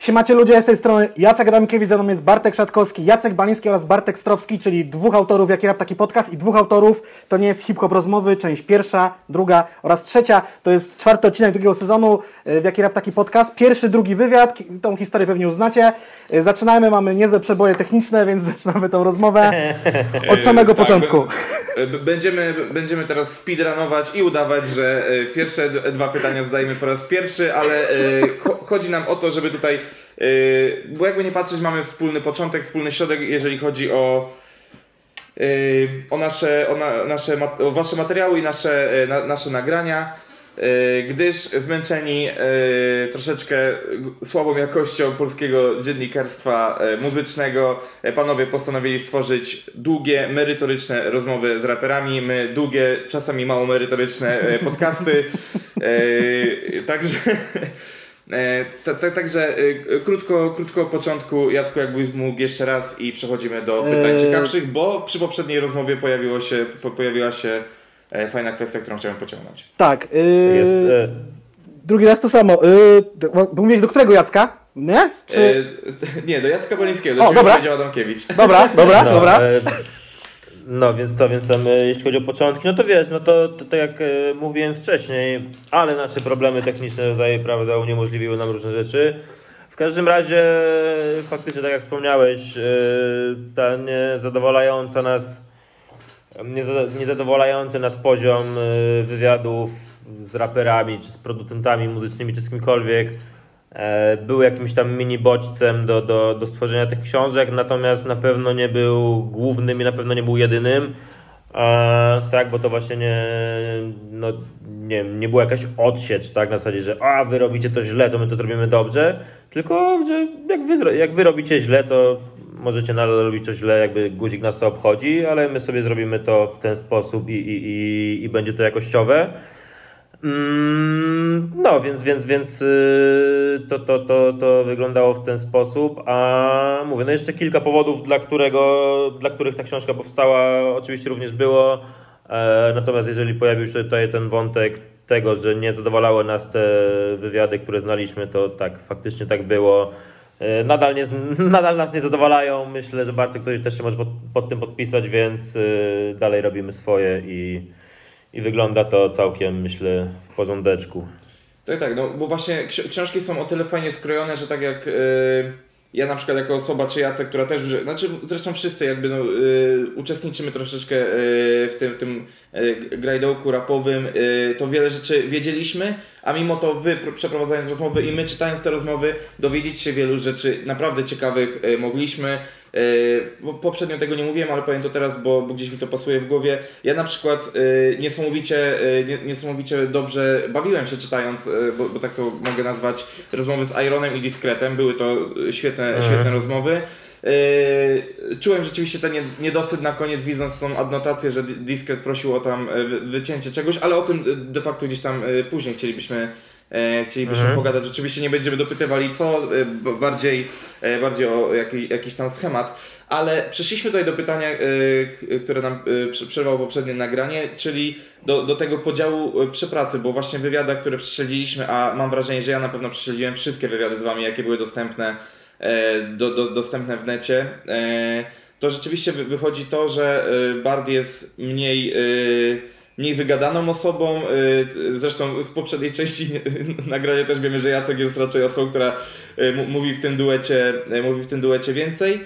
Siemacie ludzie, z tej strony Jacek Adamkiewicz, ze mną jest Bartek Szatkowski, Jacek Baliński oraz Bartek Strowski, czyli dwóch autorów Jaki Rap Taki Podcast i dwóch autorów to nie jest hip-hop rozmowy, część pierwsza, druga oraz trzecia, to jest czwarty odcinek drugiego sezonu e, w Jaki Rap Taki Podcast, pierwszy, drugi wywiad, tą historię pewnie uznacie. E, Zaczynajmy, mamy niezłe przeboje techniczne, więc zaczynamy tą rozmowę od samego Tak, początku. b- Będziemy, będziemy teraz speedrunować i udawać, że e, pierwsze dwa pytania zadajemy po raz pierwszy, ale e, chodzi nam o to, żeby tutaj, e, bo jakby nie patrzeć, mamy wspólny początek, wspólny środek, jeżeli chodzi o e, o nasze, o na, nasze, o wasze materiały i nasze, e, na, nasze nagrania, e, gdyż zmęczeni e, troszeczkę słabą jakością polskiego dziennikarstwa muzycznego, panowie postanowili stworzyć długie, merytoryczne rozmowy z raperami, my długie, czasami mało merytoryczne podcasty, także... E, ta- ta- Także e, krótko, krótko o początku, Jacku, jakbyś mógł jeszcze raz i przechodzimy do pytań Eee. ciekawszych, bo przy poprzedniej rozmowie pojawiło się, po, pojawiła się e, fajna kwestia, którą chciałem pociągnąć. Tak, e, Jest, e, drugi raz to samo. E, do- Mówiłeś do którego Jacka? Nie? Czy... E, nie, do Jacka Bolińskiego, O, do dobra. powiedział Adamkiewicz. Dobra, dobra, no, dobra. No więc co, więc tam, jeśli chodzi o początki, no to wiesz, no to, to tak jak e, mówiłem wcześniej, ale nasze problemy techniczne tutaj, prawda, uniemożliwiły nam różne rzeczy. W każdym razie, faktycznie tak jak wspomniałeś, e, ta niezadowalająca nas, nieza- niezadowalający nas poziom e, wywiadów z raperami, czy z producentami muzycznymi, czy z kimkolwiek, był jakimś tam mini bodźcem do, do, do stworzenia tych książek, natomiast na pewno nie był głównym i na pewno nie był jedynym. E, tak, bo to właśnie nie, no, nie, nie była jakaś odsiecz, tak, na zasadzie, że a wy robicie to źle, to my to zrobimy dobrze, tylko że jak wy, jak wy robicie źle, to możecie nadal robić to źle, jakby guzik nas to obchodzi, ale my sobie zrobimy to w ten sposób i, i, i, i będzie to jakościowe. Mm, No, więc, więc, więc yy, to, to, to, to wyglądało w ten sposób. A mówię, no jeszcze kilka powodów, dla, którego, dla których ta książka powstała, oczywiście również było. E, natomiast jeżeli pojawił się tutaj ten wątek tego, że nie zadowalały nas te wywiady, które znaliśmy, to tak, faktycznie tak było. E, Nadal, nie, nadal nas nie zadowalają. Myślę, że Bartek też się może pod, pod tym podpisać, więc yy, dalej robimy swoje i, i wygląda to całkiem, myślę, w porządeczku. Tak, tak, no bo właśnie ksi- książki są o tyle fajnie skrojone, że tak jak e, ja na przykład jako osoba czy Jacek, która też, znaczy zresztą wszyscy jakby no, e, uczestniczymy troszeczkę e, w tym, tym e, grajdołku rapowym, e, to wiele rzeczy wiedzieliśmy, a mimo to wy pr- przeprowadzając rozmowy i my czytając te rozmowy dowiedzieć się wielu rzeczy naprawdę ciekawych mogliśmy. Bo poprzednio tego nie mówiłem, ale powiem to teraz, bo, bo gdzieś mi to pasuje w głowie. Ja na przykład e, niesamowicie, e, nie, niesamowicie dobrze bawiłem się czytając, bo, bo tak to mogę nazwać, rozmowy z Ironem i Diskretem. Były to świetne, Mhm. świetne rozmowy. Czułem rzeczywiście ten nie- niedosyt na koniec, widząc tą adnotację, że Di- Diskret prosił o tam wy- wycięcie czegoś, ale o tym de facto gdzieś tam później chcielibyśmy, chcielibyśmy Mhm. pogadać. Oczywiście nie będziemy dopytywali co, e, bardziej, e, bardziej o jaki, jakiś tam schemat. Ale przeszliśmy tutaj do pytania, e, które nam e, prze- przerwało poprzednie nagranie, czyli do, do tego podziału e, przepracy, bo właśnie w wywiadach, które prześledziliśmy, a mam wrażenie, że ja na pewno prześledziłem wszystkie wywiady z Wami, jakie były dostępne, e, do, do, dostępne w necie, e, to rzeczywiście wy- wychodzi to, że e, Bard jest mniej, e, mniej wygadaną osobą. t- Zresztą z poprzedniej części nagrania też wiemy, że Jacek jest raczej osobą, która m- mówi w tym duecie, e, mówi w tym duecie więcej.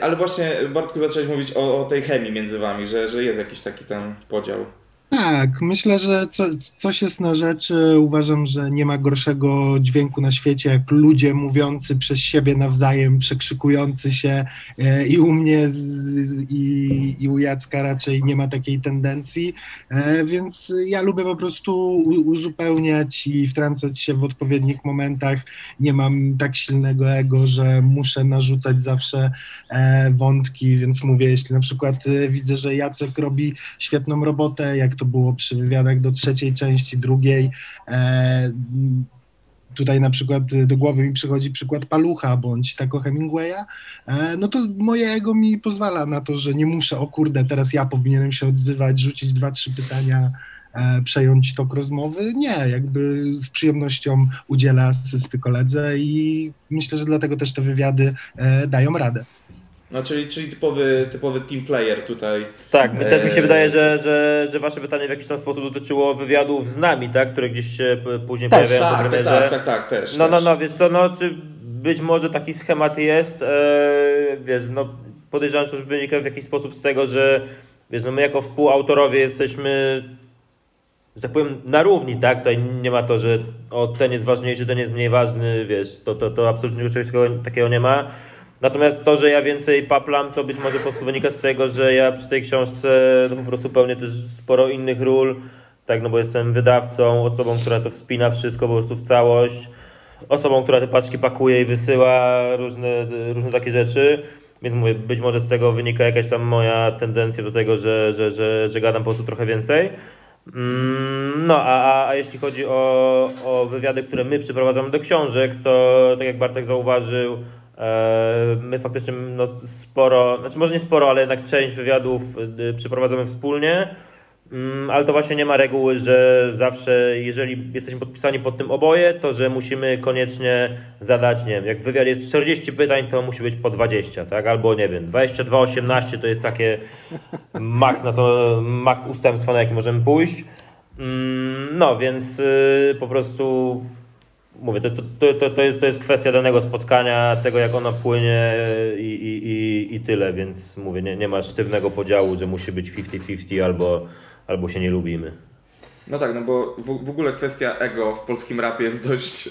Ale właśnie Bartku zacząłeś mówić o, o tej chemii między wami, że, że jest jakiś taki tam podział. Tak, myślę, że co, coś jest na rzeczy. Uważam, że nie ma gorszego dźwięku na świecie, jak ludzie mówiący przez siebie nawzajem, przekrzykujący się e, i u mnie z, z, i, i u Jacka raczej nie ma takiej tendencji, e, więc ja lubię po prostu uzupełniać i wtrącać się w odpowiednich momentach. Nie mam tak silnego ego, że muszę narzucać zawsze e, wątki, więc mówię, jeśli na przykład widzę, że Jacek robi świetną robotę, jak to było przy wywiadach do trzeciej części, drugiej. E, tutaj na przykład do głowy mi przychodzi przykład Palucha bądź tako Hemingwaya, e, no to moje ego mi pozwala na to, że nie muszę, o kurde, teraz ja powinienem się odzywać, rzucić dwa, trzy pytania e, przejąć tok rozmowy. Nie, jakby z przyjemnością udzielę asysty koledze i myślę, że dlatego też te wywiady e, dają radę. No, czyli, czyli typowy, typowy team player tutaj. Tak, my też mi się Eee. wydaje, że, że, że wasze pytanie w jakiś tam sposób dotyczyło wywiadów z nami, tak? Które gdzieś się później Też, pojawiają po Tak, tak, premierze. tak, tak, tak, też. No, no, no, wiesz co, no, czy być może taki schemat jest, e, wiesz, no, podejrzewam, że to wynika w jakiś sposób z tego, że, wiesz, no, my jako współautorowie jesteśmy, że tak powiem, na równi, tak, tutaj nie ma to, że o, ten jest ważniejszy, ten jest mniej ważny, wiesz, to, to, to absolutnie czegoś takiego nie ma. Natomiast to, że ja więcej paplam, to być może po prostu wynika z tego, że ja przy tej książce no, po prostu pełnię też sporo innych ról, tak, no bo jestem wydawcą, osobą, która to wspina wszystko po prostu w całość osobą, która te paczki pakuje i wysyła różne, różne takie rzeczy. Więc mówię, być może z tego wynika jakaś tam moja tendencja do tego, że, że, że, że gadam po prostu trochę więcej. Mm, No, a, a, jeśli chodzi o, o wywiady, które my przeprowadzamy do książek, to tak jak Bartek zauważył, my faktycznie no, sporo, znaczy może nie sporo, ale jednak część wywiadów y, przeprowadzamy wspólnie. Mm, Ale to właśnie nie ma reguły, że zawsze, jeżeli jesteśmy podpisani pod tym oboje, to że musimy koniecznie zadać, nie wiem, jak w wywiadzie jest 40 pytań, to musi być po 20, tak? Albo nie wiem, 22, 18 to jest takie maks na to, maks ustępstwa, na jakie możemy pójść. Mm, No, więc y, po prostu mówię, to, to, to, to, jest, to jest kwestia danego spotkania, tego jak ono płynie i, i, i, tyle, więc mówię, nie, nie ma sztywnego podziału, że musi być 50-50 albo, albo się nie lubimy. No tak, no bo w, w ogóle kwestia ego w polskim rapie jest dość,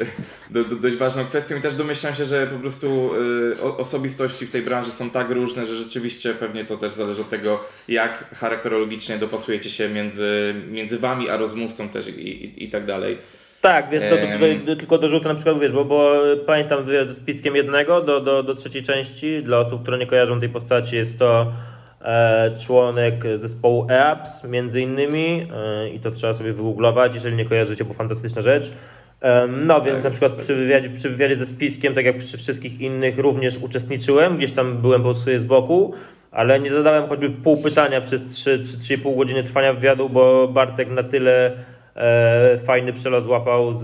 do, do, dość ważną kwestią i też domyślam się, że po prostu y, osobistości w tej branży są tak różne, że rzeczywiście pewnie to też zależy od tego, jak charakterologicznie dopasujecie się między, między wami a rozmówcą też i, i, i tak dalej. Tak, wiesz co, to Em. tutaj tylko dorzucę na przykład, wiesz, bo, bo pamiętam wywiad ze spiskiem jednego do, do, do trzeciej części. Dla osób, które nie kojarzą tej postaci, jest to e, członek zespołu EAPS między innymi e, i to trzeba sobie wygooglować, jeżeli nie kojarzycie, bo fantastyczna rzecz. Em, No więc Tak na przykład przy wywiadzie, przy wywiadzie ze spiskiem, tak jak przy wszystkich innych, również uczestniczyłem, gdzieś tam byłem po prostu z boku, ale nie zadałem choćby pół pytania przez 3 czy 3,5 godziny trwania wywiadu, bo Bartek na tyle e, fajny przelot złapał z,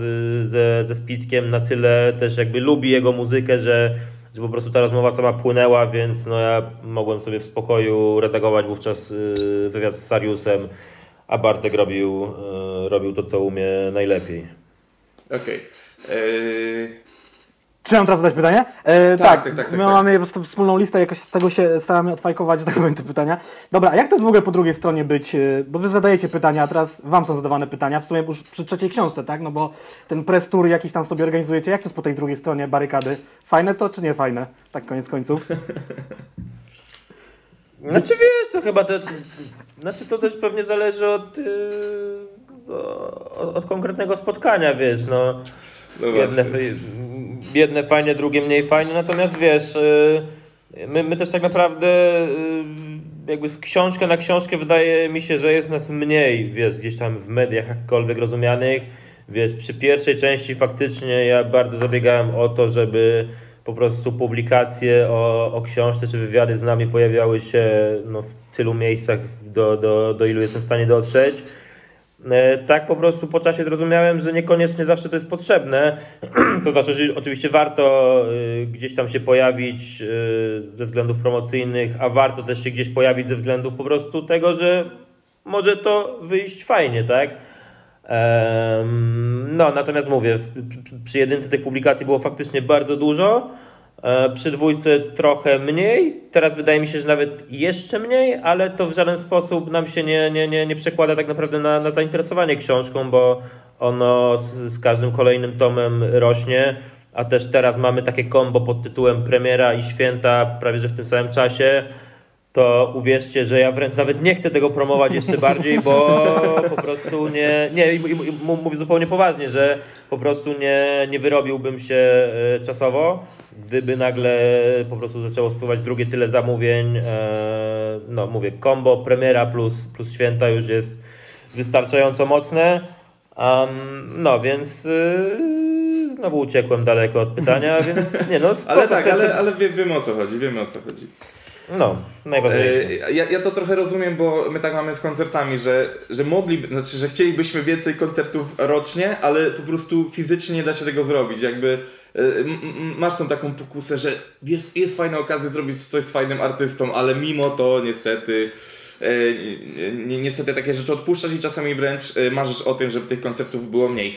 ze, ze spiskiem, na tyle też jakby lubi jego muzykę, że, że po prostu ta rozmowa sama płynęła, więc no ja mogłem sobie w spokoju redagować wówczas y, wywiad z Sariusem, a Bartek robił, y, robił to, co umie najlepiej. Okej. Y, Czy mam teraz zadać pytanie? E, Tak, tak, tak, tak, tak, my tak. mamy po prostu wspólną listę, jakoś z tego się staramy odfajkować, że tak powiem, te pytania. Dobra, a jak to jest w ogóle po drugiej stronie być? e, Bo wy zadajecie pytania, a teraz wam są zadawane pytania, w sumie już przy trzeciej książce, tak? No bo ten press tour jakiś tam sobie organizujecie. Jak to jest po tej drugiej stronie barykady? Fajne to, czy nie fajne? Tak koniec końców. Znaczy wiesz, to chyba te, znaczy to też pewnie zależy od, yy, od, od konkretnego spotkania, wiesz, no. No Jedne, jedne fajne, drugie mniej fajne, natomiast wiesz, yy, my, my też tak naprawdę yy, jakby z książkę na książkę wydaje mi się, że jest nas mniej, wiesz, gdzieś tam w mediach jakkolwiek rozumianych. Wiesz, przy pierwszej części faktycznie ja bardzo zabiegałem o to, żeby po prostu publikacje o, o książce czy wywiady z nami pojawiały się no, w tylu miejscach, do, do, do ilu jestem w stanie dotrzeć. E, Tak po prostu po czasie zrozumiałem, że niekoniecznie zawsze to jest potrzebne. To znaczy, że oczywiście warto y, gdzieś tam się pojawić y, ze względów promocyjnych, a warto też się gdzieś pojawić ze względów po prostu tego, że może to wyjść fajnie, tak? No, natomiast mówię, przy jedynce tych publikacji było faktycznie bardzo dużo. E, Przy dwójce trochę mniej. Teraz wydaje mi się, że nawet jeszcze mniej, ale to w żaden sposób nam się nie, nie, nie, nie przekłada tak naprawdę na, na zainteresowanie książką, bo ono z, z każdym kolejnym tomem rośnie. A też teraz mamy takie kombo pod tytułem Premiera i Święta prawie że w tym samym czasie. To uwierzcie, że ja wręcz nawet nie chcę tego promować jeszcze bardziej, bo po prostu nie. Nie, i- i- i mówię zupełnie poważnie, że po prostu nie, nie wyrobiłbym się e, czasowo, gdyby nagle po prostu zaczęło spływać drugie tyle zamówień. e, No mówię, combo, premiera plus, plus święta już jest wystarczająco mocne. Am, no więc yy, znowu uciekłem daleko od pytania, więc nie no. Ale spoko, tak, w sensie- ale, ale wie, wiemy o co chodzi, wiemy o co chodzi. No, najważniejsze. E, Ja, ja to trochę rozumiem, bo my tak mamy z koncertami, że, że mogliby, znaczy, że chcielibyśmy więcej koncertów rocznie, ale po prostu fizycznie nie da się tego zrobić. Jakby e, masz tą taką pokusę, że jest, jest fajna okazja zrobić coś z fajnym artystą, ale mimo to niestety e, ni- ni- niestety takie rzeczy odpuszczasz i czasami wręcz marzysz o tym, żeby tych koncertów było mniej.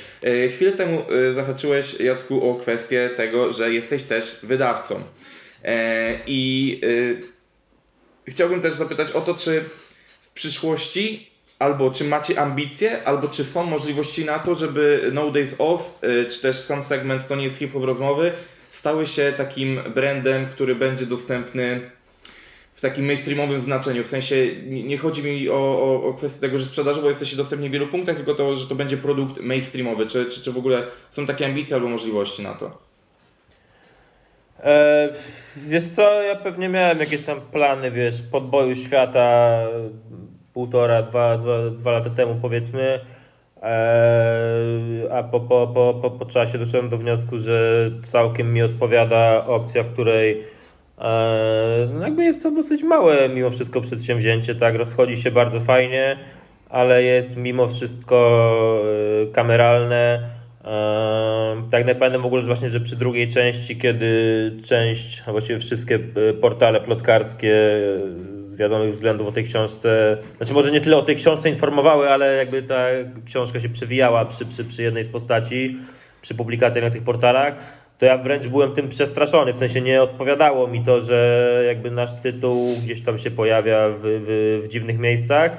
Chwilę temu zahaczyłeś, Jacku, o kwestię tego, że jesteś też wydawcą. I Chciałbym też zapytać o to, czy w przyszłości albo czy macie ambicje, albo czy są możliwości na to, żeby No Days Off, y, czy też sam segment To nie jest hip-hop rozmowy, stały się takim brandem, który będzie dostępny w takim mainstreamowym znaczeniu. W sensie nie, chodzi mi o, o, o kwestię tego, że sprzedażowo jesteście dostępni w wielu punktach, tylko to, że to będzie produkt mainstreamowy. Czy, czy, czy w ogóle są takie ambicje albo możliwości na to? E, wiesz co, ja pewnie miałem jakieś tam plany, wiesz, podboju świata półtora, dwa, dwa, dwa lata temu powiedzmy. E, a po, po, po, po, po czasie doszedłem do wniosku, że całkiem mi odpowiada opcja, w której e, no jakby jest to dosyć małe mimo wszystko przedsięwzięcie, tak, rozchodzi się bardzo fajnie, ale jest mimo wszystko e, kameralne. Tak jak pamiętam w ogóle właśnie, że przy drugiej części, kiedy część, a właściwie wszystkie e, portale plotkarskie e, z wiadomych względów o tej książce, znaczy może nie tyle o tej książce informowały, ale jakby ta książka się przewijała przy, przy, przy jednej z postaci, przy publikacjach na tych portalach, to ja wręcz byłem tym przestraszony, w sensie nie odpowiadało mi to, że jakby nasz tytuł gdzieś tam się pojawia w, w, w dziwnych miejscach.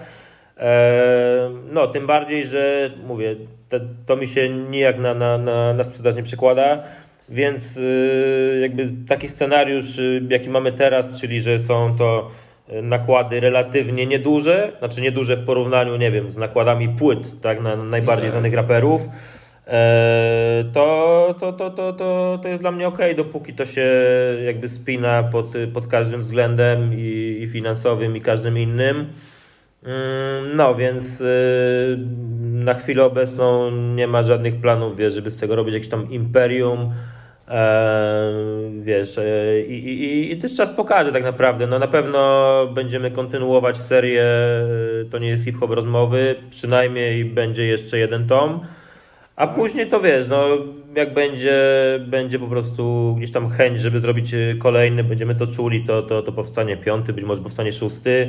No, tym bardziej, że mówię, te, to mi się nijak na, na, na, na sprzedaż nie przekłada, więc y, jakby taki scenariusz, y, jaki mamy teraz, czyli że są to y, nakłady relatywnie nieduże, znaczy nieduże w porównaniu, nie wiem, z nakładami płyt, tak, na na najbardziej tak. znanych raperów, e, to, to, to, to, to, to jest dla mnie ok, dopóki to się jakby spina pod, pod każdym względem i, i finansowym, i każdym innym. Mm, No, więc y, na chwilę obecną nie ma żadnych planów, wiesz, żeby z tego robić jakieś tam imperium. E, wiesz, e, i, i, i- też czas pokaże tak naprawdę. No na pewno będziemy kontynuować serię e, To nie jest hip-hop rozmowy, przynajmniej będzie jeszcze jeden tom. A później to wiesz, no jak będzie, będzie po prostu gdzieś tam chęć, żeby zrobić kolejny, będziemy to czuli, to, to, to powstanie piąty, być może powstanie szósty.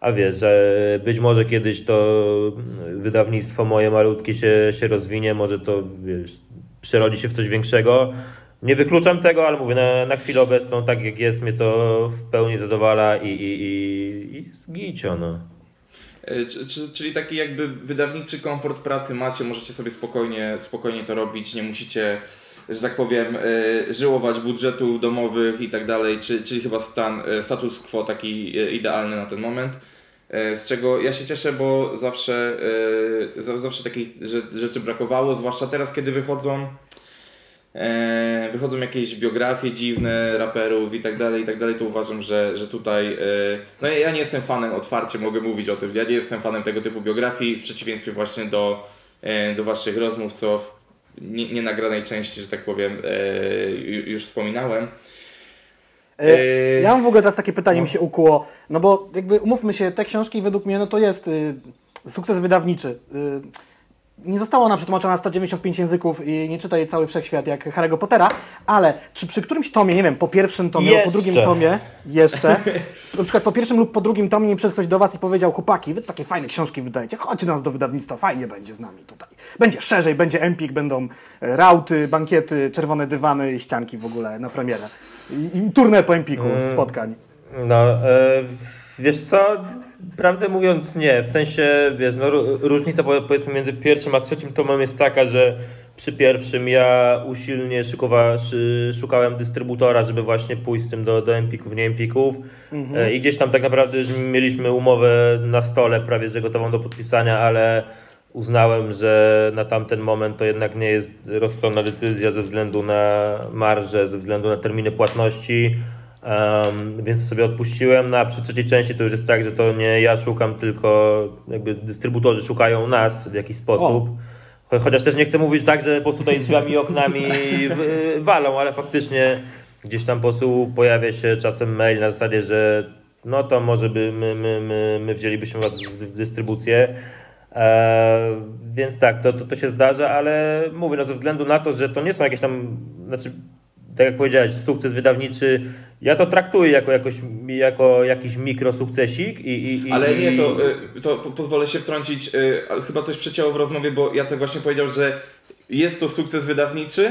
A wiesz, że być może kiedyś to mm, wydawnictwo moje malutkie się, się rozwinie, może to wiesz, przerodzi się w coś większego. Nie wykluczam tego, ale mówię, na, na chwilę obecną, tak jak jest, mnie to w pełni zadowala i, i, i, i jest no. E, czy- czy- Czyli taki jakby wydawniczy komfort pracy macie, możecie sobie spokojnie, spokojnie to robić, nie musicie, że tak powiem, e, żyłować budżetów domowych i tak dalej, czy- czyli chyba stan, e, status quo taki e, idealny na ten moment. Z czego ja się cieszę, bo zawsze, za- zawsze takich rze- rzeczy brakowało, zwłaszcza teraz, kiedy wychodzą wychodzą jakieś biografie dziwne raperów i tak dalej, i tak dalej, to uważam, że, że tutaj, no ja nie jestem fanem, otwarcie mogę mówić o tym, ja nie jestem fanem tego typu biografii, w przeciwieństwie właśnie do, do waszych rozmów, co w nie, nie nagranej części, że tak powiem, e, ju- już wspominałem. E, Yy, Ja mam w ogóle teraz takie pytanie no. mi się ukuło, no bo jakby umówmy się, te książki według mnie no to jest y, sukces wydawniczy. Nie została ona przetłumaczona na 195 języków i nie czyta jej cały wszechświat jak Harry'ego Pottera, ale czy przy którymś tomie, nie wiem, po pierwszym tomie lub po drugim tomie, jeszcze, na przykład po pierwszym lub po drugim tomie nie przyszedł ktoś do Was i powiedział, chłopaki, wy takie fajne książki wydajecie, chodźcie nas do wydawnictwa, fajnie będzie z nami tutaj. Będzie szerzej, będzie Empik, będą rauty, bankiety, czerwone dywany i ścianki w ogóle na premierę. I, i turnę po Empiku Mm. spotkań. No, e, wiesz co, prawdę mówiąc nie, w sensie, wiesz, no, ró- różnica po- powiedzmy między pierwszym a trzecim tomem jest taka, że przy pierwszym ja usilnie szykowa, szy, szukałem dystrybutora, żeby właśnie pójść z tym do, do Empików, nie Empików. E, i gdzieś tam tak naprawdę mieliśmy umowę na stole prawie, że gotową do podpisania, ale uznałem, że na tamten moment to jednak nie jest rozsądna decyzja ze względu na marżę, ze względu na terminy płatności. Um, więc sobie odpuściłem. No, a przy trzeciej części to już jest tak, że to nie ja szukam, tylko jakby dystrybutorzy szukają nas w jakiś sposób. Cho- Chociaż też nie chcę mówić tak, że po prostu tutaj drzwiami i oknami w- walą, ale faktycznie gdzieś tam po prostu pojawia się czasem mail na zasadzie, że no to może by my, my, my, my wzięlibyśmy was w, w dystrybucję. E, więc tak, to, to, to się zdarza, ale mówię, no ze względu na to, że to nie są jakieś tam, znaczy, tak jak powiedziałeś, sukces wydawniczy, ja to traktuję jako, jakoś, jako jakiś mikrosukcesik i, i, i Ale nie, to, y, to po- pozwolę się wtrącić, y, chyba coś przecięło w rozmowie, bo Jacek właśnie powiedział, że jest to sukces wydawniczy,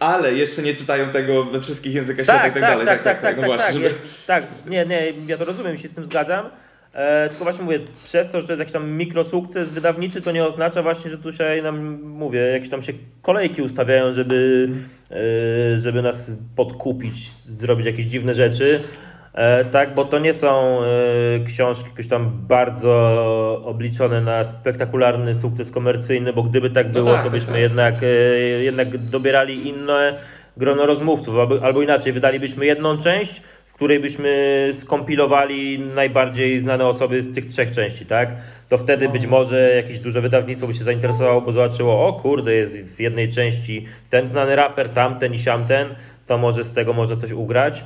ale jeszcze nie czytają tego we wszystkich językach świata i tak dalej. tak, tak, tak, no tak, właśnie, tak, żeby... tak, nie, nie, ja to rozumiem, się z tym zgadzam. E, tylko właśnie mówię, przez to, że to jest jakiś tam mikrosukces wydawniczy, to nie oznacza właśnie, że tu się nam, mówię, jakieś tam się kolejki ustawiają, żeby, e, żeby nas podkupić, zrobić jakieś dziwne rzeczy. E, tak, bo to nie są e, książki jakoś tam bardzo obliczone na spektakularny sukces komercyjny, bo gdyby tak było, tak, to tak, byśmy tak. jednak, e, jednak dobierali inne grono rozmówców, albo, albo inaczej, wydalibyśmy jedną część, której byśmy skompilowali najbardziej znane osoby z tych trzech części, tak? To wtedy być może jakieś duże wydawnictwo by się zainteresowało, bo zobaczyło, o kurde, jest w jednej części ten znany raper, tamten i siamten, to może z tego może coś ugrać.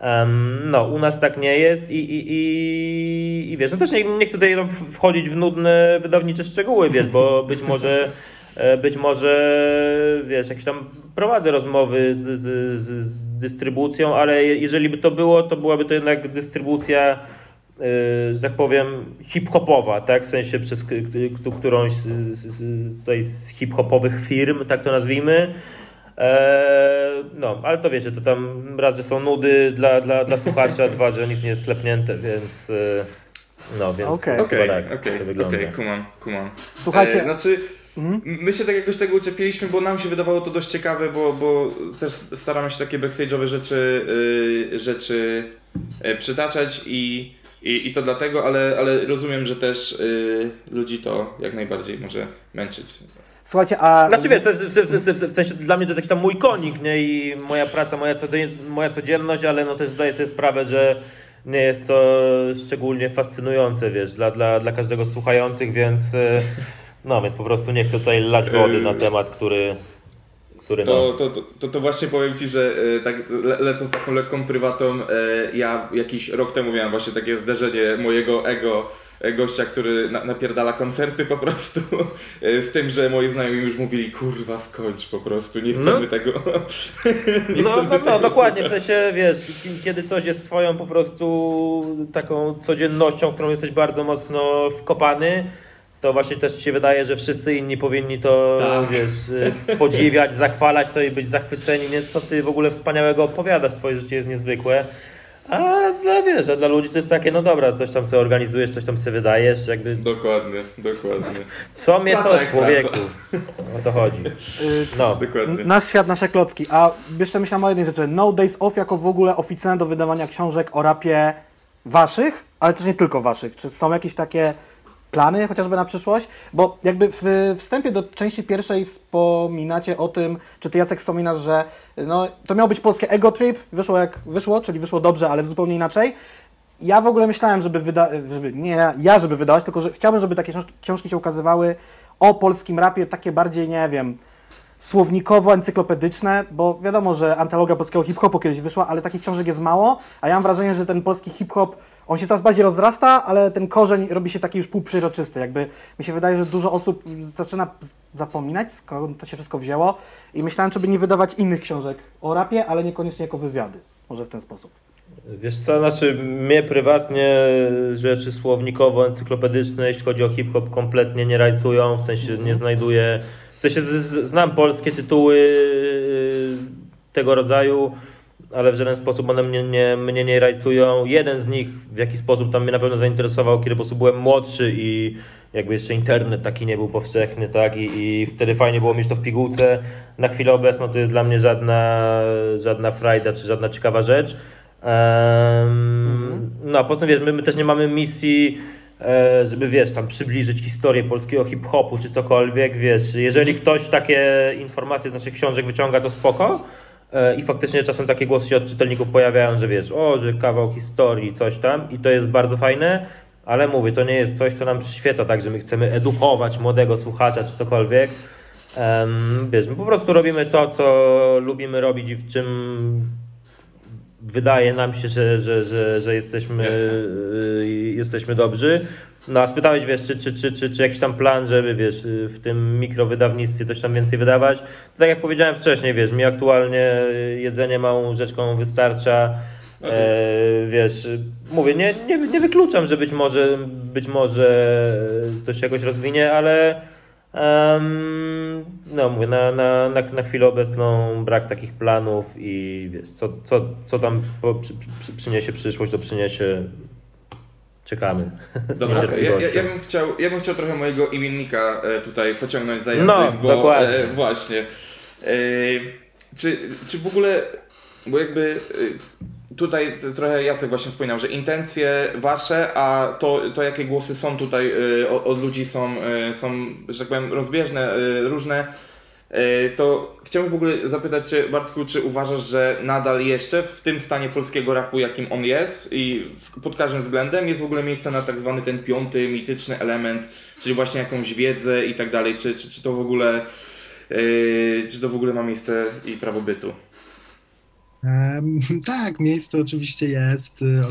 Em, no, u nas tak nie jest i, i, i, i wiesz, no też nie, nie chcę tutaj no, wchodzić w nudne wydawnicze szczegóły, wiesz, bo być może e, być może wiesz, jakieś tam prowadzę rozmowy z, z, z dystrybucją, ale je- jeżeli by to było, to byłaby to jednak dystrybucja e, że tak powiem, hip-hopowa, tak? W sensie przez którąś z, z, z, hip-hopowych firm, tak to nazwijmy. Eee, no, ale to wiecie, to tam raz, że są nudy dla, dla, dla słuchacza, dwa, że nic nie jest klepnięte, więc e, no, więc Okej. chyba Okej, tak okej, to wygląda. okej, kumam, kumam. Słuchajcie, E, znaczy, Mhm. my się tak jakoś tego uczepiliśmy, bo nam się wydawało to dość ciekawe, bo, bo też staramy się takie backstage'owe rzeczy, y, rzeczy e, przytaczać i, i, i to dlatego, ale, ale rozumiem, że też y, ludzi to jak najbardziej może męczyć. słuchajcie, a... Znaczy wiesz, w, w, w, w sensie dla mnie to taki tam mój konik, nie? I moja praca, moja, codzien, moja codzienność, ale no też zdaję sobie sprawę, że nie jest to szczególnie fascynujące, wiesz, dla, dla, dla każdego z słuchających, więc no, więc po prostu nie chcę tutaj lać wody na temat, który, który no. To, to, to, to, to właśnie powiem Ci, że e, tak le, lecąc taką lekką prywatą, e, ja jakiś rok temu miałem właśnie takie zderzenie mojego ego e, gościa, który na, napierdala koncerty po prostu, z tym, że moi znajomi już mówili, kurwa skończ po prostu, nie chcemy No. tego. nie No, chcemy no, tego no dokładnie, w sensie wiesz, kiedy coś jest twoją po prostu taką codziennością, w którą jesteś bardzo mocno wkopany, to właśnie też się wydaje, że wszyscy inni powinni to Tak. wiesz, y, podziwiać, zachwalać to i być zachwyceni, nie? co ty w ogóle wspaniałego opowiadasz, twoje życie jest niezwykłe. A dla wiesz, a dla ludzi to jest takie, no dobra, coś tam sobie organizujesz, coś tam sobie wydajesz, jakby Dokładnie, dokładnie. co mnie Praca to człowieku? O to chodzi. No. Dokładnie. Nasz świat, nasze klocki. A jeszcze myślałem o jednej rzeczy. No Days Off jako w ogóle oficjalne do wydawania książek o rapie waszych, ale też nie tylko waszych. Czy są jakieś takie plany chociażby na przyszłość? Bo jakby w wstępie do części pierwszej wspominacie o tym, czy ty Jacek wspominasz, że no, to miało być polskie ego trip, wyszło jak wyszło, czyli wyszło dobrze, ale zupełnie inaczej. Ja w ogóle myślałem, żeby wydać, żeby, nie ja- żeby wydawać, tylko że chciałbym, żeby takie książ- książki się ukazywały o polskim rapie, takie bardziej, nie wiem, słownikowo-encyklopedyczne, bo wiadomo, że antologia polskiego hip-hopu kiedyś wyszła, ale takich książek jest mało, a ja mam wrażenie, że ten polski hip-hop, on się coraz bardziej rozrasta, ale ten korzeń robi się taki już półprzeroczysty. Jakby mi się wydaje, że dużo osób zaczyna zapominać, skąd to się wszystko wzięło i myślałem, czy by nie wydawać innych książek o rapie, ale niekoniecznie jako wywiady. Może w ten sposób. Wiesz co, znaczy mnie prywatnie rzeczy słownikowo-encyklopedyczne, jeśli chodzi o hip-hop, kompletnie nie rajcują, w sensie nie znajduję, w sensie znam polskie tytuły yy, tego rodzaju, ale w żaden sposób one mnie nie, mnie nie rajcują. Jeden z nich w jakiś sposób tam mnie na pewno zainteresował, kiedy po prostu byłem młodszy i jakby jeszcze internet taki nie był powszechny, tak, i, i wtedy fajnie było mieć to w pigułce. Na chwilę obecną to jest dla mnie żadna, żadna frajda, czy żadna ciekawa rzecz. Em, No a poza tym wiesz, my, my też nie mamy misji, e, żeby wiesz, tam przybliżyć historię polskiego hip-hopu czy cokolwiek, wiesz, jeżeli ktoś takie informacje z naszych książek wyciąga, to spoko. E, I faktycznie czasem takie głosy się od czytelników pojawiają, że wiesz, o, że kawał historii, coś tam i to jest bardzo fajne, ale mówię, to nie jest coś, co nam przyświeca, tak, że my chcemy edukować młodego słuchacza czy cokolwiek. Em, wiesz, my po prostu robimy to, co lubimy robić i w czym wydaje nam się, że, że, że, że jesteśmy, y, jesteśmy dobrzy. No a spytałeś, wiesz, czy, czy, czy, czy, czy jakiś tam plan, żeby, wiesz, w tym mikrowydawnictwie coś tam więcej wydawać. To tak jak powiedziałem wcześniej, wiesz, mi aktualnie jedzenie małą rzeczką wystarcza. E, wiesz, mówię, nie, nie, nie wykluczam, że być może, być może to się jakoś rozwinie, ale um, no mówię, na, na, na, na chwilę obecną brak takich planów i wiesz, co, co, co tam po, przy, przy, przyniesie przyszłość, to przyniesie czekamy. Dobra, okay. ja, ja, ja, bym chciał, ja bym chciał trochę mojego imiennika e, tutaj pociągnąć za język, no, bo dokładnie. E, właśnie. E, czy, czy w ogóle, bo jakby e, tutaj trochę Jacek właśnie wspominał, że intencje wasze, a to, to jakie głosy są tutaj e, od, ludzi są, są, że tak powiem, rozbieżne, różne to chciałbym w ogóle zapytać Cię, Bartku, czy uważasz, że nadal jeszcze w tym stanie polskiego rapu, jakim on jest i pod każdym względem jest w ogóle miejsce na tak zwany ten piąty, mityczny element, czyli właśnie jakąś wiedzę i tak dalej, czy, czy, czy to w ogóle yy, czy to w ogóle ma miejsce i prawo bytu? Tak, miejsce oczywiście jest. Y,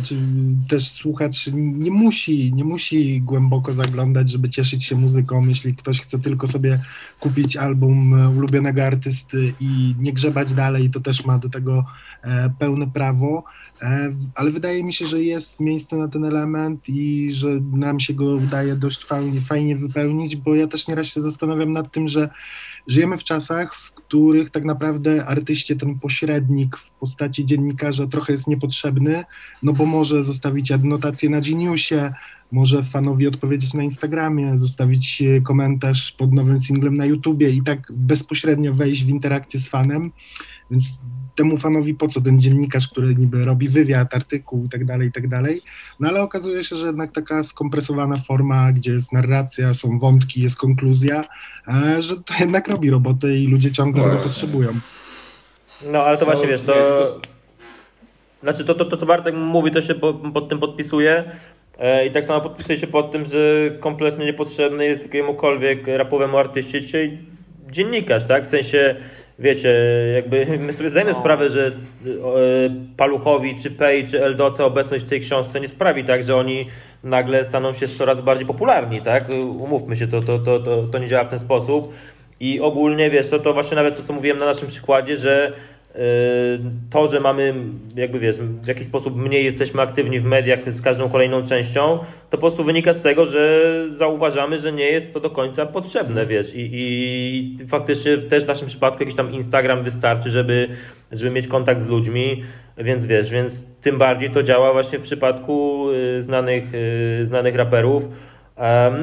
też słuchacz nie musi, nie musi głęboko zaglądać, żeby cieszyć się muzyką. Jeśli ktoś chce tylko sobie kupić album ulubionego artysty i nie grzebać dalej, to też ma do tego e, pełne prawo. E, ale wydaje mi się, że jest miejsce na ten element i że nam się go udaje dość fajnie, fajnie wypełnić, bo ja też nieraz się zastanawiam nad tym, że żyjemy w czasach, w których tak naprawdę artyście ten pośrednik w postaci dziennikarza trochę jest niepotrzebny, no bo może zostawić adnotację na Geniusie, może fanowi odpowiedzieć na Instagramie, zostawić komentarz pod nowym singlem na YouTubie i tak bezpośrednio wejść w interakcję z fanem. Więc temu fanowi po co ten dziennikarz, który niby robi wywiad, artykuł i tak dalej, i tak dalej. No ale okazuje się, że jednak taka skompresowana forma, gdzie jest narracja, są wątki, jest konkluzja, e, że to jednak robi robotę i ludzie ciągle tego potrzebują. No ale to właśnie no, wiesz, to... Znaczy to, to, to co Bartek mówi, to się pod tym podpisuje. E, I tak samo podpisuje się pod tym, że kompletnie niepotrzebny jest jakiemukolwiek rapowemu artyście dzisiaj dziennikarz, tak? W sensie wiecie, jakby my sobie zdajemy no. sprawę, że e, Paluchowi, czy Pej, czy Eldoce obecność w tej książce nie sprawi tak, że oni nagle staną się coraz bardziej popularni, tak? Umówmy się, to, to, to, to, to nie działa w ten sposób. I ogólnie, wiesz, to, to właśnie nawet to, co mówiłem na naszym przykładzie, że to, że mamy, jakby wiesz, w jakiś sposób mniej jesteśmy aktywni w mediach z każdą kolejną częścią, to po prostu wynika z tego, że zauważamy, że nie jest to do końca potrzebne, wiesz, i, i faktycznie też w naszym przypadku jakiś tam Instagram wystarczy, żeby, żeby mieć kontakt z ludźmi, więc wiesz, więc tym bardziej to działa właśnie w przypadku y, znanych, y, znanych raperów.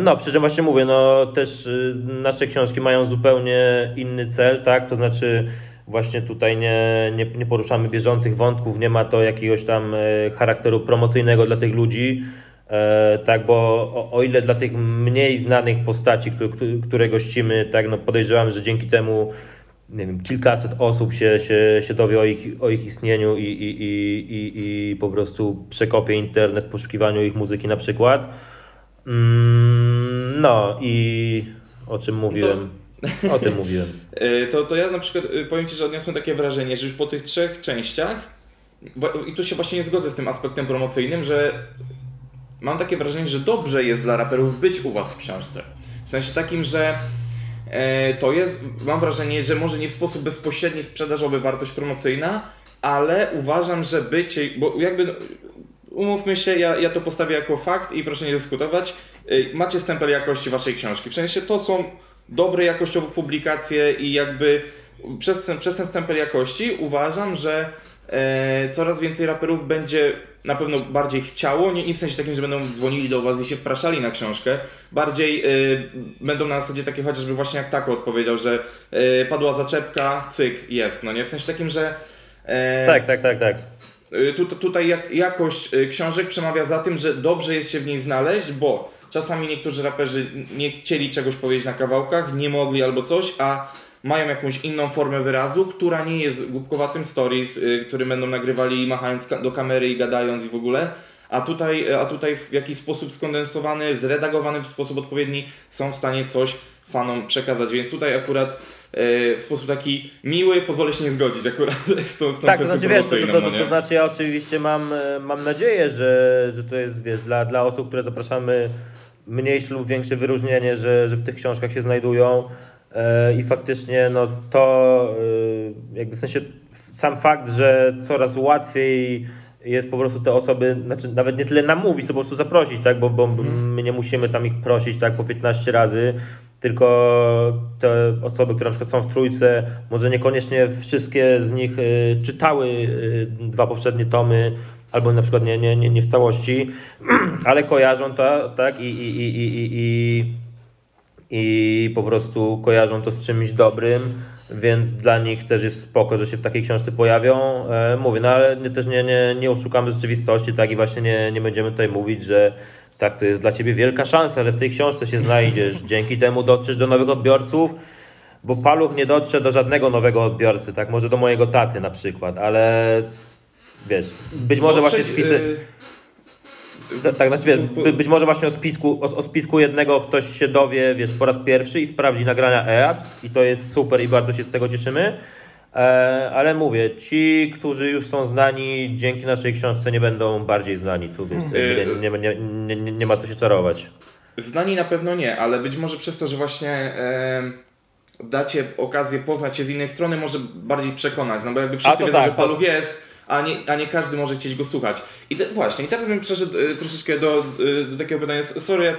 No, przy czym właśnie mówię, no też y, nasze książki mają zupełnie inny cel, tak, to znaczy Właśnie tutaj nie, nie, nie poruszamy bieżących wątków, nie ma to jakiegoś tam e, charakteru promocyjnego dla tych ludzi. E, tak, bo o, o, ile dla tych mniej znanych postaci, które, które gościmy, tak, no podejrzewam, że dzięki temu nie wiem, kilkaset osób się, się, się dowie o ich, o ich istnieniu i, i, i, i, i po prostu przekopie internet w poszukiwaniu ich muzyki na przykład. Mm, no i o czym mówiłem? O tym mówiłem. E, to, to ja na przykład e, powiem Ci, że odniosłem takie wrażenie, że już po tych trzech częściach, i tu się właśnie nie zgodzę z tym aspektem promocyjnym, że mam takie wrażenie, że dobrze jest dla raperów być u Was w książce. W sensie takim, że e, to jest, mam wrażenie, że może nie w sposób bezpośredni sprzedażowy wartość promocyjna, ale uważam, że bycie, bo jakby umówmy się, ja, ja to postawię jako fakt i proszę nie dyskutować, macie stempel jakości Waszej książki. W sensie to są dobre jakościowo publikacje i jakby przez ten, przez ten stempel jakości uważam, że e, coraz więcej raperów będzie na pewno bardziej chciało, nie, nie, w sensie takim, że będą dzwonili do Was i się wpraszali na książkę, bardziej e, będą na zasadzie takie chociażby właśnie jak Tako odpowiedział, że e, padła zaczepka, cyk, jest, no nie? W sensie takim, że... E, tak, tak, tak, tak. E, tu, tutaj jak, jakość książek przemawia za tym, że dobrze jest się w niej znaleźć, bo Czasami niektórzy raperzy nie chcieli czegoś powiedzieć na kawałkach, nie mogli albo coś, a mają jakąś inną formę wyrazu, która nie jest głupkowatym stories, yy, który będą nagrywali machając do kamery i gadając i w ogóle. A tutaj, a tutaj w jakiś sposób skondensowany, zredagowany w sposób odpowiedni są w stanie coś fanom przekazać. Więc tutaj akurat w sposób taki miły, pozwolę się nie zgodzić akurat z tą, z tą Tak, to znaczy, wiesz, to, to, to, no to, znaczy ja oczywiście mam, mam nadzieję, że, że to jest, wiesz, dla, dla osób, które zapraszamy mniejsze lub większe wyróżnienie, że, że w tych książkach się znajdują. E, i faktycznie no to e, jakby w sensie sam fakt, że coraz łatwiej jest po prostu te osoby, znaczy nawet nie tyle namówić, to po prostu zaprosić, tak, bo, bo hmm. my nie musimy tam ich prosić tak? Po 15 razy, tylko te osoby, które na przykład są w trójce, może niekoniecznie wszystkie z nich y, czytały dwa poprzednie tomy, albo na przykład nie, nie, nie, nie w całości, ale kojarzą to, tak, i, i, i, i, i, i po prostu kojarzą to z czymś dobrym, więc dla nich też jest spoko, że się w takiej książce pojawią. E, mówię, no ale też nie, nie, nie oszukamy rzeczywistości, tak, i właśnie nie, nie będziemy tutaj mówić, że tak, to jest dla Ciebie wielka szansa, że w tej książce się znajdziesz. Dzięki temu dotrzesz do nowych odbiorców, bo Paluch nie dotrze do żadnego nowego odbiorcy, tak? Może do mojego taty na przykład, ale wiesz, być może właśnie spisy... Yy... Tak, znaczy wiesz, by, być może właśnie o spisku, o, o, spisku jednego ktoś się dowie, wiesz, po raz pierwszy i sprawdzi nagrania EAPS i to jest super i bardzo się z tego cieszymy. E, ale mówię, ci, którzy już są znani dzięki naszej książce nie będą bardziej znani tu, więc nie, nie, nie, nie, ma co się czarować. Znani na pewno nie, ale być może przez to, że właśnie e, dacie okazję poznać się z innej strony, może bardziej przekonać, no bo jakby wszyscy wiedzą, tak, że Paluch jest, a nie, a nie każdy może chcieć go słuchać. I te, właśnie, i teraz bym przeszedł y, troszeczkę do, y, do takiego pytania. Sorry,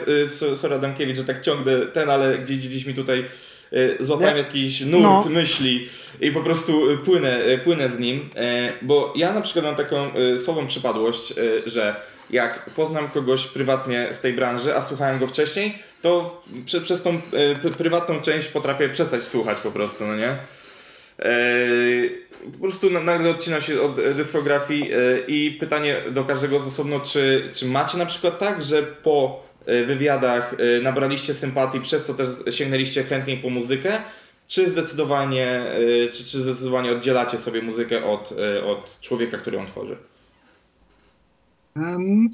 y, sorry Adamkiewicz, że tak ciągnę ten, ale gdzieś, gdzieś mi tutaj Y, złapałem nie? jakiś nurt no. myśli i po prostu y, płynę, y, płynę z nim, bo ja na przykład mam taką słabą przypadłość, że jak poznam kogoś prywatnie z tej branży, a słuchałem go wcześniej, to prze, przez tą prywatną część potrafię przestać słuchać po prostu, no nie? Po prostu nagle odcinam się od dyskografii i pytanie do każdego z osobno, czy, czy macie na przykład tak, że po E, wywiadach e, nabraliście sympatii, przez co też sięgnęliście chętniej po muzykę, czy zdecydowanie, e, czy, czy zdecydowanie oddzielacie sobie muzykę od, od człowieka, który ją tworzy?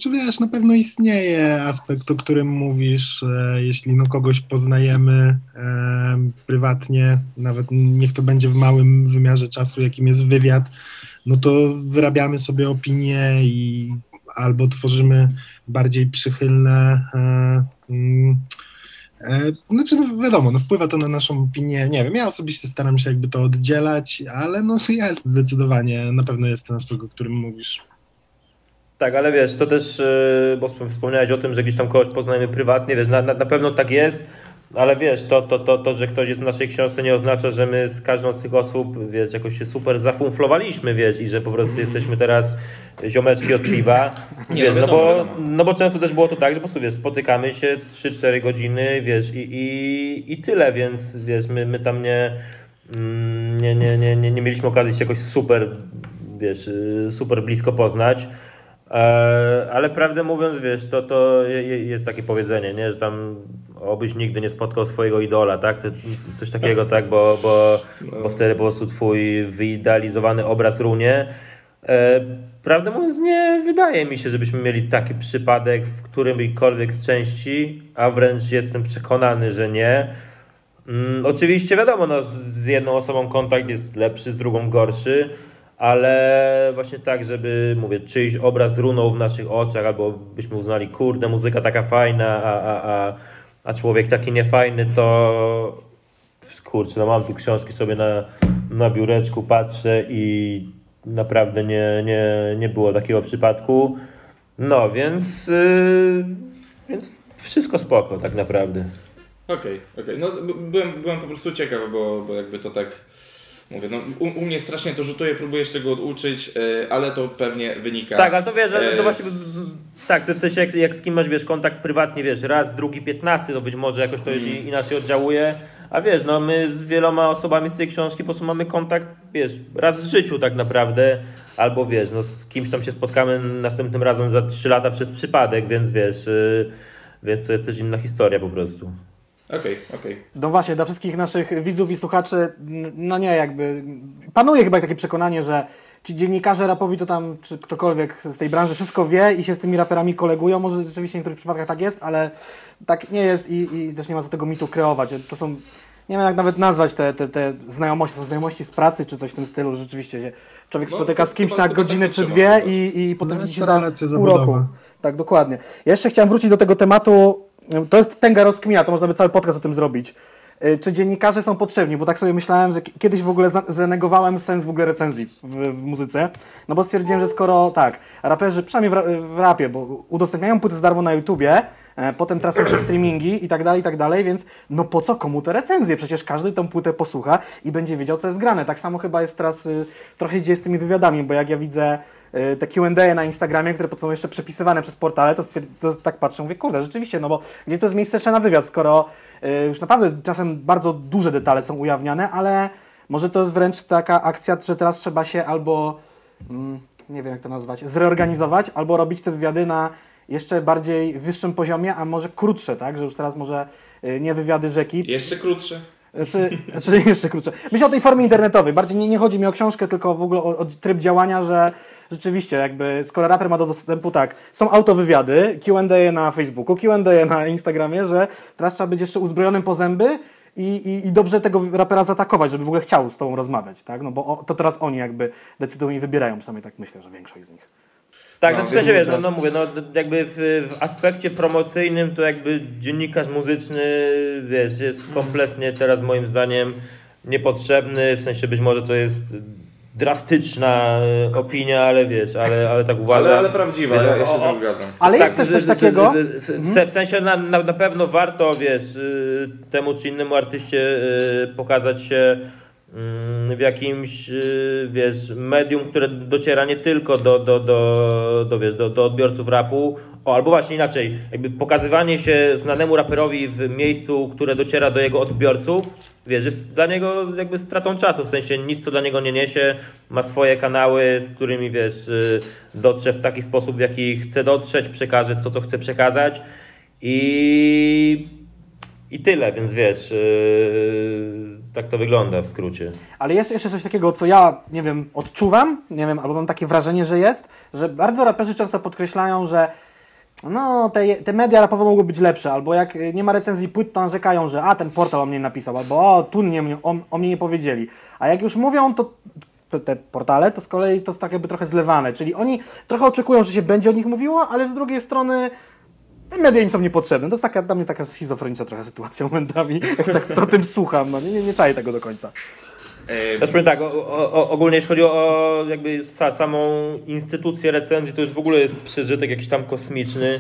Czy wiesz, na pewno istnieje aspekt, o którym mówisz, jeśli no kogoś poznajemy e, prywatnie, nawet niech to będzie w małym wymiarze czasu, jakim jest wywiad, no to wyrabiamy sobie opinie i albo tworzymy bardziej przychylne. E, mm, e, znaczy, no wiadomo, no wpływa to na naszą opinię. Nie wiem, ja osobiście staram się jakby to oddzielać, ale no jest zdecydowanie, na pewno jest ten aspekt, o którym mówisz. Tak, ale wiesz, to też, e, bo wspomniałeś o tym, że gdzieś tam kogoś poznajemy prywatnie, wiesz, na, na, na pewno tak jest, ale wiesz, to, to, to, to, że ktoś jest w naszej książce nie oznacza, że my z każdą z tych osób, wiesz, jakoś się super zafumflowaliśmy, wiesz, i że po prostu jesteśmy teraz ziomeczki od piwa. Nie, wiesz, no, bo, no bo często też było to tak, że po prostu, wiesz, spotykamy się 3-4 godziny, wiesz, i, i, i tyle, więc, wiesz, my, my tam nie, nie, nie, nie, nie, nie mieliśmy okazji się jakoś super, wiesz, super blisko poznać. Ale prawdę mówiąc, wiesz, to, to jest takie powiedzenie, nie? że tam obyś nigdy nie spotkał swojego idola, tak? Coś takiego, tak? Bo, bo, bo wtedy po prostu twój wyidealizowany obraz runie. E, prawdę mówiąc, nie wydaje mi się, żebyśmy mieli taki przypadek w którymkolwiek z części, a wręcz jestem przekonany, że nie. Mm, oczywiście wiadomo, no, z jedną osobą kontakt jest lepszy, z drugą gorszy ale właśnie tak, żeby, mówię, czyjś obraz runął w naszych oczach, albo byśmy uznali, kurde, muzyka taka fajna, a, a, a, a człowiek taki niefajny, to kurczę, no mam tu książki sobie na, na biureczku, patrzę i naprawdę nie, nie, nie było takiego przypadku. No, więc, yy, więc wszystko spoko tak naprawdę. Okej, okay, okej. Okay. No byłem, byłem po prostu ciekaw, bo, bo jakby to tak Mówię, no, u, u, mnie strasznie to rzutuje, próbuję się tego oduczyć, yy, ale to pewnie wynika. Tak, ale to wiesz, ale to właśnie. Tak, w sensie jak, jak z kim masz wiesz, kontakt prywatnie, wiesz, raz, drugi, piętnasty, to być może jakoś to mm. inaczej oddziałuje. A wiesz, no my z wieloma osobami z tej książki po prostu mamy kontakt, wiesz, raz w życiu tak naprawdę. Albo wiesz, no z kimś tam się spotkamy następnym razem za trzy lata przez przypadek, więc wiesz, yy, więc to jest też inna historia po prostu. Okej, okay, okej. Okay. No właśnie, dla wszystkich naszych widzów i słuchaczy, no nie, jakby panuje chyba takie przekonanie, że ci dziennikarze rapowi to tam, czy ktokolwiek z tej branży wszystko wie i się z tymi raperami kolegują. Może rzeczywiście w niektórych przypadkach tak jest, ale tak nie jest i, i też nie ma co tego mitu kreować. To są nie wiem jak nawet nazwać te, te, te znajomości, to znajomości z pracy czy coś w tym stylu, rzeczywiście się człowiek No, spotyka z kimś na godzinę czy dwie i, i potem No, się za pół roku. Tak, dokładnie. Ja jeszcze chciałem wrócić do tego tematu, to jest tęga rozkmina, to można by cały podcast o tym zrobić. Y, Czy dziennikarze są potrzebni? Bo tak sobie myślałem, że ki- kiedyś w ogóle za- zanegowałem sens w ogóle recenzji w, w muzyce. No bo stwierdziłem, że skoro tak, raperzy, przynajmniej w, ra- w rapie, bo udostępniają płyty za darmo na YouTubie, e, potem tracą się streamingi i tak dalej, i tak dalej, więc no po co komu te recenzje? Przecież każdy tą płytę posłucha i będzie wiedział, co jest grane. Tak samo chyba jest teraz y, trochę dzieje z tymi wywiadami, bo jak ja widzę te Q&A na Instagramie, które potem są jeszcze przepisywane przez portale, to, to tak patrzę, mówię, kurde, rzeczywiście, no bo gdzie to jest miejsce jeszcze na wywiad, skoro y, już naprawdę czasem bardzo duże detale są ujawniane, ale może to jest wręcz taka akcja, że teraz trzeba się albo, mm, nie wiem jak to nazwać, zreorganizować, albo robić te wywiady na jeszcze bardziej wyższym poziomie, a może krótsze, tak, że już teraz może y, nie wywiady rzeki, Jeszcze krótsze. Czy, czy jeszcze krótsze. Myślę o tej formie internetowej. Bardziej nie, nie chodzi mi o książkę, tylko w ogóle o, o tryb działania, że rzeczywiście jakby skoro raper ma do dostępu tak, są autowywiady, Q&A na Facebooku, Q&A na Instagramie, że teraz trzeba być jeszcze uzbrojonym po zęby i, i, i dobrze tego rapera zaatakować, żeby w ogóle chciał z tobą rozmawiać, tak? No bo to teraz oni jakby decydują i wybierają, przynajmniej tak myślę, że większość z nich. Tak, No, no, w sensie wiesz, no, no mówię, no jakby w, w aspekcie promocyjnym to jakby dziennikarz muzyczny, wiesz, jest kompletnie teraz moim zdaniem niepotrzebny, w sensie być może to jest drastyczna e, opinia, ale wiesz, ale, ale tak uważam. Ale, ale prawdziwa, Wiesz, ja, ja się o- zgadzam. Ale jest tak, też coś takiego... W, w, w sensie na, na, na pewno warto, wiesz, y, temu czy innemu artyście y, pokazać się w jakimś, y, wiesz, medium, które dociera nie tylko do, do, do, do, wiesz, do, do odbiorców rapu, o, albo właśnie inaczej, jakby pokazywanie się znanemu raperowi w miejscu, które dociera do jego odbiorców, wiesz, jest dla niego jakby stratą czasu, w sensie nic co dla niego nie niesie, ma swoje kanały, z którymi, wiesz, y, dotrze w taki sposób, w jaki chce dotrzeć, przekaże to, co chce przekazać. I, i tyle, więc wiesz, y, tak to wygląda w skrócie. Ale jest jeszcze coś takiego, co ja, nie wiem, odczuwam, nie wiem, albo mam takie wrażenie, że jest, że bardzo raperzy często podkreślają, że no, te, te media rapowe mogły być lepsze, albo jak nie ma recenzji płyt, to narzekają, że a, ten portal o mnie napisał, albo o, tu nie, o, o mnie nie powiedzieli. A jak już mówią, to te portale, to z kolei to jest tak jakby trochę zlewane, czyli oni trochę oczekują, że się będzie o nich mówiło, ale z drugiej strony te media im są niepotrzebne. To jest taka, dla mnie taka schizofreniczna trochę sytuacja momentami, jak tak o tym słucham, no nie, nie, nie czaję tego do końca. Znaczy powiem tak, o, o, ogólnie jeśli chodzi o jakby sa, samą instytucję recenzji, to już w ogóle jest przeżytek jakiś tam kosmiczny.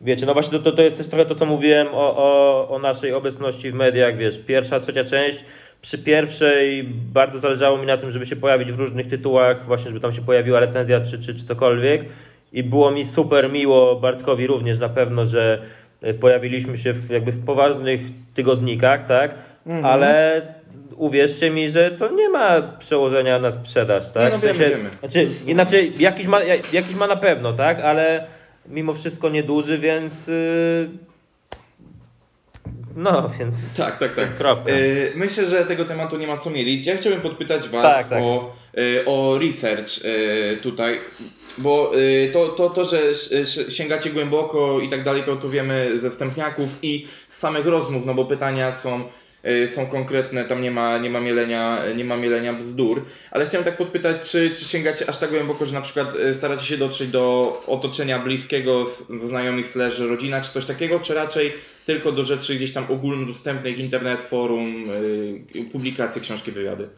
Wiecie, no właśnie to, to, to jest też trochę to, co mówiłem o, o, o naszej obecności w mediach, wiesz, pierwsza, trzecia część. Przy pierwszej bardzo zależało mi na tym, żeby się pojawić w różnych tytułach, właśnie żeby tam się pojawiła recenzja czy, czy, czy cokolwiek. I było mi super miło, Bartkowi również na pewno, że y, pojawiliśmy się w, jakby w poważnych tygodnikach, tak? Ale uwierzcie mi, że to nie ma przełożenia na sprzedaż, tak? Nie, no W sensie- wiemy, wiemy. Znaczy, inaczej, jakiś ma, ja- jakiś ma na pewno, tak? Ale mimo wszystko nieduży, więc... Yy... No, więc... Tak, tak, tak. E, Myślę, że tego tematu nie ma co mielić. Ja chciałbym podpytać Was Tak, tak. O, e, o research e, tutaj, bo e, to, to, to że sięgacie głęboko i tak dalej, to, to wiemy ze wstępniaków i z samych rozmów, no bo pytania są, e, są konkretne, tam nie ma, nie, ma mielenia, nie ma mielenia bzdur, ale chciałem tak podpytać, czy, czy sięgacie aż tak głęboko, że na przykład e, staracie się dotrzeć do otoczenia bliskiego, z- znajomych slash rodzina, czy coś takiego, czy raczej tylko do rzeczy gdzieś tam ogólnodostępnych, internet, forum, yy, publikacje, książki, wywiady.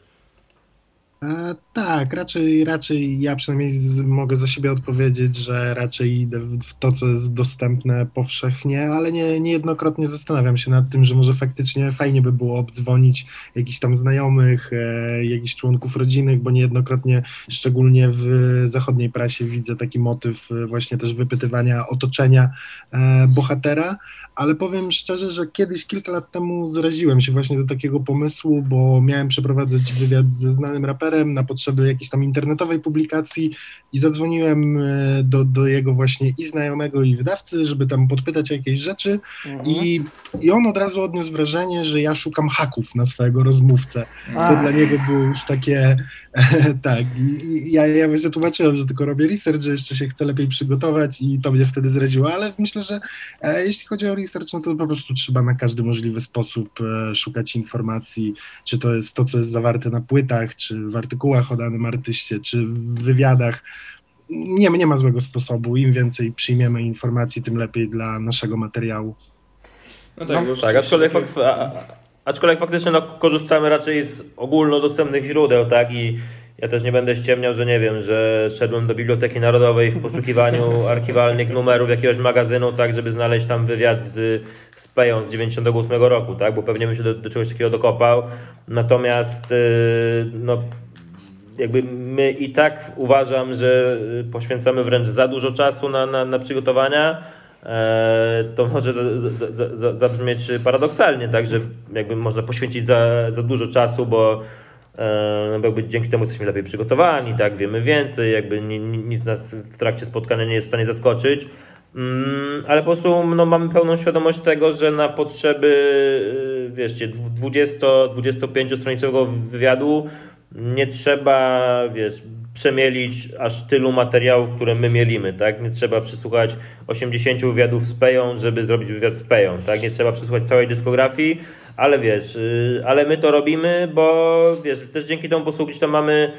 E, tak, raczej, raczej ja przynajmniej z, mogę za siebie odpowiedzieć, że raczej idę w, w to, co jest dostępne powszechnie, ale nie, niejednokrotnie zastanawiam się nad tym, że może faktycznie fajnie by było obdzwonić jakichś tam znajomych, e, jakichś członków rodzinnych, bo niejednokrotnie, szczególnie w zachodniej prasie, widzę taki motyw e, właśnie też wypytywania otoczenia e, bohatera. Ale powiem szczerze, że kiedyś, kilka lat temu zraziłem się właśnie do takiego pomysłu, bo miałem przeprowadzać wywiad ze znanym raperem, na potrzeby jakiejś tam internetowej publikacji i zadzwoniłem e, do, do jego właśnie i znajomego, i wydawcy, żeby tam podpytać o jakieś rzeczy Mhm. i, i on od razu odniósł wrażenie, że ja szukam haków na swojego rozmówcę. To A. dla niego było już takie, tak, i, i ja, ja właśnie tłumaczyłem, że tylko robię research, że jeszcze się chcę lepiej przygotować i to mnie wtedy zraziło, ale myślę, że e, jeśli chodzi o research, no to po prostu trzeba na każdy możliwy sposób e, szukać informacji, czy to jest to, co jest zawarte na płytach, czy w artykułach o danym artyście, czy w wywiadach. Nie, nie ma złego sposobu. Im więcej przyjmiemy informacji, tym lepiej dla naszego materiału. No tak, bo Tak, aczkolwiek, fak, a, aczkolwiek faktycznie no, korzystamy raczej z ogólnodostępnych źródeł, tak? I ja też nie będę ściemniał, że nie wiem, że szedłem do Biblioteki Narodowej w poszukiwaniu archiwalnych numerów jakiegoś magazynu, tak, żeby znaleźć tam wywiad z, z Peją z 98 roku, tak? Bo pewnie bym się do, do czegoś takiego dokopał. Natomiast yy, no, jakby my i tak uważam, że y, poświęcamy wręcz za dużo czasu na, na, na przygotowania. E, to może za- za- za- za- zabrzmieć paradoksalnie, tak, że jakby można poświęcić za, za dużo czasu, bo no bo jakby dzięki temu jesteśmy lepiej przygotowani, tak, wiemy więcej, jakby ni, ni, nic nas w trakcie spotkania nie jest w stanie zaskoczyć. Mm, ale po prostu no, mamy pełną świadomość tego, że na potrzeby, wieszcie, 20-25 stronicowego wywiadu nie trzeba, wiesz, przemielić aż tylu materiałów, które my mielimy, tak? Nie trzeba przysłuchać 80 wywiadów z Peją, żeby zrobić wywiad z Peją, tak? Nie trzeba przysłuchać całej dyskografii, ale wiesz, y, ale my to robimy, bo wiesz, też dzięki temu posługić to mamy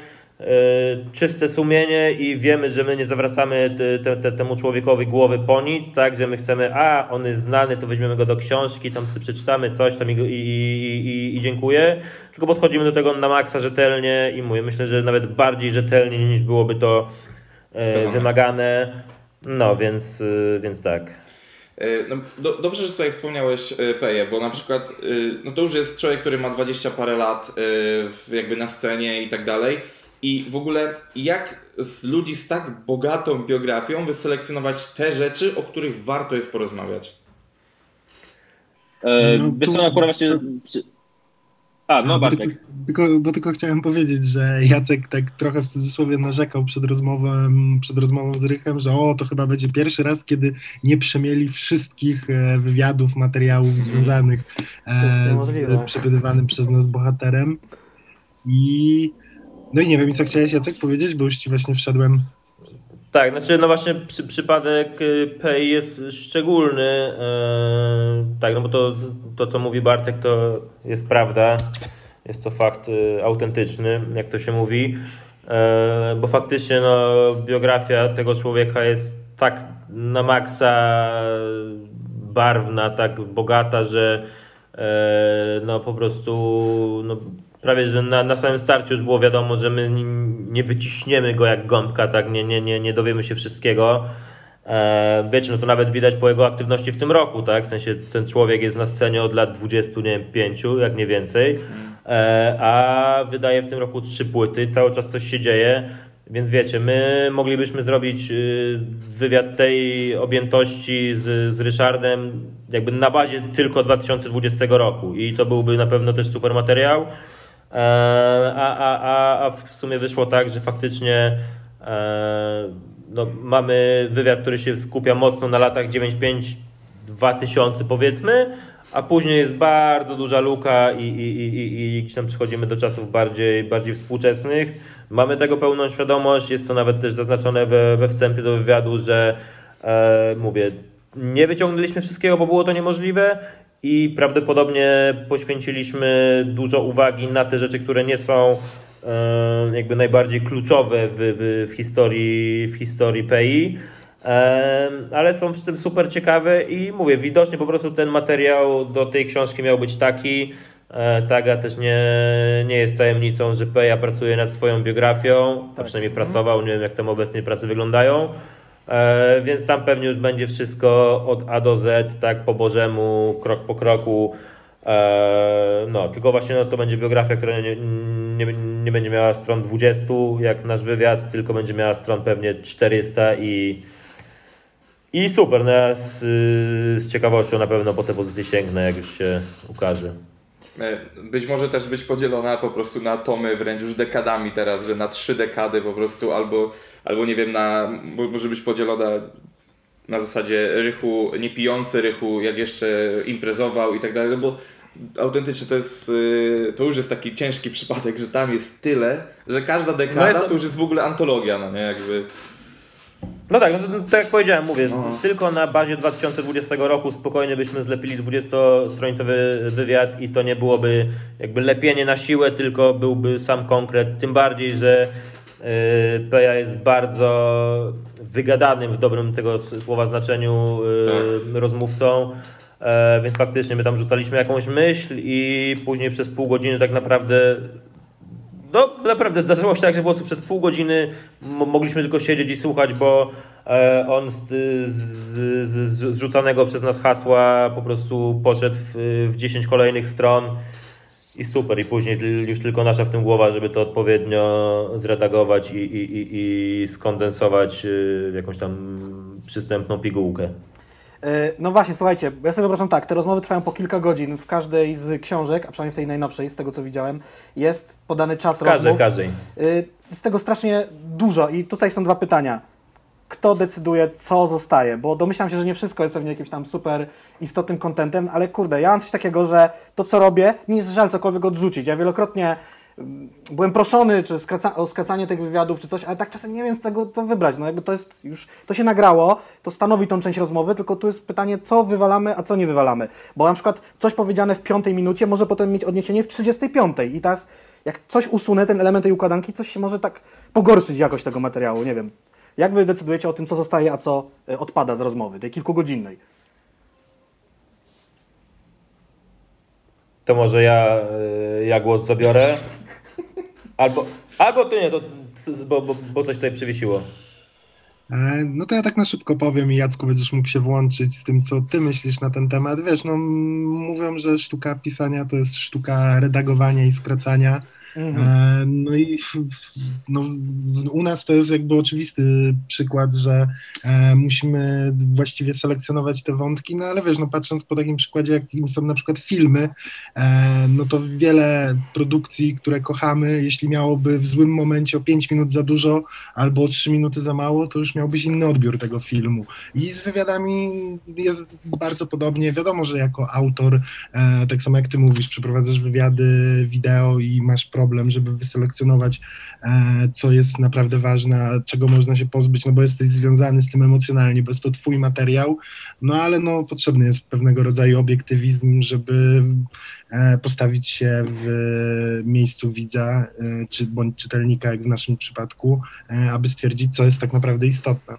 czyste sumienie i wiemy, że my nie zawracamy te, te, te, temu człowiekowi głowy po nic, tak, że my chcemy, a on jest znany, to weźmiemy go do książki, tam sobie przeczytamy coś tam i, i, i, i, dziękuję, tylko podchodzimy do tego na maksa rzetelnie i mówię, myślę, że nawet bardziej rzetelnie niż byłoby to e, wymagane, no więc, y, więc tak. E, No, do, dobrze, że tutaj wspomniałeś e, Peję, bo na przykład e, no to już jest człowiek, który ma 20 parę lat e, jakby na scenie i tak dalej. I w ogóle jak z ludzi z tak bogatą biografią wyselekcjonować te rzeczy, o których warto jest porozmawiać? E, No wiesz tu- co, akurat właśnie... A, no bo, Bartek. tylko, tylko, bo tylko chciałem powiedzieć, że Jacek tak trochę w cudzysłowie narzekał przed rozmową, przed rozmową z Rychem, że o, to chyba będzie pierwszy raz, kiedy nie przemieli wszystkich e, wywiadów, materiałów związanych e, z przebywanym przez nas bohaterem. I no i nie wiem, co chciałeś Jacek powiedzieć, bo już ci właśnie wszedłem. Tak, znaczy no właśnie przy, przypadek y, Pei jest szczególny, e, tak, no bo to, to co mówi Bartek to jest prawda, jest to fakt y, autentyczny, jak to się mówi, e, bo faktycznie no, biografia tego człowieka jest tak na maksa barwna, tak bogata, że e, no po prostu no, prawie że na, na samym starcie już było wiadomo, że my nie wyciśniemy go jak gąbka, tak nie, nie, nie, nie dowiemy się wszystkiego. E, wiecie, no to nawet widać po jego aktywności w tym roku, tak? W sensie ten człowiek jest na scenie od lat 20, nie wiem, 5, jak nie więcej. E, a wydaje w tym roku trzy płyty, cały czas coś się dzieje. Więc wiecie, my moglibyśmy zrobić y, wywiad tej objętości z, z Ryszardem jakby na bazie tylko 2020 roku i to byłby na pewno też super materiał. E, A, a, a, a w sumie wyszło tak, że faktycznie e, no, mamy wywiad, który się skupia mocno na latach 95-2000 powiedzmy, a później jest bardzo duża luka i, i, i, i, gdzieś tam przechodzimy do czasów bardziej, bardziej współczesnych. Mamy tego pełną świadomość, jest to nawet też zaznaczone we, we wstępie do wywiadu, że e, mówię, nie wyciągnęliśmy wszystkiego, bo było to niemożliwe i prawdopodobnie poświęciliśmy dużo uwagi na te rzeczy, które nie są e, jakby najbardziej kluczowe w, w, w historii, w historii PI. Ale są przy tym super ciekawe i mówię, widocznie po prostu ten materiał do tej książki miał być taki. E, Taga też nie, nie jest tajemnicą, że Peja pracuje nad swoją biografią, a przynajmniej pracował, nie wiem jak tam obecnie prace wyglądają. E, więc tam pewnie już będzie wszystko od A do Z, tak po bożemu, krok po kroku. E, no, tylko właśnie no, to będzie biografia, która nie, nie, nie będzie miała stron 20 jak nasz wywiad, tylko będzie miała stron pewnie 400 i, i super. No, ja z, z ciekawością na pewno po te pozycje sięgnę, jak już się ukaże. e, być może też być podzielona po prostu na tomy wręcz już dekadami teraz, że na trzy dekady po prostu, albo, albo nie wiem, na, może być podzielona na zasadzie Rychu niepijący, Rychu jak jeszcze imprezował i tak dalej, no bo autentycznie to jest, y, to już jest taki ciężki przypadek, że tam jest tyle, że każda dekada No jest- to już jest w ogóle antologia, no nie, jakby. No tak, no, tak jak powiedziałem, mówię, No. tylko na bazie 2020 roku spokojnie byśmy zlepili 20-stronicowy wywiad i to nie byłoby jakby lepienie na siłę, tylko byłby sam konkret. Tym bardziej, że Peja jest bardzo wygadanym w dobrym tego słowa znaczeniu yy, rozmówcą. E, więc faktycznie my tam rzucaliśmy jakąś myśl i później przez pół godziny tak naprawdę no naprawdę zdarzyło się tak, że po prostu przez pół godziny mo- mogliśmy tylko siedzieć i słuchać, bo e, on z, z, z, z zrzucanego przez nas hasła po prostu poszedł w, w 10 kolejnych stron i super. I później już tylko nasza w tym głowa, żeby to odpowiednio zredagować i, i, i, i skondensować e, w jakąś tam przystępną pigułkę. E, No właśnie, słuchajcie, ja sobie wyobrażam tak, te rozmowy trwają po kilka godzin. W każdej z książek, a przynajmniej w tej najnowszej, z tego co widziałem, jest podany czas W każdej, w rozmów. każdej. Y, Z tego strasznie dużo i tutaj są dwa pytania. Kto decyduje, co zostaje? Bo domyślam się, że nie wszystko jest pewnie jakimś tam super istotnym kontentem, ale kurde, ja mam coś takiego, że to co robię, mi jest żal cokolwiek odrzucić. Ja wielokrotnie mm, byłem proszony czy skraca, o skracanie tych wywiadów czy coś, ale tak czasem nie wiem z tego co wybrać. No jakby to jest już, to się nagrało, to stanowi tą część rozmowy, tylko tu jest pytanie, co wywalamy, a co nie wywalamy. Bo na przykład coś powiedziane w piątej minucie może potem mieć odniesienie w 35 i teraz jak coś usunę, ten element tej układanki, coś się może tak pogorszyć jakość tego materiału, nie wiem. Jak wy decydujecie o tym, co zostaje, a co y, odpada z rozmowy, tej kilkugodzinnej? To może ja, e, ja głos zabiorę. Albo, albo to nie, to, bo, bo, bo coś tutaj przywiesiło. E, No to ja tak na szybko powiem i Jacku będziesz mógł się włączyć z tym, co ty myślisz na ten temat. Wiesz, no mówią, że sztuka pisania to jest sztuka redagowania i skracania. E, No i no, u nas to jest jakby oczywisty przykład, że e, musimy właściwie selekcjonować te wątki, no ale wiesz, no patrząc po takim przykładzie, jakim są na przykład filmy, e, no to wiele produkcji, które kochamy, jeśli miałoby w złym momencie o 5 minut za dużo albo o 3 minuty za mało, to już miałbyś inny odbiór tego filmu. I z wywiadami jest bardzo podobnie. Wiadomo, że jako autor, tak samo jak ty mówisz, przeprowadzasz wywiady wideo i masz problem, żeby wyselekcjonować, e, co jest naprawdę ważne, a czego można się pozbyć, no bo jesteś związany z tym emocjonalnie, bo jest to twój materiał, no ale no potrzebny jest pewnego rodzaju obiektywizm, żeby e, postawić się w miejscu widza, e, czy bądź czytelnika, jak w naszym przypadku, e, aby stwierdzić, co jest tak naprawdę istotne.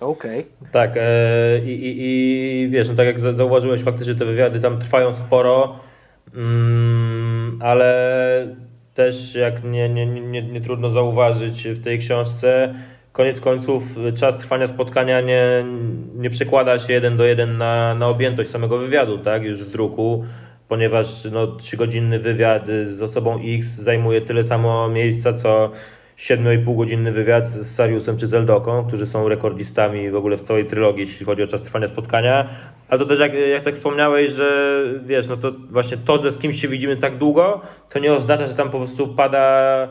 Okej. Tak, e, i, i, i wiesz, no tak jak za- zauważyłeś, faktycznie te wywiady tam trwają sporo, mm, ale też jak nie, nie, nie, nie trudno zauważyć w tej książce, koniec końców czas trwania spotkania nie, nie przekłada się jeden do jeden na, na objętość samego wywiadu, tak, już w druku, ponieważ no, trzygodzinny wywiad z osobą X zajmuje tyle samo miejsca, co 7,5 godzinny wywiad z Sariusem czy Zeldoką, którzy są rekordzistami w ogóle w całej trylogii, jeśli chodzi o czas trwania spotkania. Ale to też jak, jak tak wspomniałeś, że wiesz, no to właśnie to, że z kimś się widzimy tak długo, to nie oznacza, że tam po prostu pada,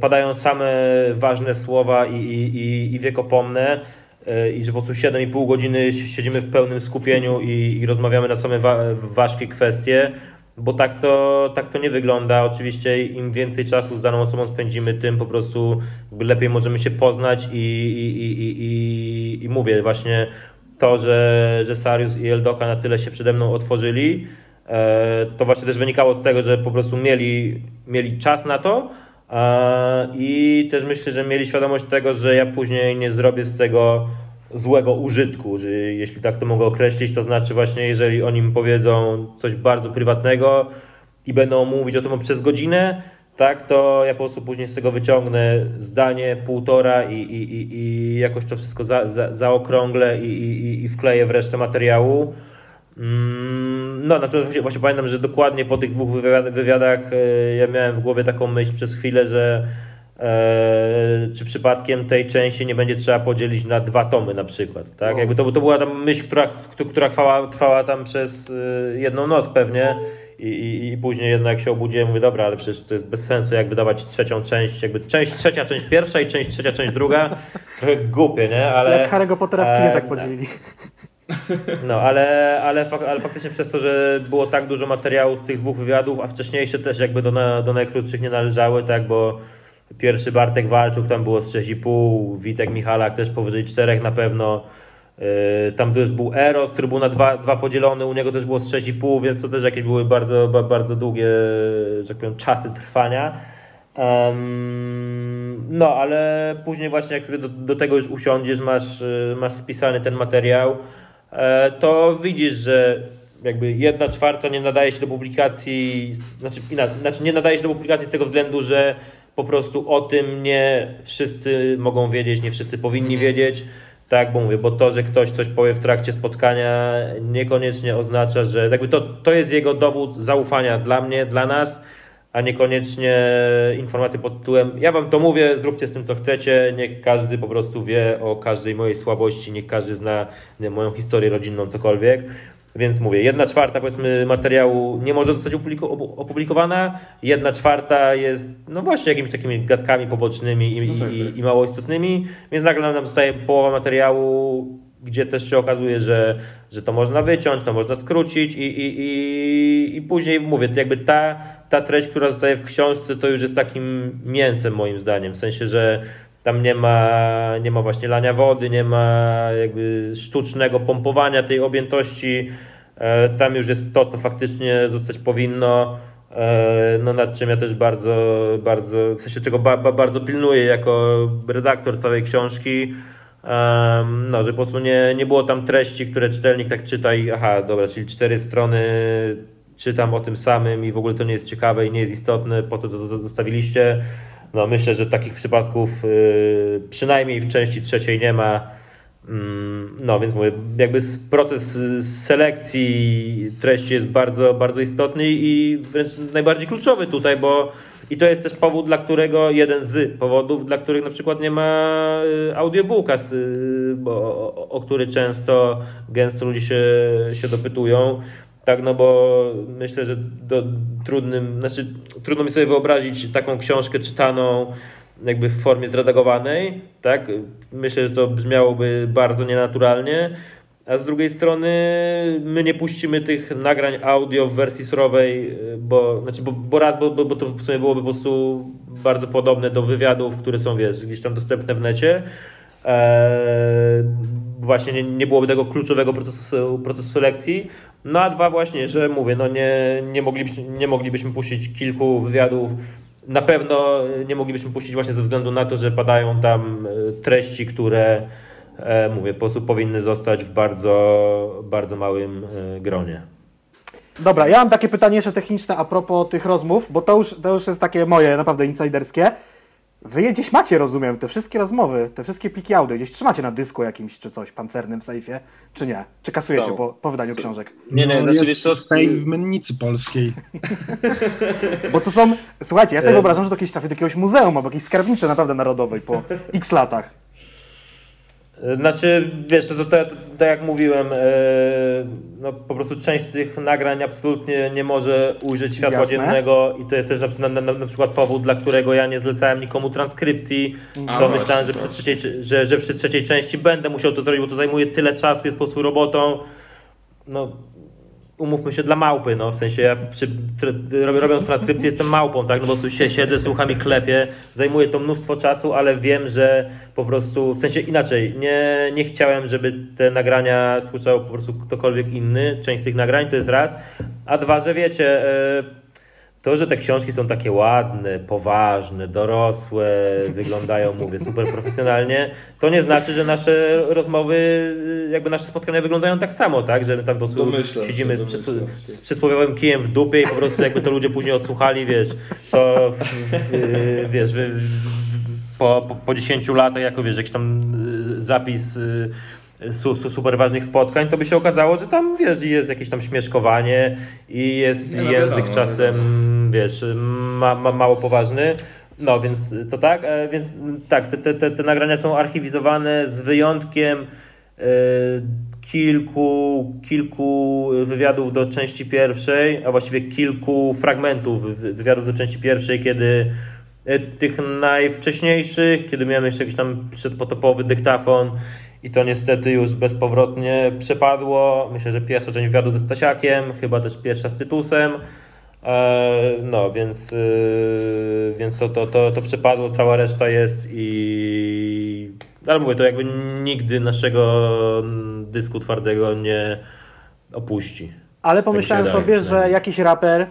padają same ważne słowa i, i, i, i wiekopomne e, i że po prostu 7,5 godziny siedzimy w pełnym skupieniu i, i rozmawiamy na same wa- ważkie kwestie, bo tak to, tak to nie wygląda. Oczywiście im więcej czasu z daną osobą spędzimy, tym po prostu lepiej możemy się poznać i, i, i, i, i, i mówię właśnie to, że, że Sarius i Eldoka na tyle się przede mną otworzyli, e, to właśnie też wynikało z tego, że po prostu mieli, mieli czas na to e, i też myślę, że mieli świadomość tego, że ja później nie zrobię z tego złego użytku, że jeśli tak to mogę określić, to znaczy właśnie jeżeli oni mi powiedzą coś bardzo prywatnego i będą mówić o tym przez godzinę, tak, to ja po prostu później z tego wyciągnę zdanie, półtora i, i, i, i jakoś to wszystko za, za, zaokrąglę i, i, i wkleję w resztę materiału. Mm, No, natomiast właśnie, właśnie pamiętam, że dokładnie po tych dwóch wywiad- wywiadach e, ja miałem w głowie taką myśl przez chwilę, że czy przypadkiem tej części nie będzie trzeba podzielić na dwa tomy na przykład, tak? Jakby to, to była tam myśl, która, która trwała, trwała tam przez e, jedną noc pewnie i, i, i później jednak się obudziłem, mówię, dobra, ale przecież to jest bez sensu, jak wydawać trzecią część, jakby część trzecia, część pierwsza i część trzecia, część druga. Trochę głupie, nie? Ale, Jak Harry'ego Pottera w kinie e, tak podzielili. No, ale, ale, fak, ale faktycznie przez to, że było tak dużo materiału z tych dwóch wywiadów, a wcześniejsze też jakby do, na, do najkrótszych nie należały, tak, bo pierwszy Bartek Walczuk tam było z 6,5, Witek Michalak też powyżej 4 na pewno. Yy, tam też był Eros, Trybuna 2, 2 podzielony, u niego też było z 6,5, więc to też jakieś były bardzo, ba, bardzo długie, że tak powiem, czasy trwania. Um, no, ale później właśnie jak sobie do, do tego już usiądziesz, masz, yy, masz spisany ten materiał, e, to widzisz, że jakby jedna czwarta nie nadaje się do publikacji, znaczy, inaczej, znaczy nie nadaje się do publikacji z tego względu, że po prostu o tym nie wszyscy mogą wiedzieć, nie wszyscy powinni wiedzieć. Tak, bo mówię, bo to, że ktoś coś powie w trakcie spotkania, niekoniecznie oznacza, że jakby to, to jest jego dowód zaufania dla mnie, dla nas, a niekoniecznie informacje pod tytułem ja wam to mówię, zróbcie z tym co chcecie, niech każdy po prostu wie o każdej mojej słabości, niech każdy zna nie, moją historię rodzinną, cokolwiek. Więc mówię, jedna czwarta powiedzmy materiału nie może zostać opublikowana, jedna czwarta jest no właśnie jakimiś takimi gadkami pobocznymi i, No tak, i, tak. i mało istotnymi, więc nagle nam zostaje połowa materiału, gdzie też się okazuje, że, że to można wyciąć, to można skrócić i, i, i, i później mówię, to jakby ta, ta treść, która zostaje w książce, to już jest takim mięsem moim zdaniem, w sensie, że tam nie ma, nie ma właśnie lania wody, nie ma jakby sztucznego pompowania tej objętości. E, Tam już jest to, co faktycznie zostać powinno. E, No nad czym ja też bardzo, bardzo, w sensie czego ba, ba, bardzo pilnuję jako redaktor całej książki. No, że po prostu nie, nie było tam treści, które czytelnik tak czyta i aha, dobra, czyli cztery strony czytam o tym samym i w ogóle to nie jest ciekawe i nie jest istotne, po co to zostawiliście. No myślę, że takich przypadków y, przynajmniej w części trzeciej nie ma. Mm, No więc mówię, jakby proces y, selekcji treści jest bardzo, bardzo istotny i wręcz najbardziej kluczowy tutaj, bo i to jest też powód, dla którego, jeden z powodów, dla których na przykład nie ma y, audiobooka, bo, o, o który często, gęsto ludzie się, się dopytują. Tak, no bo myślę, że do, trudnym, znaczy, trudno mi sobie wyobrazić taką książkę czytaną jakby w formie zredagowanej, tak? Myślę, że to brzmiałoby bardzo nienaturalnie, a z drugiej strony my nie puścimy tych nagrań audio w wersji surowej, bo, znaczy, bo, bo raz, bo, bo, to w sumie byłoby po prostu bardzo podobne do wywiadów, które są, wiesz, gdzieś tam dostępne w necie. Eee, właśnie nie, nie byłoby tego kluczowego procesu, procesu selekcji. No a dwa właśnie, że mówię, no nie, nie, moglibyśmy, nie moglibyśmy puścić kilku wywiadów. Na pewno nie moglibyśmy puścić właśnie ze względu na to, że padają tam e, treści, które e, mówię, po prostu powinny zostać w bardzo, bardzo małym e, gronie. Dobra, ja mam takie pytanie jeszcze techniczne a propos tych rozmów, bo to już, to już jest takie moje, naprawdę insiderskie. Wy je gdzieś macie, rozumiem, te wszystkie rozmowy, te wszystkie pliki audio, gdzieś trzymacie na dysku jakimś czy coś pancernym w sejfie, czy nie? Czy kasujecie To. po, po wydaniu książek? Nie, nie, no, znaczy, jest co, stay w mennicy polskiej. Bo to są, słuchajcie, ja sobie wyobrażam, że to kiedyś trafi do jakiegoś muzeum albo jakiejś skarbnicy naprawdę narodowej po x latach. Znaczy, wiesz, to, to, to, to jak mówiłem, e, no po prostu część z tych nagrań absolutnie nie może ujrzeć światła Jasne. dziennego i to jest też na, na, na, na przykład powód, dla którego ja nie zlecałem nikomu transkrypcji, A, co myślałem, że przy, trzeciej, że, że przy trzeciej części będę musiał to zrobić, bo to zajmuje tyle czasu, jest po prostu robotą. No, umówmy się, dla małpy, no w sensie ja przy, robiąc transkrypcję jestem małpą, tak, no prostu się siedzę, słucham i klepię, zajmuje to mnóstwo czasu, ale wiem, że po prostu, w sensie inaczej, nie, nie chciałem, żeby te nagrania słyszał po prostu ktokolwiek inny, część z tych nagrań, to jest raz, a dwa, że wiecie, e, to, że te książki są takie ładne, poważne, dorosłe, wyglądają, mówię, super profesjonalnie, to nie znaczy, że nasze rozmowy, jakby nasze spotkania wyglądają tak samo, tak? Że my tam po prostu Domyślam się, siedzimy z, przysł- z przysłowiowym kijem w dupie i po prostu jakby to ludzie później odsłuchali, wiesz, to w, w, wiesz, w, w, po, po, po 10 latach, jako wiesz, jakiś tam y, zapis y, su, su, super ważnych spotkań, to by się okazało, że tam wiesz, jest jakieś tam śmieszkowanie i jest Nie, no język wiadomo, czasem, wiadomo. wiesz, ma, ma, mało poważny. No więc to tak, e, więc tak, te, te, te, nagrania są archiwizowane z wyjątkiem e, kilku, kilku wywiadów do części pierwszej, a właściwie kilku fragmentów wy- wywiadów do części pierwszej, kiedy e, tych najwcześniejszych, kiedy miałem jeszcze jakiś tam przedpotopowy dyktafon i to niestety już bezpowrotnie przepadło. Myślę, że pierwsza część wywiadu ze Stasiakiem, chyba też pierwsza z Tytusem. E, No, więc, y, więc to, to, to, to przepadło, cała reszta jest i. Ale mówię, to jakby nigdy naszego dysku twardego nie opuści. Ale pomyślałem Tak sobie, że jakiś raper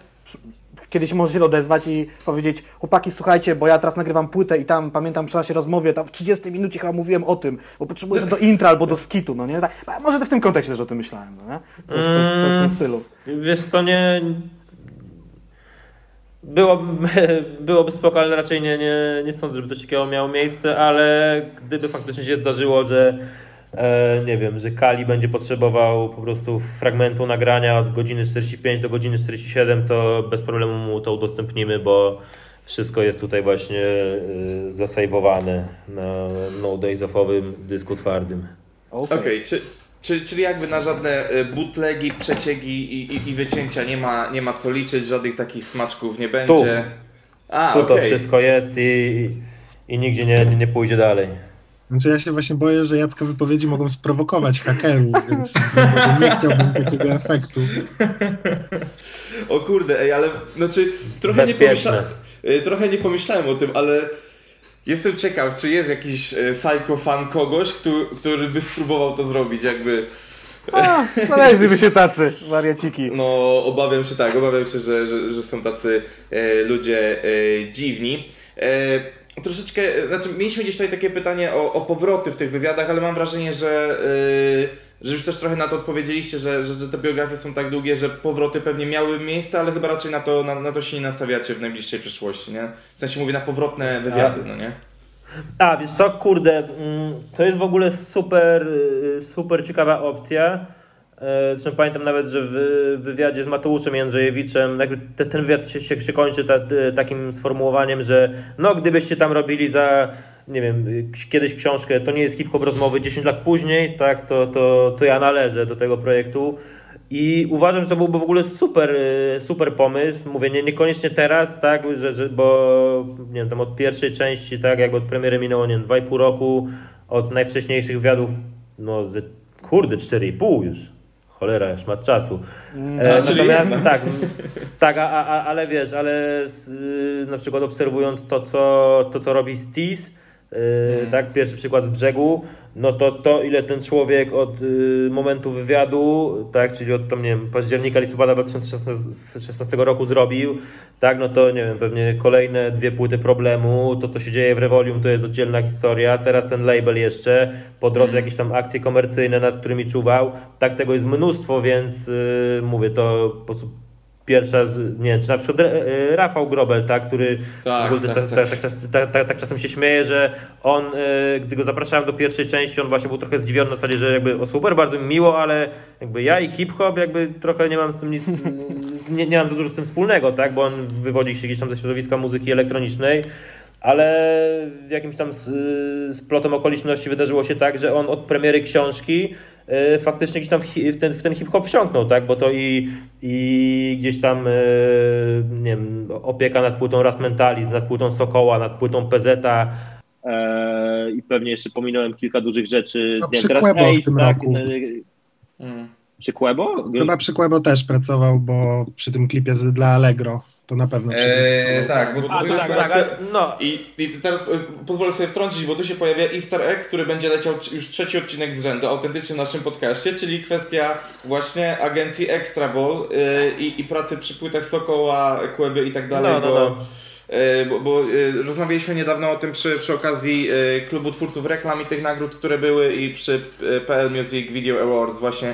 kiedyś może się odezwać i powiedzieć chłopaki, słuchajcie, bo ja teraz nagrywam płytę i tam pamiętam przy naszej rozmowie, tam w 30 minucie chyba mówiłem o tym, bo potrzebuję to do intra albo do skitu, no nie? Tak, może to w tym kontekście też o tym myślałem, no nie? Coś, coś, coś w tym Mm. stylu. Wiesz co, nie... Byłoby, byłoby spoko, ale raczej nie, nie, nie sądzę, żeby coś takiego miało miejsce, ale gdyby faktycznie się zdarzyło, że nie wiem, że Kali będzie potrzebował po prostu fragmentu nagrania od godziny 45 do godziny 47, to bez problemu mu to udostępnimy, bo wszystko jest tutaj właśnie e, zasejwowane na no days offowym dysku twardym. Okej, czy, czy, czyli jakby na żadne y, bootlegi, przeciegi i, i, i wycięcia nie ma, nie ma co liczyć, żadnych takich smaczków nie będzie. A, Tu to okej. wszystko jest i, i nigdzie nie, nie pójdzie dalej. Znaczy ja się właśnie boję, że Jacka wypowiedzi mogą sprowokować hakerów, więc może nie chciałbym takiego efektu. O kurde, ej, ale znaczy trochę nie, pomyśla... y, trochę nie pomyślałem o tym, ale jestem ciekaw, czy jest jakiś y, psycho fan kogoś, który, który by spróbował to zrobić, jakby. A, znaleźliby się tacy wariaciki. No, obawiam się tak, obawiam się, że, że, że są tacy e, ludzie e, dziwni. E, troszeczkę, znaczy mieliśmy gdzieś tutaj takie pytanie o, o powroty w tych wywiadach, ale mam wrażenie, że, e, że już też trochę na to odpowiedzieliście, że, że, że te biografie są tak długie, że powroty pewnie miały miejsce, ale chyba raczej na to, na, na to się nie nastawiacie w najbliższej przyszłości, nie? W sensie mówię na powrotne wywiady, no nie? A, wiesz co, kurde, mm, to jest w ogóle super, y, super ciekawa opcja. E, Zresztą pamiętam nawet, że w wywiadzie z Mateuszem Jędrzejewiczem, ten wywiad się, się, się kończy ta, y, takim sformułowaniem, że no gdybyście tam robili za, nie wiem, kiedyś książkę, to nie jest hip-hop rozmowy 10 lat później, tak, to, to, to ja należę do tego projektu. I uważam, że to byłby w ogóle super, y, super pomysł. Mówię, nie, niekoniecznie teraz, tak, że, że, bo nie wiem, tam od pierwszej części, tak, jak od premiery minęło, nie wiem, 2,5 roku, od najwcześniejszych wywiadów, no, kurde, 4,5 już. Cholera, już ma czasu. E, A, czyli natomiast jednak. tak, tak, a, a, a, ale wiesz, ale z, y, na przykład obserwując to, co, to, co robi Stis, y, tak, pierwszy przykład z brzegu, no to to, ile ten człowiek od y, momentu wywiadu, tak, czyli od tam, nie wiem, października, listopada 2016 roku zrobił, tak, no to nie wiem, pewnie kolejne dwie płyty problemu, to co się dzieje w Revolium to jest oddzielna historia, teraz ten label jeszcze, po drodze jakieś tam akcje komercyjne, nad którymi czuwał, tak, tego jest mnóstwo, więc y, mówię, to po prostu pierwsza, z, nie czy na przykład e, Rafał Grobel, tak, który Tak, w ogóle też tak, tak, tak. tak, tak, tak, tak, tak czasem się śmieje, że on, e, gdy go zapraszałem do pierwszej części, on właśnie był trochę zdziwiony na zasadzie, że jakby o super, bardzo mi miło, ale jakby ja i hip-hop jakby trochę nie mam z tym nic, nie, nie mam za dużo z tym wspólnego, tak, bo on wywodzi się gdzieś tam ze środowiska muzyki elektronicznej, ale w jakimś tam z, z plotem okoliczności wydarzyło się tak, że on od premiery książki e, faktycznie gdzieś tam w, w ten, w ten hip-hop wsiąknął, tak? Bo to i, i gdzieś tam e, nie wiem, opieka nad płytą Ras Mentalizm, nad płytą Sokoła, nad płytą PZ-a. E, I pewnie jeszcze pominąłem kilka dużych rzeczy. No, przy teraz Quebo w Ace, tym tak, roku. e, Mm. Przy Quebo? Chyba przy Quebo też pracował, bo przy tym klipie z, dla Allegro to na pewno. Eee, tak, bo, A, to jest tak, tak, ale- no. I, I teraz y, pozwolę sobie wtrącić, bo tu się pojawia easter egg, który będzie leciał już trzeci odcinek z rzędu, autentycznie w naszym podcaście, czyli kwestia właśnie agencji Extra Ball y, i, i pracy przy płytach Sokoła, Kłeby i tak dalej, No, no, bo, no. y, bo, bo rozmawialiśmy niedawno o tym przy, przy okazji klubu twórców reklam i tych nagród, które były i przy PL Music Video Awards właśnie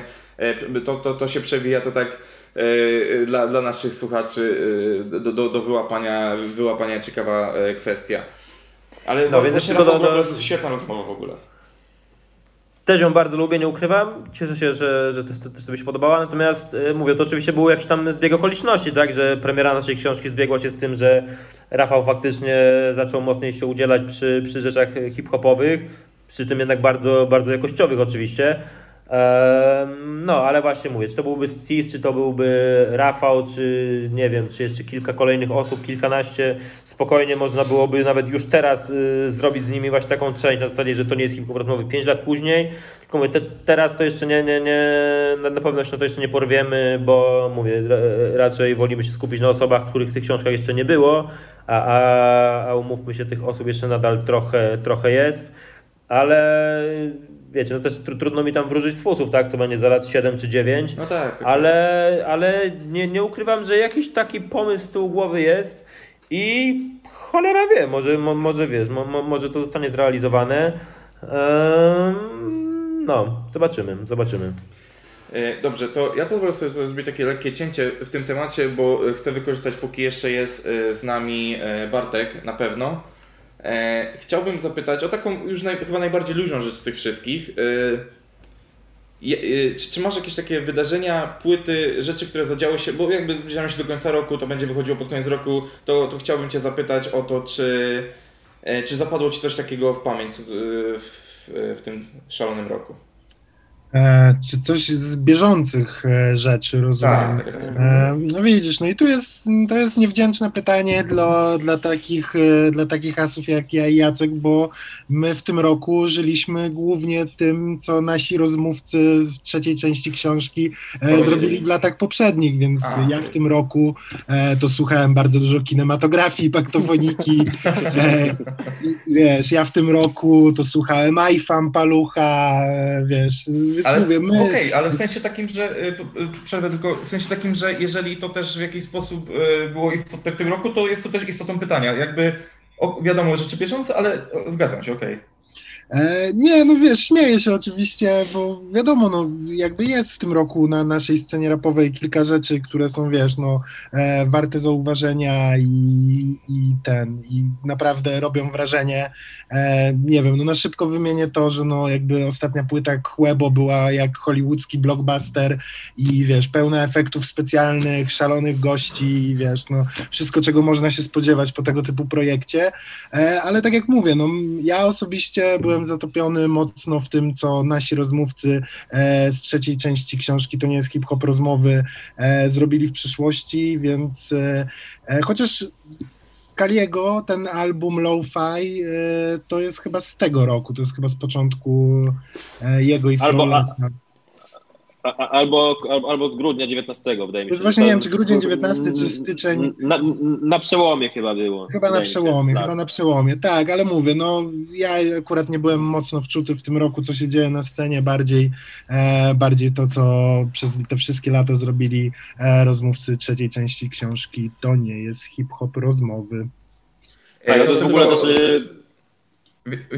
to, to, to się przewija to tak dla, dla naszych słuchaczy y, do, do, do wyłapania, wyłapania ciekawa y, kwestia. Ale No, więc jeszcze do- świetna rozmowa w ogóle. Też ją bardzo lubię, nie ukrywam. Cieszę się, że, że też, też to by się podobała. Natomiast e, mówię, to oczywiście był jakiś tam zbieg okoliczności, tak, że premiera naszej książki zbiegła się z tym, że Rafał faktycznie zaczął mocniej się udzielać przy, przy rzeczach hip-hopowych, przy tym jednak bardzo, bardzo jakościowych oczywiście. No, ale właśnie mówię, czy to byłby Stis, czy to byłby Rafał, czy nie wiem, czy jeszcze kilka kolejnych osób, kilkanaście, spokojnie można byłoby nawet już teraz y, zrobić z nimi właśnie taką część na zasadzie, że to nie jest hip-hop rozmowy 5 lat później, tylko mówię, te, teraz to jeszcze nie, nie, nie, na, pewno się na to jeszcze nie porwiemy, bo mówię, ra, raczej wolimy się skupić na osobach, których w tych książkach jeszcze nie było, a, a, a umówmy się, tych osób jeszcze nadal trochę, trochę jest, ale wiecie, no też tr- trudno mi tam wróżyć z fusów, tak, co będzie za lat 7 czy 9, No tak. tak. ale, ale nie, nie ukrywam, że jakiś taki pomysł z tyłu głowy jest i cholera wie, może, mo, może wiesz, mo, mo, może to zostanie zrealizowane. No, zobaczymy, zobaczymy. E, Dobrze, to ja pozwolę sobie zrobić takie lekkie cięcie w tym temacie, bo e, chcę wykorzystać, póki jeszcze jest e, z nami Bartek, na pewno. E, Chciałbym zapytać o taką już naj, chyba najbardziej luźną rzecz z tych wszystkich. E, e, Czy, czy masz jakieś takie wydarzenia, płyty, rzeczy, które zadziały się, bo jakby zbliżamy się do końca roku, to będzie wychodziło pod koniec roku, to, to chciałbym Cię zapytać o to, czy, czy zapadło Ci coś takiego w pamięć w, w, w tym szalonym roku? E, czy coś z bieżących e, rzeczy, rozumiem. Tak, tak. E, No widzisz, no i tu jest, to jest niewdzięczne pytanie dla, dla, takich, e, dla takich asów jak ja i Jacek, bo my w tym roku żyliśmy głównie tym, co nasi rozmówcy w trzeciej części książki e, zrobili w latach poprzednich, więc A, ja w tym roku e, to słuchałem bardzo dużo kinematografii, paktofoniki, wiesz, ja w tym roku to słuchałem iFam, Palucha, wiesz, więc Ale mówię, my... Okej, ale w sensie takim, że y, y, przerwę tylko, w sensie takim, że jeżeli to też w jakiś sposób y, było istotne w tym roku, to jest to też istotą pytania. Jakby o, wiadomo, rzeczy bieżące, ale o, zgadzam się, okej. E, nie, no wiesz, śmieję się oczywiście, bo wiadomo, no jakby jest w tym roku na naszej scenie rapowej kilka rzeczy, które są, wiesz, no e, warte zauważenia i, i ten, i naprawdę robią wrażenie. E, nie wiem, no na szybko wymienię to, że no jakby ostatnia płyta Kłebo była jak hollywoodzki blockbuster i wiesz, pełna efektów specjalnych, szalonych gości, wiesz, no wszystko, czego można się spodziewać po tego typu projekcie. E, Ale tak jak mówię, no, ja osobiście byłem zatopiony mocno w tym, co nasi rozmówcy e, z trzeciej części książki To nie jest hip-hop rozmowy e, zrobili w przyszłości, więc e, e, chociaż Kaliego, ten album Lo-Fi, e, to jest chyba z tego roku, to jest chyba z początku jego i Albo-. A, a, albo, albo, albo od grudnia 19, wydaje mi się. To jest właśnie, nie wiem, czy grudzień 19, czy styczeń. Na, na przełomie chyba było. Chyba na przełomie, Tak. chyba na przełomie, tak, ale mówię, no ja akurat nie byłem mocno wczuty w tym roku, co się dzieje na scenie, bardziej, e, bardziej to, co przez te wszystkie lata zrobili e, rozmówcy trzeciej części książki, to nie jest hip-hop rozmowy. Tak, Ja to jest w ogóle y,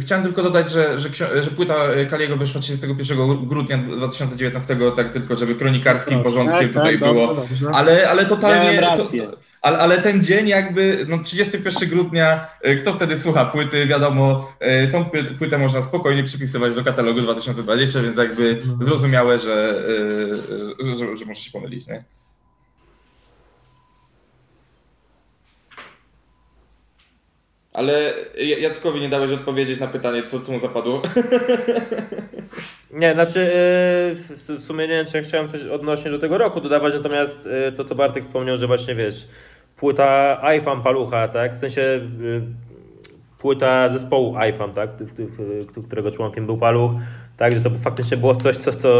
Chciałem tylko dodać, że, że, że płyta Kaliego wyszła 31 grudnia 2019, tak tylko żeby kronikarskim porządkiem tak, tutaj tak, było. dobrze. Ale, ale totalnie. To, to, ale, ale ten dzień jakby, no 31 grudnia, y, kto wtedy słucha płyty, wiadomo, y, tą pły- płytę można spokojnie przypisywać do katalogu 2020, więc jakby No. zrozumiałe, że, że, że, że może się pomylić, nie? Ale Jackowi nie dałeś odpowiedzieć na pytanie, co, co mu zapadło. Nie, znaczy yy, w, sumie nie wiem, czy chciałem coś odnośnie do tego roku dodawać, natomiast yy, to, co Bartek wspomniał, że właśnie wiesz, płyta iFam Palucha, tak, w sensie yy, płyta zespołu iFam, tak, którego członkiem był Paluch, tak, że to faktycznie było coś, co, co,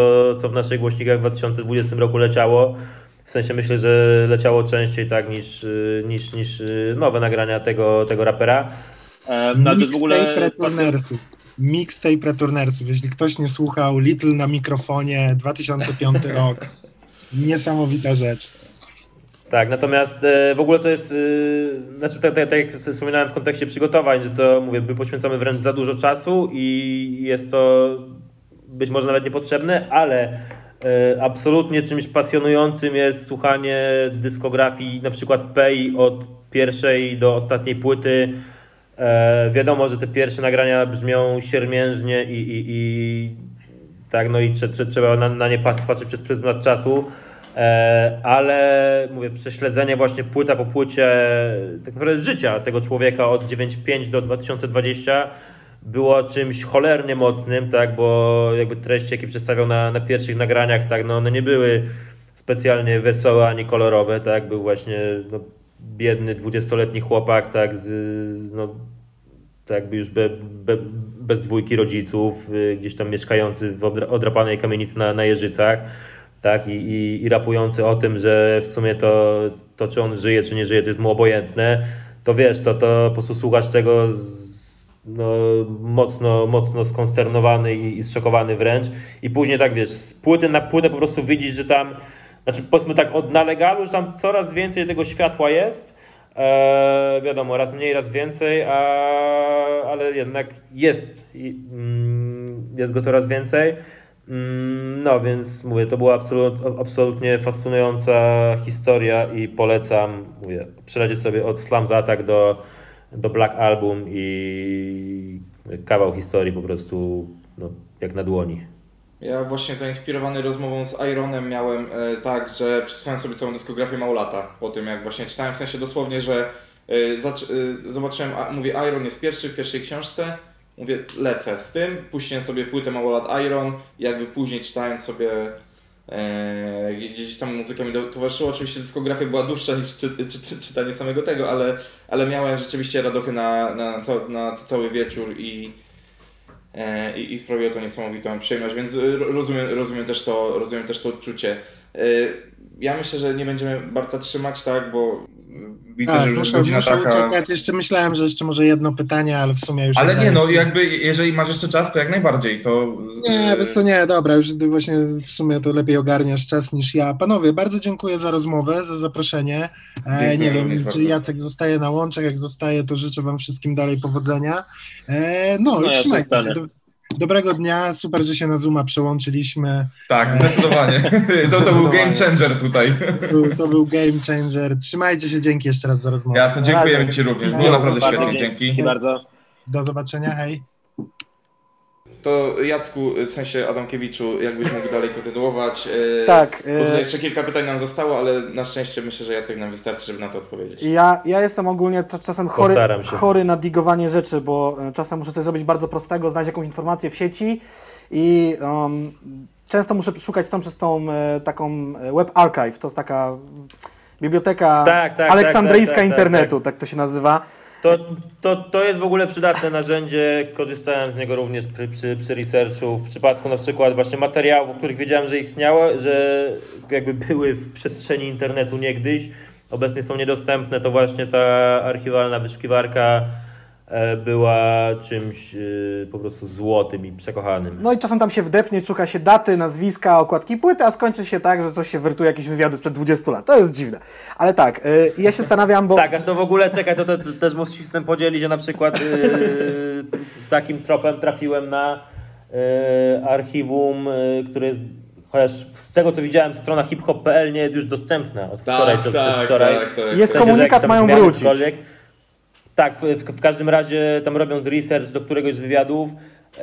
co w naszych głośnikach w 2020 roku leciało. W sensie myślę, że leciało częściej tak niż, yy, niż, niż yy, nowe nagrania tego, tego rapera. e, no, Mixtape ogóle... Returnersów. Mixtape Returnersów. Jeśli ktoś nie słuchał, Little na mikrofonie, 2005 rok. Niesamowita rzecz. Tak, natomiast e, w ogóle to jest, e, znaczy tak, tak, tak jak wspominałem w kontekście przygotowań, że to mówię, my poświęcamy wręcz za dużo czasu i jest to być może nawet niepotrzebne, ale absolutnie czymś pasjonującym jest słuchanie dyskografii na przykład Pei od pierwszej do ostatniej płyty. E, wiadomo, że te pierwsze nagrania brzmią siermiężnie i, i, i tak, no i trze, trze, trzeba na, na nie pat- patrzeć przez pryzmat czasu. E, ale mówię, prześledzenie właśnie płyta po płycie tak naprawdę życia tego człowieka od 9.5 do 2020 było czymś cholernie mocnym, tak, bo jakby treści, jakie przedstawiał na, na pierwszych nagraniach, tak, no one nie były specjalnie wesołe ani kolorowe, tak, był właśnie no, biedny dwudziestoletni chłopak, tak, z, no, tak już be, be, bez dwójki rodziców, y, gdzieś tam mieszkający w odrapanej kamienicy na, na Jeżycach, tak, i, i, i rapujący o tym, że w sumie to, to, czy on żyje, czy nie żyje, to jest mu obojętne, to wiesz, to, to po prostu słuchasz tego z, no, mocno, mocno skonsternowany i, i zszokowany wręcz. I później tak wiesz, z płyty na płytę po prostu widzisz, że tam, znaczy powiedzmy tak, od na legalu, że tam coraz więcej tego światła jest. E, wiadomo, raz mniej, raz więcej, a, ale jednak jest, mm, jest go coraz więcej. Mm, no więc mówię, to była absolut, absolutnie fascynująca historia i polecam, mówię, przelecieć sobie od Slams Attack do, do Black Album i kawał historii po prostu no, jak na dłoni. Ja właśnie zainspirowany rozmową z Ironem miałem e, tak, że przesłuchałem sobie całą dyskografię Maulata po tym jak właśnie czytałem, w sensie dosłownie, że e, e, zobaczyłem, a, mówię Iron jest pierwszy w pierwszej książce, mówię lecę z tym, puściłem sobie płytę Małolat Iron. Jakby później czytając sobie e, gdzieś tam muzyka mi towarzyszyła, oczywiście dyskografia była dłuższa niż czy, czy, czy, czytanie samego tego, ale, ale miałem rzeczywiście radochy na, na, na, na cały wieczór i E, i, i sprawiło to niesamowitą przyjemność, więc rozumiem, rozumiem, też, to, rozumiem też to odczucie. E, ja myślę, że nie będziemy Barta trzymać, tak, bo widzę, tak, że już muszę, godzina muszę taka... Uciekać. Jeszcze myślałem, że jeszcze może jedno pytanie, ale w sumie już... Ale nie, no jakby jeżeli masz jeszcze czas, to jak najbardziej, to... Nie, wiesz co, nie, dobra, już właśnie w sumie to lepiej ogarniasz czas niż ja. Panowie, bardzo dziękuję za rozmowę, za zaproszenie. E, nie wiem, czy bardzo. Jacek zostaje na łączach, jak zostaje, to życzę wam wszystkim dalej powodzenia. E, no, no trzymajcie się. Dobrego dnia, super, że się na Zooma przełączyliśmy. Tak, zdecydowanie. To, to był game changer tutaj. To, to, był game changer. Trzymajcie się, dzięki jeszcze raz za rozmowę. Jasne, dziękujemy Ci również. Było naprawdę świetnie, dzięki. Dzięki bardzo. Do zobaczenia, hej. To Jacku, w sensie Adamkiewiczu, jakbyś mógł dalej kontynuować. E, tak. Bo tutaj e, jeszcze kilka pytań nam zostało, ale na szczęście myślę, że Jacek nam wystarczy, żeby na to odpowiedzieć. Ja, ja jestem ogólnie czasem chory, chory na digowanie rzeczy, bo e, czasem muszę coś zrobić bardzo prostego, znaleźć jakąś informację w sieci i um, często muszę szukać tam przez tą taką Web Archive, to jest taka biblioteka tak, tak, aleksandryjska tak, tak, tak internetu, tak, to się nazywa. To, to, to jest w ogóle przydatne narzędzie, korzystałem z niego również przy, przy, przy researchu, w przypadku na przykład właśnie materiałów, o których wiedziałem, że istniały, że jakby były w przestrzeni internetu niegdyś, obecnie są niedostępne, to właśnie ta archiwalna wyszukiwarka była czymś e, po prostu złotym i przekochanym. No i czasem tam się wdepnie, szuka się daty, nazwiska, okładki płyty, a skończy się tak, że coś się wertuje jakieś wywiady sprzed 20 lat. To jest dziwne. Ale tak, e, ja się zastanawiam, bo... Tak, aż to w ogóle, czekaj, to, to, to też muszę się z tym podzielić, że na przykład yy, takim tropem trafiłem na yy, archiwum, yy, które jest chociaż z tego co widziałem strona hiphop.pl nie jest już dostępna od tak, wczoraj tak, czy wczoraj. Tak, tak. Jest komunikat, mają wrócić. Tak, w, w, każdym razie tam robiąc research do któregoś z wywiadów,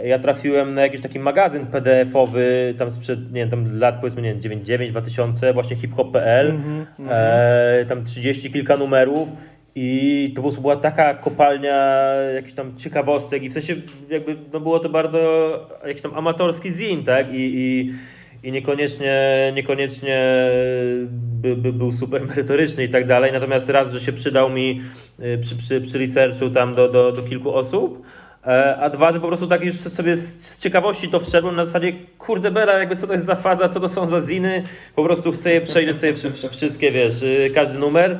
ja trafiłem na jakiś taki magazyn PDF-owy, tam sprzed, nie wiem, tam lat powiedzmy, nie wiem, 99, 2000, właśnie hiphop.pl, mm -hmm, e, tam 30 kilka numerów i to po prostu była taka kopalnia jakichś tam ciekawostek i w sensie jakby no było to bardzo jakiś tam amatorski zin, tak, i, i i niekoniecznie, niekoniecznie by, by był super merytoryczny i tak dalej. Natomiast raz, że się przydał mi y, przy, przy, przy researchu tam do, do, do kilku osób, e, a dwa, że po prostu tak już sobie z ciekawości to wszedłem na zasadzie, kurde bela, jakby co to jest za faza, co to są za ziny, po prostu chcę je przejrzeć sobie wszystkie, wiesz, y, każdy numer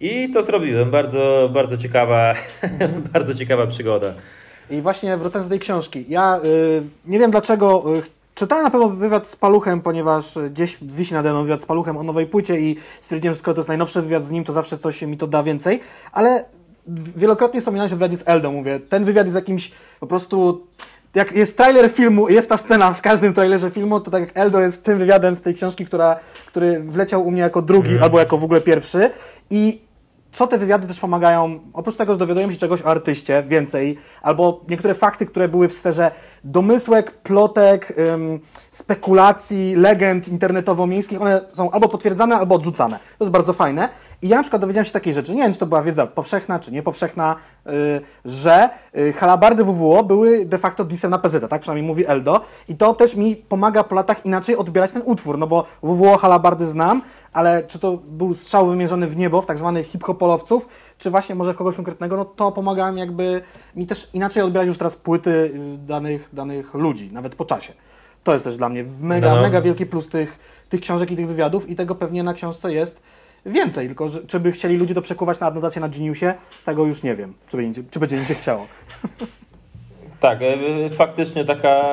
i to zrobiłem. Bardzo, bardzo ciekawa, bardzo ciekawa przygoda. I właśnie wracając do tej książki, ja y, nie wiem dlaczego Czytałem na pewno wywiad z Paluchem, ponieważ gdzieś wisi nade mną wywiad z Paluchem o nowej płycie i stwierdziłem, że skoro to jest najnowszy wywiad z nim, to zawsze coś mi to da więcej, ale wielokrotnie wspominałeś o wywiadzie z Eldą, mówię, ten wywiad jest jakimś po prostu jak jest trailer filmu, jest ta scena w każdym trailerze filmu, to tak jak Eldo jest tym wywiadem z tej książki, która, który wleciał u mnie jako drugi mm. albo jako w ogóle pierwszy i co te wywiady też pomagają, oprócz tego, że dowiadujemy się czegoś o artyście, więcej, albo niektóre fakty, które były w sferze domysłek, plotek, ym, spekulacji, legend internetowo-miejskich, one są albo potwierdzane, albo odrzucane. To jest bardzo fajne. I ja na przykład dowiedziałem się takiej rzeczy, nie wiem czy to była wiedza powszechna czy niepowszechna, yy, że yy, halabardy WWO były de facto disem na PZ, tak przynajmniej mówi Eldo. I to też mi pomaga po latach inaczej odbierać ten utwór, no bo WWO halabardy znam, ale czy to był strzał wymierzony w niebo, w tak zwanych hip-hopolowców, czy właśnie może w kogoś konkretnego, no to pomaga mi jakby mi też inaczej odbierać już teraz płyty y, danych, danych ludzi, nawet po czasie. To jest też dla mnie mega, No, no. mega wielki plus tych, tych książek i tych wywiadów i tego pewnie na książce jest więcej, tylko że, czy by chcieli ludzie to przekuwać na adnotację na Geniusie, tego już nie wiem, czy będzie, czy będzie im się chciało. Tak, e, faktycznie taka,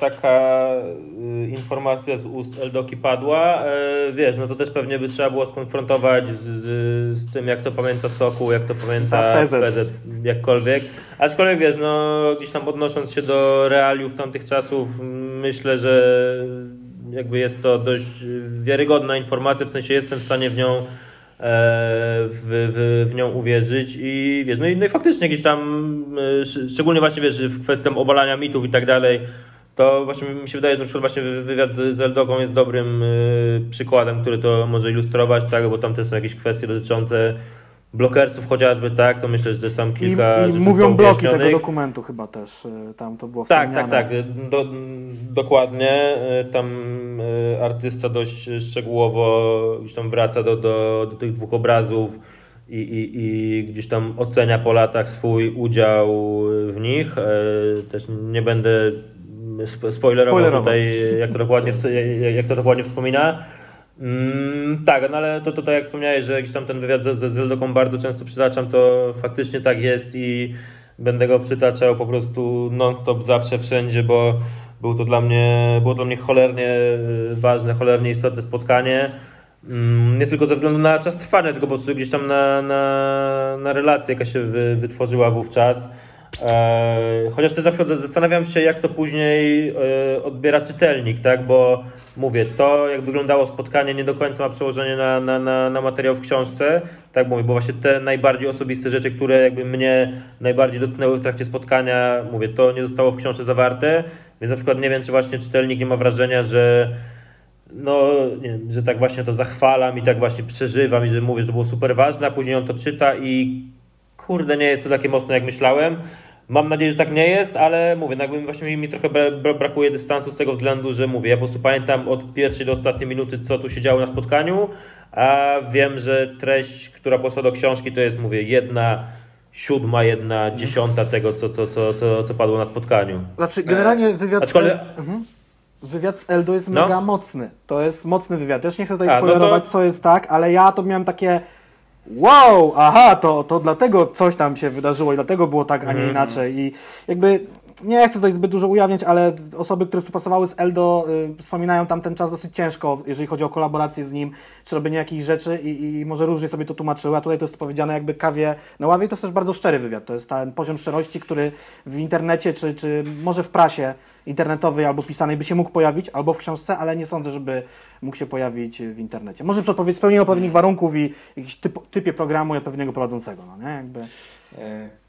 taka y, informacja z ust Eldoki padła. E, Wiesz, no to też pewnie by trzeba było skonfrontować z, z, z tym, jak to pamięta Soku, jak to pamięta Ta PZ. PZ, jakkolwiek. Aczkolwiek wiesz, no gdzieś tam odnosząc się do realiów tamtych czasów, myślę, że jakby jest to dość wiarygodna informacja, w sensie jestem w stanie w nią e, w, w, w nią uwierzyć i wiesz, no i, no i faktycznie gdzieś tam, e, sz- szczególnie właśnie wiesz, w kwestii obalania mitów i tak dalej, to właśnie mi się wydaje, że na przykład właśnie wy- wywiad z, z Eldoką jest dobrym e, przykładem, który to może ilustrować, tak, bo tam też są jakieś kwestie dotyczące blokerców chociażby, tak, to myślę, że też tam I, kilka i rzeczy mówią bloki tego dokumentu chyba też, y, tam to było Tak, tak, tak. Do, dokładnie. Y, Tam y, artysta dość szczegółowo gdzieś tam wraca do, do, do tych dwóch obrazów i, i, i gdzieś tam ocenia po latach swój udział w nich. Też nie będę spo- spoilerował Spoilerował. tutaj, jak to dokładnie, jak to dokładnie wspomina. Mm, tak, no ale to, to jak wspomniałeś, że gdzieś tam ten wywiad ze, ze Zeldoką bardzo często przytaczam, to faktycznie tak jest i będę go przytaczał po prostu non-stop, zawsze, wszędzie, bo był to dla mnie, było to dla mnie cholernie y, ważne, cholernie istotne spotkanie. Mm, Nie tylko ze względu na czas trwania, tylko po prostu gdzieś tam na, na, na relację, jaka się wy, wytworzyła wówczas. E, chociaż też na przykład zastanawiam się, jak to później e, odbiera czytelnik, tak? Bo mówię, to jak wyglądało spotkanie nie do końca ma przełożenie na, na, na, na materiał w książce, tak mówię, bo właśnie te najbardziej osobiste rzeczy, które jakby mnie najbardziej dotknęły w trakcie spotkania, mówię, to nie zostało w książce zawarte, więc na przykład nie wiem, czy właśnie czytelnik nie ma wrażenia, że no, nie że tak właśnie to zachwalam i tak właśnie przeżywam i że mówię, że to było super ważne, a później on to czyta i kurde, nie jest to takie mocne jak myślałem. Mam nadzieję, że tak nie jest, ale mówię, no jakby właśnie mi trochę bra- bra- brakuje dystansu z tego względu, że mówię, ja po prostu pamiętam od pierwszej do ostatniej minuty, co tu się działo na spotkaniu, a wiem, że treść, która poszła do książki, to jest, mówię, jedna siódma, jedna dziesiąta tego, co, co, co, co, co padło na spotkaniu. Znaczy, generalnie wywiad, z aczkolwiek- mhm. wywiad z Eldo jest No. mega mocny. To jest mocny wywiad. Też nie chcę tutaj A, no spoilerować, to- co jest tak, ale ja to miałem takie wow, aha, to, to dlatego coś tam się wydarzyło i dlatego było tak, a Mhm. nie inaczej. I jakby nie chcę tutaj zbyt dużo ujawniać, ale osoby, które współpracowały z Eldo, y, wspominają tam ten czas dosyć ciężko, jeżeli chodzi o kolaborację z nim, czy robienie jakichś rzeczy i, i może różnie sobie to tłumaczyły, a tutaj to jest powiedziane jakby kawie na ławie. I to jest też bardzo szczery wywiad. To jest ten poziom szczerości, który w internecie, czy, czy może w prasie internetowej albo pisanej by się mógł pojawić, albo w książce, ale nie sądzę, żeby mógł się pojawić w internecie. Może przy spełnieniu odpowiednich warunków i jakiś typ, typie programu i odpowiedniego prowadzącego, no nie? Jakby... E,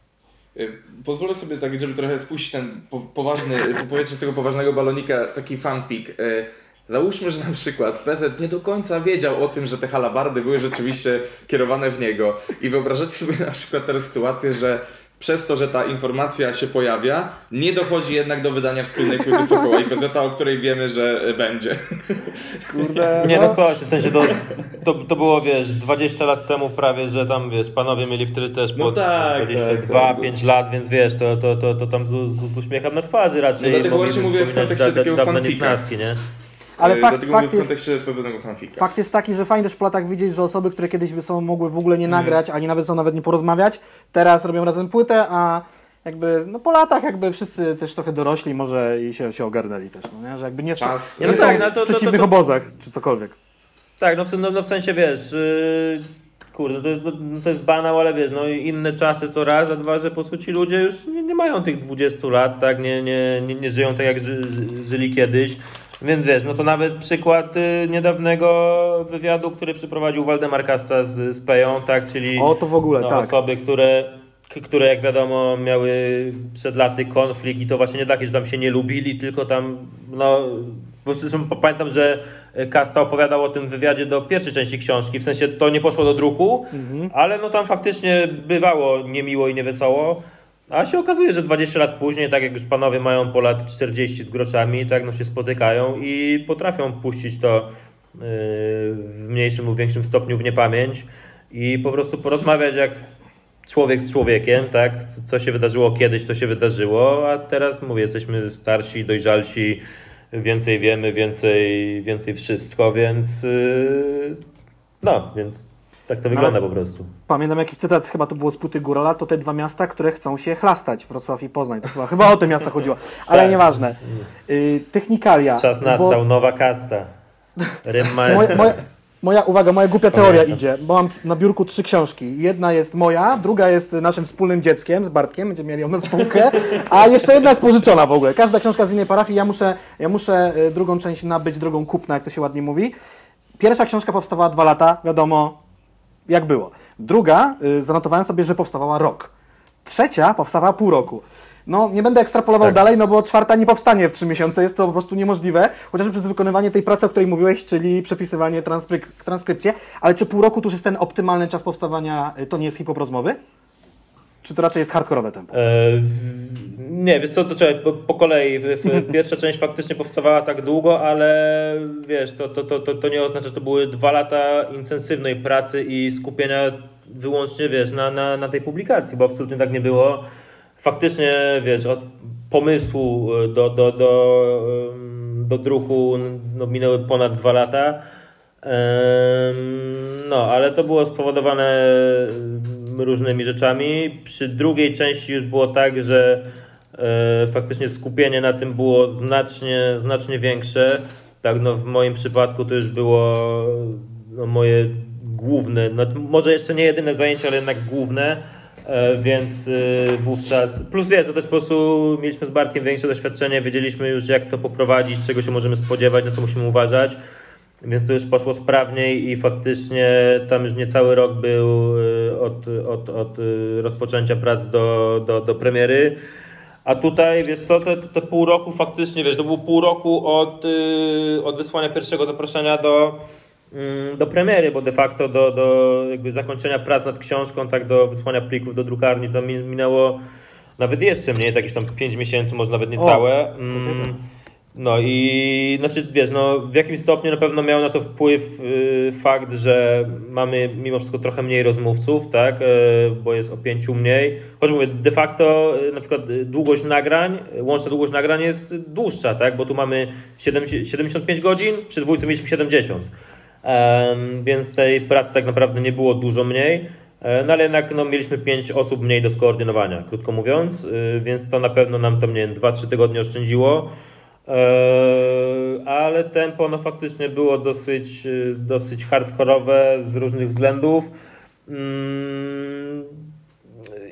Pozwolę sobie tak, żeby trochę spuścić ten po, poważny, powietrze z tego poważnego balonika, taki fanfic. E, Załóżmy, że na przykład PZ nie do końca wiedział o tym, że te halabardy były rzeczywiście kierowane w niego. I wyobrażacie sobie na przykład teraz sytuację, że przez to, że ta informacja się pojawia, nie dochodzi jednak do wydania wspólnej płyty Sokoła i PZ, o której wiemy, że e, będzie. Kurde, Nie no coś, w sensie to, to, to było wiesz, 20 lat temu prawie, że tam wiesz, panowie mieli wtedy też No po tak, 22, tak, tak. 5 lat, więc wiesz, to, to, to, to tam z, z, z uśmiechem na twarzy raczej. No dlatego właśnie mówię w kontekście da- da- takiego fanfika. nie? Ale E, fakt, Dlatego fakt, w jest, kontekście pewnego fanfika. fakt jest taki, że fajnie też po latach widzieć, że osoby, które kiedyś by są mogły w ogóle nie Mm. nagrać, ani nawet są nawet nie porozmawiać, teraz robią razem płytę, a jakby, no po latach jakby wszyscy też trochę dorośli może i się, się ogarnęli też, no nie? Że jakby nie, Czas. nie No są tak, no to- w to- przeciwnych to- to- obozach, czy cokolwiek. Tak, no w, no, no w sensie wiesz, yy, kurde, to, jest- to, to jest banał, ale wiesz, no i inne czasy to raz, a dwa, że po prostu ci ludzie już nie, nie mają tych 20 lat, tak, nie, nie, nie, nie żyją tak jak ży, ży, żyli kiedyś. Więc wiesz, no to nawet przykład y, niedawnego wywiadu, który przeprowadził Waldemar Kasta z, z Peją, tak, czyli O, to w ogóle, no, tak. osoby, które k- które jak wiadomo miały przed laty konflikt i to właśnie nie takie, że tam się nie lubili, tylko tam no zresztą pamiętam, że Kasta opowiadał o tym wywiadzie do pierwszej części książki, w sensie to nie poszło do druku, ale no tam faktycznie bywało niemiło i niewesoło. A się okazuje, że 20 lat później, tak jak już panowie mają po lat 40 z groszami, tak no się spotykają i potrafią puścić to yy, w mniejszym lub większym stopniu w niepamięć i po prostu porozmawiać jak człowiek z człowiekiem, tak? Co- się wydarzyło kiedyś, to się wydarzyło, a teraz mówię, jesteśmy starsi, dojrzalsi, więcej wiemy, więcej, więcej wszystko, więc yy, no, więc tak to wygląda po prostu. Pamiętam jaki cytat, chyba to było z płyty Górala, to te dwa miasta, które chcą się chlastać, Wrocław i Poznań. To chyba, chyba o te miasta chodziło, ale Tak. nieważne. Y, technikalia. Czas bo nastał, nowa kasta. Rym Moja, moja, moja uwaga, moja głupia teoria Pamiętam. idzie, bo mam na biurku trzy książki. Jedna jest moja, druga jest naszym wspólnym dzieckiem z Bartkiem, będziemy mieli ją na spółkę, a jeszcze jedna jest pożyczona w ogóle. Każda książka z innej parafii, ja muszę, ja muszę y, drugą część nabyć drogą kupna, jak to się ładnie mówi. Pierwsza książka powstawała dwa lata, wiadomo jak było. Druga, y, zanotowałem sobie, że powstawała rok. Trzecia powstawała pół roku. No, nie będę ekstrapolował Tak. dalej, no bo czwarta nie powstanie w trzy miesiące, jest to po prostu niemożliwe, chociażby przez wykonywanie tej pracy, o której mówiłeś, czyli przepisywanie transkryp- transkrypcje. Ale czy pół roku to już jest ten optymalny czas powstawania, y, to nie jest hip-hop rozmowy? Czy to raczej jest hardkorowe tempo? E, nie, wiesz co, to czekaj, po, po kolei. Pierwsza część faktycznie powstawała tak długo, ale wiesz, to, to, to, to, to nie oznacza, że to były dwa lata intensywnej pracy i skupienia wyłącznie, wiesz, na, na, na tej publikacji, bo absolutnie tak nie było. Faktycznie, wiesz, od pomysłu do, do, do, em, do druku no, minęły ponad dwa lata. No, ale to było spowodowane em, różnymi rzeczami. Przy drugiej części już było tak, że e, faktycznie skupienie na tym było znacznie, znacznie większe. Tak, no w moim przypadku to już było no, moje główne, no, może jeszcze nie jedyne zajęcie, ale jednak główne. E, Więc e, wówczas, plus wiesz, to też po prostu mieliśmy z Bartkiem większe doświadczenie, wiedzieliśmy już jak to poprowadzić, czego się możemy spodziewać, na co musimy uważać. Więc to już poszło sprawniej i faktycznie tam już niecały rok był y, od, od, od y, rozpoczęcia prac do, do, do premiery. A tutaj, wiesz co, te, te pół roku faktycznie, wiesz, to było pół roku od, y, od wysłania pierwszego zaproszenia do, mm, do premiery, bo de facto do, do jakby zakończenia prac nad książką, tak do wysłania plików do drukarni, to mi- minęło nawet jeszcze mniej, tak jakieś tam 5 miesięcy, może nawet niecałe. O. no i znaczy wiesz, no w jakimś stopniu na pewno miał na to wpływ y, fakt, że mamy mimo wszystko trochę mniej rozmówców, tak, y, bo jest o pięciu mniej. Choć mówię, de facto y, na przykład y, długość nagrań, łączna długość nagrań jest dłuższa, tak, bo tu mamy 7, 75 godzin, przy dwójce mieliśmy 70. Em, więc tej pracy tak naprawdę nie było dużo mniej. E, No ale jednak no, mieliśmy 5 osób mniej do skoordynowania, krótko mówiąc, y, więc to na pewno nam tam, nie wiem, 2-3 tygodnie oszczędziło. E, Ale tempo no faktycznie było dosyć, y, dosyć hardkorowe z różnych względów. Mm,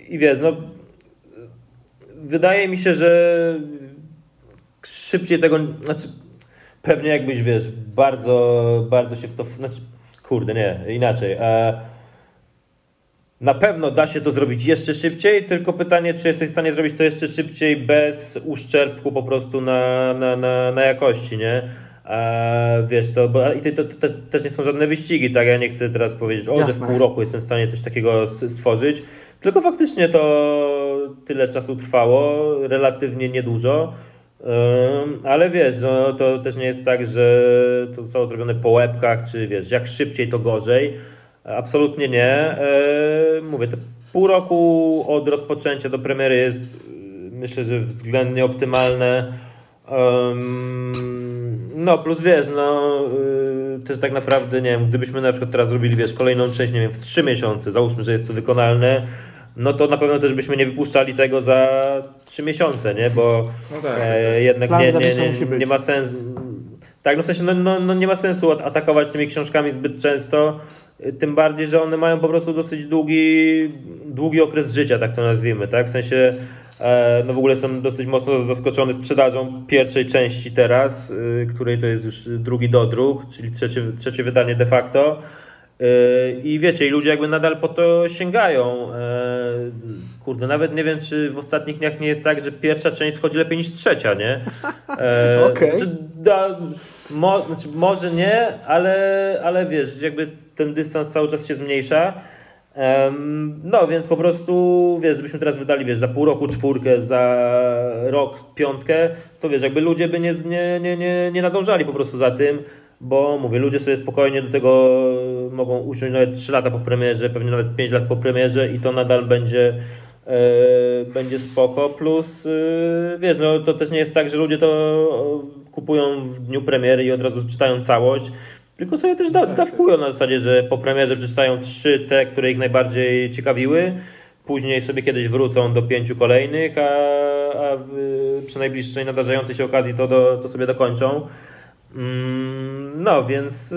I wiesz, no wydaje mi się, że szybciej tego, znaczy pewnie jakbyś, wiesz, bardzo, bardzo się w to, znaczy kurde, nie, inaczej. E, na pewno da się to zrobić jeszcze szybciej, tylko pytanie, czy jesteś w stanie zrobić to jeszcze szybciej bez uszczerbku po prostu na, na, na, na jakości, nie? E, wiesz, to, bo, i to, to, to też nie są żadne wyścigi, tak? Ja nie chcę teraz powiedzieć, o, że w Jasne. pół roku jestem w stanie coś takiego stworzyć, tylko faktycznie to tyle czasu trwało, relatywnie niedużo. Ym, ale wiesz, no, to też nie jest tak, że to zostało zrobione po łebkach, czy wiesz, jak szybciej to gorzej. Absolutnie nie. E, mówię, to pół roku od rozpoczęcia do premiery jest y, myślę, że względnie optymalne. Ym, no plus wiesz, no y, też tak naprawdę, nie wiem, gdybyśmy na przykład teraz zrobili, wiesz, kolejną część, nie wiem, w trzy miesiące, załóżmy, że jest to wykonalne, no to na pewno też byśmy nie wypuszczali tego za trzy miesiące, nie, bo No tak, e, jednak nie, nie, nie, nie ma sensu. Tak, no w sensie, no, no, no nie ma sensu at- atakować tymi książkami zbyt często, tym bardziej, że one mają po prostu dosyć długi, długi okres życia, tak to nazwijmy, tak, w sensie e, no w ogóle jestem dosyć mocno zaskoczony sprzedażą pierwszej części teraz, y, której to jest już drugi dodruk, czyli trzecie, trzecie wydanie de facto. Yy, I wiecie, i ludzie jakby nadal po to sięgają. Kurde, nawet nie wiem, czy w ostatnich dniach nie jest tak, że pierwsza część schodzi lepiej niż trzecia, nie? E, Okej. znaczy, da, mo, znaczy, może nie, ale, ale wiesz, jakby ten dystans cały czas się zmniejsza. Em, no, więc po prostu, wiesz, gdybyśmy teraz wydali, wiesz, za pół roku czwórkę, za rok piątkę, to wiesz, jakby ludzie by nie, nie, nie, nie, nie nadążali po prostu za tym, bo mówię, ludzie sobie spokojnie do tego mogą usiąść nawet 3 lata po premierze, pewnie nawet 5 lat po premierze i to nadal będzie będzie spoko, plus e, wiesz, no to też nie jest tak, że ludzie to kupują w dniu premiery i od razu czytają całość, tylko sobie też da, dawkują na zasadzie, że po premierze przeczytają trzy te, które ich najbardziej ciekawiły, później sobie kiedyś wrócą do pięciu kolejnych, a, a przy najbliższej nadarzającej się okazji to, do, to sobie dokończą. Mm, No, więc,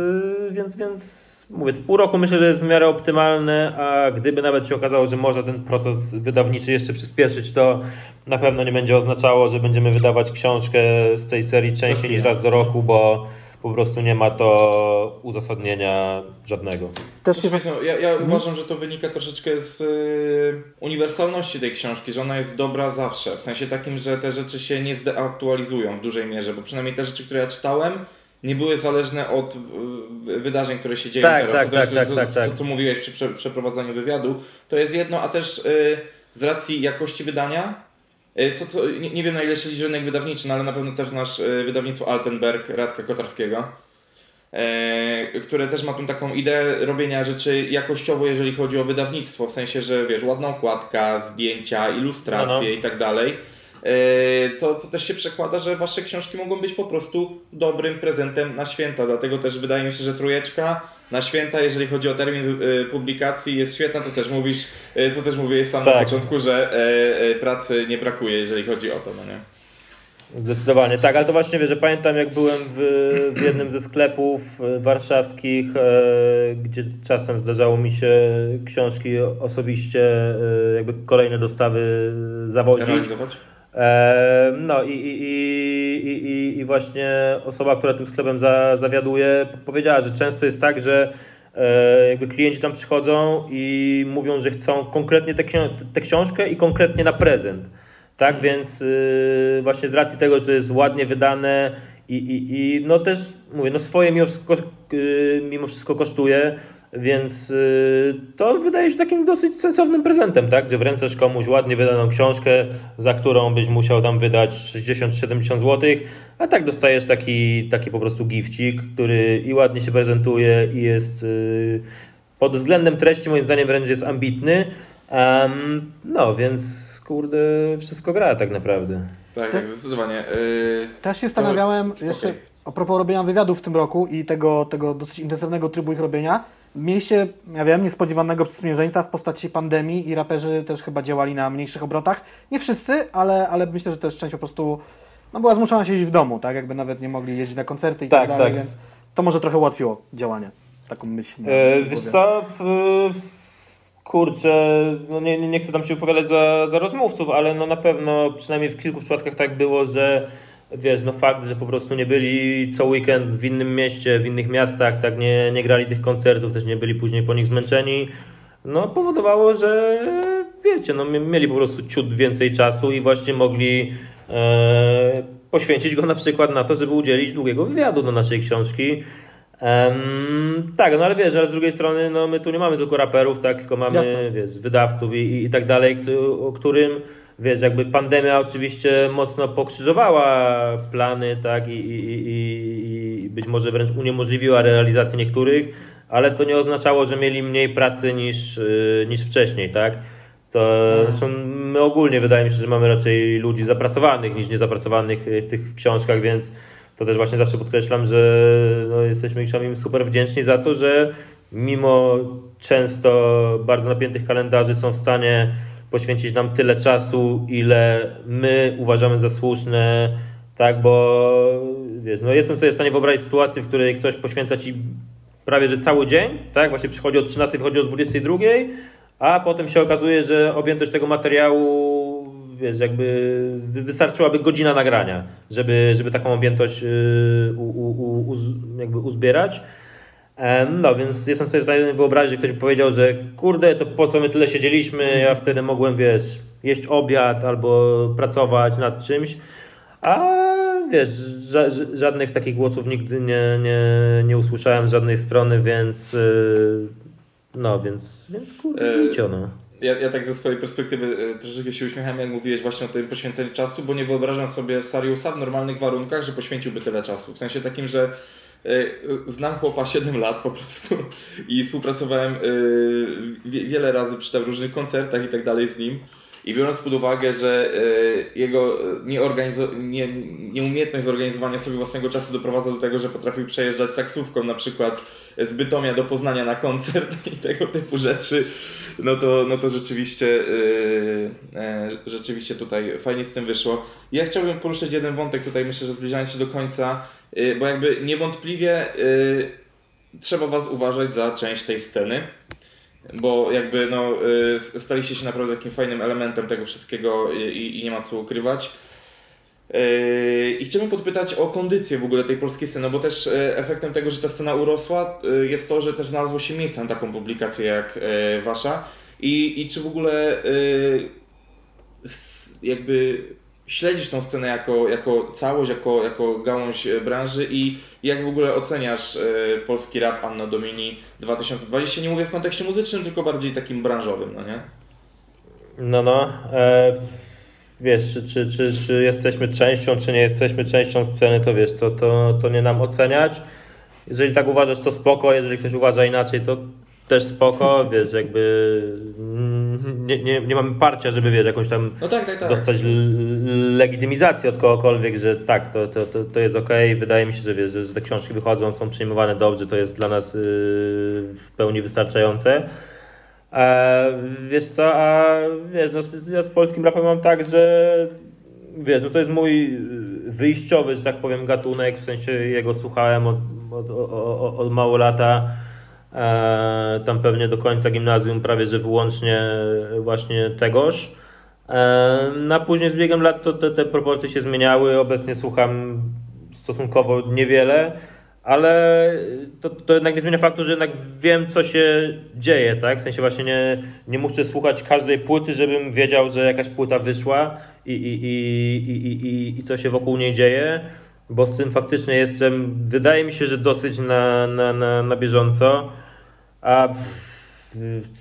więc, więc mówię, pół roku myślę, że jest w miarę optymalne, a gdyby nawet się okazało, że można ten proces wydawniczy jeszcze przyspieszyć, to na pewno nie będzie oznaczało, że będziemy wydawać książkę z tej serii częściej niż raz do roku, bo po prostu nie ma to uzasadnienia żadnego. Też się Wiesz, no, ja, ja uważam, że to wynika troszeczkę z y, uniwersalności tej książki, że ona jest dobra zawsze. W sensie takim, że te rzeczy się nie zdeaktualizują w dużej mierze, bo przynajmniej te rzeczy, które ja czytałem, nie były zależne od y, wydarzeń, które się dzieją Tak, teraz. tak, to też, tak, to, tak, to, tak. Co, co mówiłeś przy prze, przeprowadzaniu wywiadu, to jest jedno, a też y, z racji jakości wydania, y, co, co, nie, nie wiem na ile śledzisz rynek wydawniczy, no, ale na pewno też znasz y, wydawnictwo Altenberg, Radka Kotarskiego e, które też ma tą taką ideę robienia rzeczy jakościowo, jeżeli chodzi o wydawnictwo, w sensie, że wiesz, ładna okładka, zdjęcia, ilustracje No, no. i tak dalej. E, Co, co też się przekłada, że wasze książki mogą być po prostu dobrym prezentem na święta. Dlatego też wydaje mi się, że trójeczka na święta, jeżeli chodzi o termin e, publikacji, jest świetna. To też mówisz, e, co też mówiłeś sam na Tak. początku, że pracy nie brakuje, jeżeli chodzi o to, no nie? Zdecydowanie, tak, ale to właśnie wiesz, że pamiętam jak byłem w, w jednym ze sklepów warszawskich, gdzie czasem zdarzało mi się książki osobiście, jakby kolejne dostawy zawozić. No i, i, i, i, właśnie osoba, która tym sklepem za, zawiaduje, powiedziała, że często jest tak, że e, jakby klienci tam przychodzą i mówią, że chcą konkretnie tę ksią- tę książkę i konkretnie na prezent. Tak, więc y, właśnie z racji tego, że to jest ładnie wydane i, i, i no też mówię, no swoje mimo wszystko, y, mimo wszystko kosztuje, więc y, to wydaje się takim dosyć sensownym prezentem, tak, że wręczasz komuś ładnie wydaną książkę, za którą byś musiał tam wydać 60-70 zł, a tak dostajesz taki, taki po prostu gifcik, który i ładnie się prezentuje i jest y, pod względem treści moim zdaniem wręcz jest ambitny. Em, no, więc kurde, wszystko gra tak naprawdę. Tak, Tak. zdecydowanie. Yy, Też się zastanawiałem To- jeszcze okej. a propos robienia wywiadów w tym roku i tego, tego dosyć intensywnego trybu ich robienia. Mieliście, ja wiem, niespodziewanego sprzymierzeńca w postaci pandemii i raperzy też chyba działali na mniejszych obrotach. Nie wszyscy, ale, ale myślę, że też część po prostu no, była zmuszona siedzieć w domu, tak? Jakby nawet nie mogli jeździć na koncerty i tak, Tak, dalej, tak. więc to może trochę ułatwiło działanie. Taką myśl. E, wiesz co, w, kurczę, no nie, nie chcę tam się wypowiadać za, za rozmówców, ale no na pewno przynajmniej w kilku przypadkach tak było, że wiesz, no fakt, że po prostu nie byli co weekend w innym mieście, w innych miastach, tak nie, nie grali tych koncertów, też nie byli później po nich zmęczeni, no powodowało, że wiecie, no mie- mieli po prostu ciut więcej czasu i właśnie mogli e, poświęcić go na przykład na to, żeby udzielić długiego wywiadu do naszej książki. Em, tak, no ale wiesz, ale z drugiej strony no, my tu nie mamy tylko raperów, tak, tylko mamy Jasne. wiesz, wydawców i, i, i tak dalej, o którym wiesz, jakby pandemia oczywiście mocno pokrzyżowała plany, tak, i, i, i, i- być może wręcz uniemożliwiła realizację niektórych, ale to nie oznaczało, że mieli mniej pracy niż, y, niż wcześniej, tak. To zresztą my ogólnie wydaje mi się, że mamy raczej ludzi zapracowanych niż niezapracowanych y, w tych książkach, więc to też właśnie zawsze podkreślam, że no, jesteśmy im super wdzięczni za to, że mimo często bardzo napiętych kalendarzy są w stanie poświęcić nam tyle czasu, ile my uważamy za słuszne, tak, bo wiesz, no jestem sobie w stanie wyobrazić sytuację, w której ktoś poświęca ci prawie że cały dzień, tak, właśnie przychodzi o 13, wychodzi o 22, a potem się okazuje, że objętość tego materiału wiesz, jakby wy- wystarczyłaby godzina nagrania, żeby, żeby taką objętość yy, u, u, u, uz- jakby uzbierać. No, więc jestem sobie w stanie wyobrazić, że ktoś by powiedział, że kurde, to po co my tyle siedzieliśmy, ja wtedy mogłem, wiesz, jeść obiad albo pracować nad czymś, a wiesz, ża ża- żadnych takich głosów nigdy nie, nie, nie usłyszałem z żadnej strony, więc yy, no, więc, więc kurde, E, widzicie, no. Ja, ja tak ze swojej perspektywy e, troszeczkę się uśmiecham, jak mówiłeś właśnie o tym poświęceniu czasu, bo nie wyobrażam sobie Sariusa w normalnych warunkach, że poświęciłby tyle czasu. W sensie takim, że znam chłopa 7 lat po prostu i współpracowałem e, wie, wiele razy przy tam różnych koncertach i tak dalej z nim. I biorąc pod uwagę, że e, jego nieorganizo- nie, nieumiejętność zorganizowania sobie własnego czasu doprowadza do tego, że potrafił przejeżdżać taksówką na przykład z Bytomia do Poznania na koncert i tego typu rzeczy, no to, no to rzeczywiście, e, rzeczywiście tutaj fajnie z tym wyszło. Ja chciałbym poruszyć jeden wątek tutaj, myślę, że zbliżając się do końca, bo jakby niewątpliwie trzeba Was uważać za część tej sceny bo jakby no, y, staliście się naprawdę takim fajnym elementem tego wszystkiego i, i nie ma co ukrywać. Y, I chciałbym podpytać o kondycję w ogóle tej polskiej sceny, bo też y, efektem tego, że ta scena urosła, jest to, że też znalazło się miejsce na taką publikację jak wasza. I, i czy w ogóle jakby śledzisz tą scenę jako, jako całość, jako, jako gałąź branży i jak w ogóle oceniasz e, polski rap Anno Domini 2020? Nie mówię w kontekście muzycznym, tylko bardziej takim branżowym, no nie? No, no. E, wiesz, czy, czy, czy, czy jesteśmy częścią, czy nie jesteśmy częścią sceny, to wiesz, to, to, to nie nam oceniać. Jeżeli tak uważasz, to spoko, jeżeli ktoś uważa inaczej, to też spoko, wiesz, jakby nie, nie, nie mamy parcia, żeby wiesz, jakąś tam No tak, tak, tak. dostać legitymizację od kogokolwiek, że tak, to, to, to, to jest okej. Wydaje mi się, że, wiesz, że, te książki wychodzą, są przyjmowane dobrze, to jest dla nas yy, w pełni wystarczające. A, wiesz co, a wiesz, no, ja z polskim rapem mam tak, że wiesz, no to jest mój yy, wyjściowy, że tak powiem, gatunek, w sensie jego słuchałem od, od, od, od, od mało lata. E, tam pewnie do końca gimnazjum prawie, że wyłącznie właśnie tegoż. E, no a później z biegiem lat to te, te proporcje się zmieniały. Obecnie słucham stosunkowo niewiele, ale to, to jednak nie zmienia faktu, że jednak wiem, co się dzieje, tak? W sensie właśnie nie, nie muszę słuchać każdej płyty, żebym wiedział, że jakaś płyta wyszła i, i, i, i, i, i, i co się wokół niej dzieje, bo z tym faktycznie jestem, wydaje mi się, że dosyć na, na, na, na bieżąco. A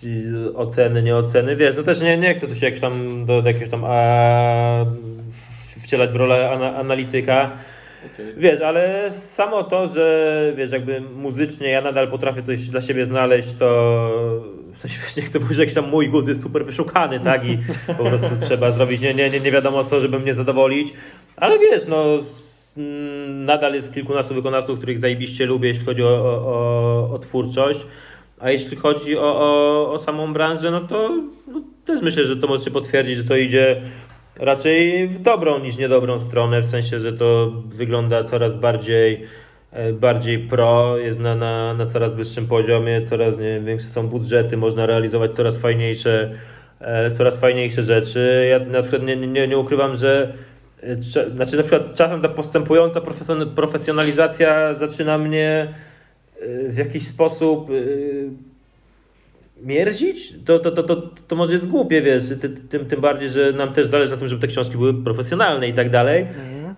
y, oceny, nie oceny, wiesz, no też nie, nie chcę tu się jakieś tam do, do jakiegoś tam a, wcielać w rolę ana, analityka. Okej. Wiesz, ale samo to, że wiesz, jakby muzycznie ja nadal potrafię coś dla siebie znaleźć, to w sensie wiesz, nie chcę powiedzieć, że jakiś tam mój guz jest super wyszukany, tak? I po prostu trzeba zrobić nie, nie, nie, nie wiadomo co, żeby mnie zadowolić. Ale wiesz, no nadal jest kilkunastu wykonawców, których zajebiście lubię, jeśli chodzi o, o, o twórczość. A jeśli chodzi o, o, o samą branżę, no to no, też myślę, że to możecie potwierdzić, że to idzie raczej w dobrą niż niedobrą stronę, w sensie, że to wygląda coraz bardziej, e, bardziej pro, jest na, na, na coraz wyższym poziomie, coraz nie wiem, większe są budżety, można realizować coraz fajniejsze, e, coraz fajniejsze rzeczy. Ja na przykład nie, nie, nie ukrywam, że e, znaczy na przykład czasem ta postępująca profesjon- profesjonalizacja zaczyna mnie w jakiś sposób e, mierdzić, to, to, to, to, to może jest głupie, wiesz, ty, tym, tym bardziej, że nam też zależy na tym, żeby te książki były profesjonalne i tak dalej,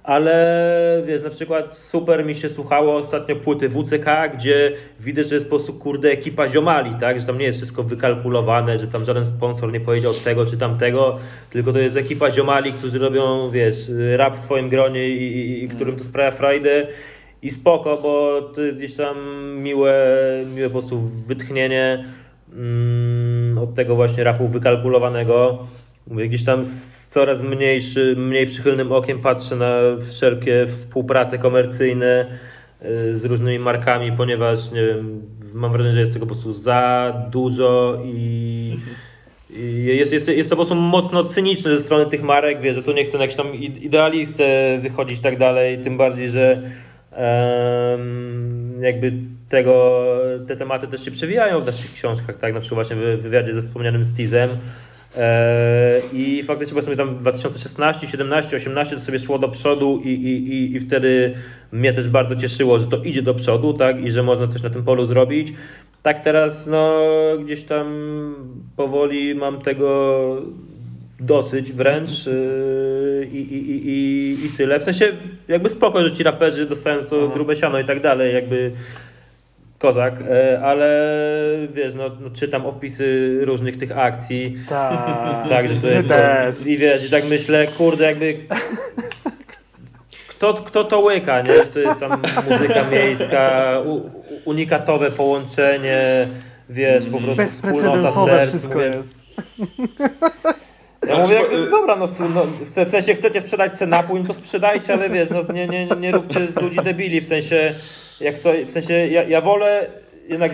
ale wiesz, na przykład super mi się słuchało ostatnio płyty WCK, gdzie widać, że jest po prostu kurde ekipa ziomali, tak, że tam nie jest wszystko wykalkulowane, że tam żaden sponsor nie powiedział tego czy tamtego, tylko to jest ekipa ziomali, którzy robią, wiesz, rap w swoim gronie i, i, i którym to sprawia frajdę i spoko, bo to jest gdzieś tam miłe, miłe po prostu wytchnienie mm, od tego właśnie rapu wykalkulowanego. Gdzieś tam z coraz mniejszy, mniej przychylnym okiem patrzę na wszelkie współprace komercyjne y, z różnymi markami, ponieważ nie wiem, mam wrażenie, że jest tego po prostu za dużo i, jest, jest, jest to po prostu mocno cyniczne ze strony tych marek, wiesz, że tu nie chcę na jakiś tam ide- idealistę wychodzić i tak dalej, tym bardziej, że jakby tego, te tematy też się przewijają w naszych książkach, tak, na przykład właśnie w wywiadzie ze wspomnianym Stizem, E, I faktycznie powiedzmy tam 2016, 17, 18 to sobie szło do przodu i, i, i, i wtedy mnie też bardzo cieszyło, że to idzie do przodu, tak, i że można coś na tym polu zrobić. Tak teraz no gdzieś tam powoli mam tego dosyć wręcz yy, i, i, i, i, i tyle. W sensie jakby spoko, że ci raperzy dostają to grube siano i tak dalej, jakby kozak, e, ale wiesz, no, no czytam opisy różnych tych akcji, Tak. tak, że to jest i wiesz, i tak myślę, kurde, jakby kto, kto to łyka, nie? To jest tam muzyka miejska, u, unikatowe połączenie, wiesz, po prostu wspólnota serc. wszystko mówię, jest. Ja Znaczy, mówię, jakby, y- dobra, no, no w se- w sensie chcecie sprzedać se napój, no to sprzedajcie, ale wiesz, no nie, nie, nie róbcie z ludzi debili, w sensie, jak co, w sensie ja, ja wolę jednak,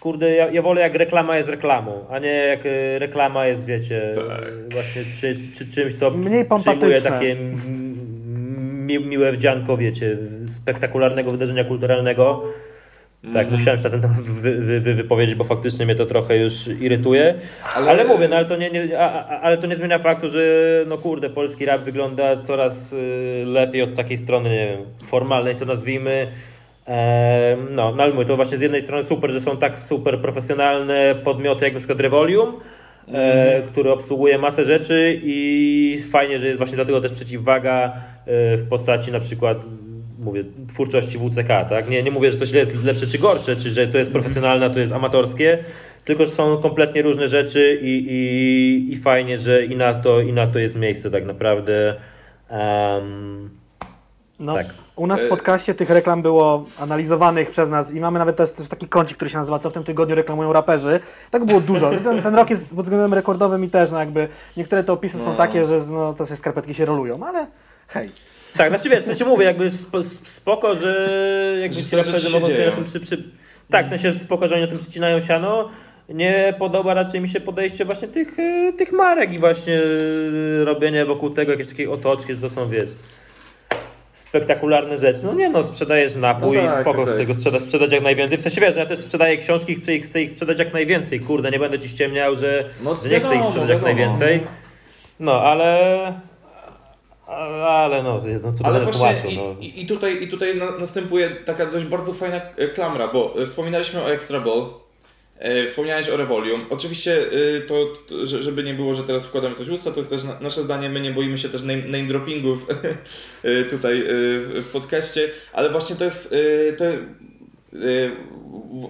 kurde, ja, ja wolę jak reklama jest reklamą, a nie jak y, reklama jest, wiecie, Tak. właśnie czy, czy czymś, co Mniej przyjmuje takie mi, miłe wdzianko, wiecie, spektakularnego wydarzenia kulturalnego. Tak, musiałem się na ten temat wy, wy, wy, wypowiedzieć, bo faktycznie mnie to trochę już irytuje. Ale, Ale- mówię, no ale to nie, nie, a, a, ale to nie zmienia faktu, że no kurde, polski rap wygląda coraz y, lepiej od takiej strony, nie wiem, formalnej to nazwijmy. Em, no, no ale mówię, to właśnie z jednej strony super, że są tak super profesjonalne podmioty jak na przykład Revolium, e, który obsługuje masę rzeczy i fajnie, że jest właśnie dlatego też przeciwwaga e, w postaci na przykład mówię, twórczości WCK, tak? Nie, nie mówię, że to źle jest lepsze czy gorsze, czy że to jest profesjonalne, a to jest amatorskie, tylko że są kompletnie różne rzeczy i, i, i fajnie, że i na, to, i na to jest miejsce tak naprawdę. Em, No, Tak. U nas w podcaście tych reklam było analizowanych przez nas i mamy nawet też, też taki kącik, który się nazywa Co w tym tygodniu reklamują raperzy. Tak było dużo. Ten, ten rok jest pod względem rekordowym i też no jakby niektóre te opisy są No. takie, że no, to skarpetki się rolują, ale hej. Tak, znaczy wiesz, w sensie mówię, jakby spo, spoko, że jakby ci raperzy się mogą sobie na tym przy, przy... Tak, w sensie spoko, że oni na tym przycinają siano. Nie podoba raczej mi się podejście właśnie tych, e, tych marek i właśnie e, robienie wokół tego jakiejś takiej otoczki, że to są, wiesz, spektakularne rzeczy. No nie no, sprzedajesz napój No i tak, spoko, tak. chcę go sprzedać, sprzedać jak najwięcej. W sensie wiesz, ja też sprzedaję książki, chcę ich, chcę ich sprzedać jak najwięcej. Kurde, nie będę ci ściemniał, że, No że nie chcę ich wiadomo, sprzedać jak wiadomo. najwięcej. No, ale... Ale no, Jezu, no Ale właśnie tłumaczył, i, no. i, i tutaj, i tutaj na, następuje taka dość bardzo fajna e, klamra, bo e, wspominaliśmy o Extra Ball, e, wspomniałeś o Revolium. Oczywiście e, to, to, że- żeby nie było, że teraz wkładamy coś w usta, to jest też na, nasze zdanie, my nie boimy się też name, name droppingów tutaj e, w podcaście, ale właśnie to jest, to,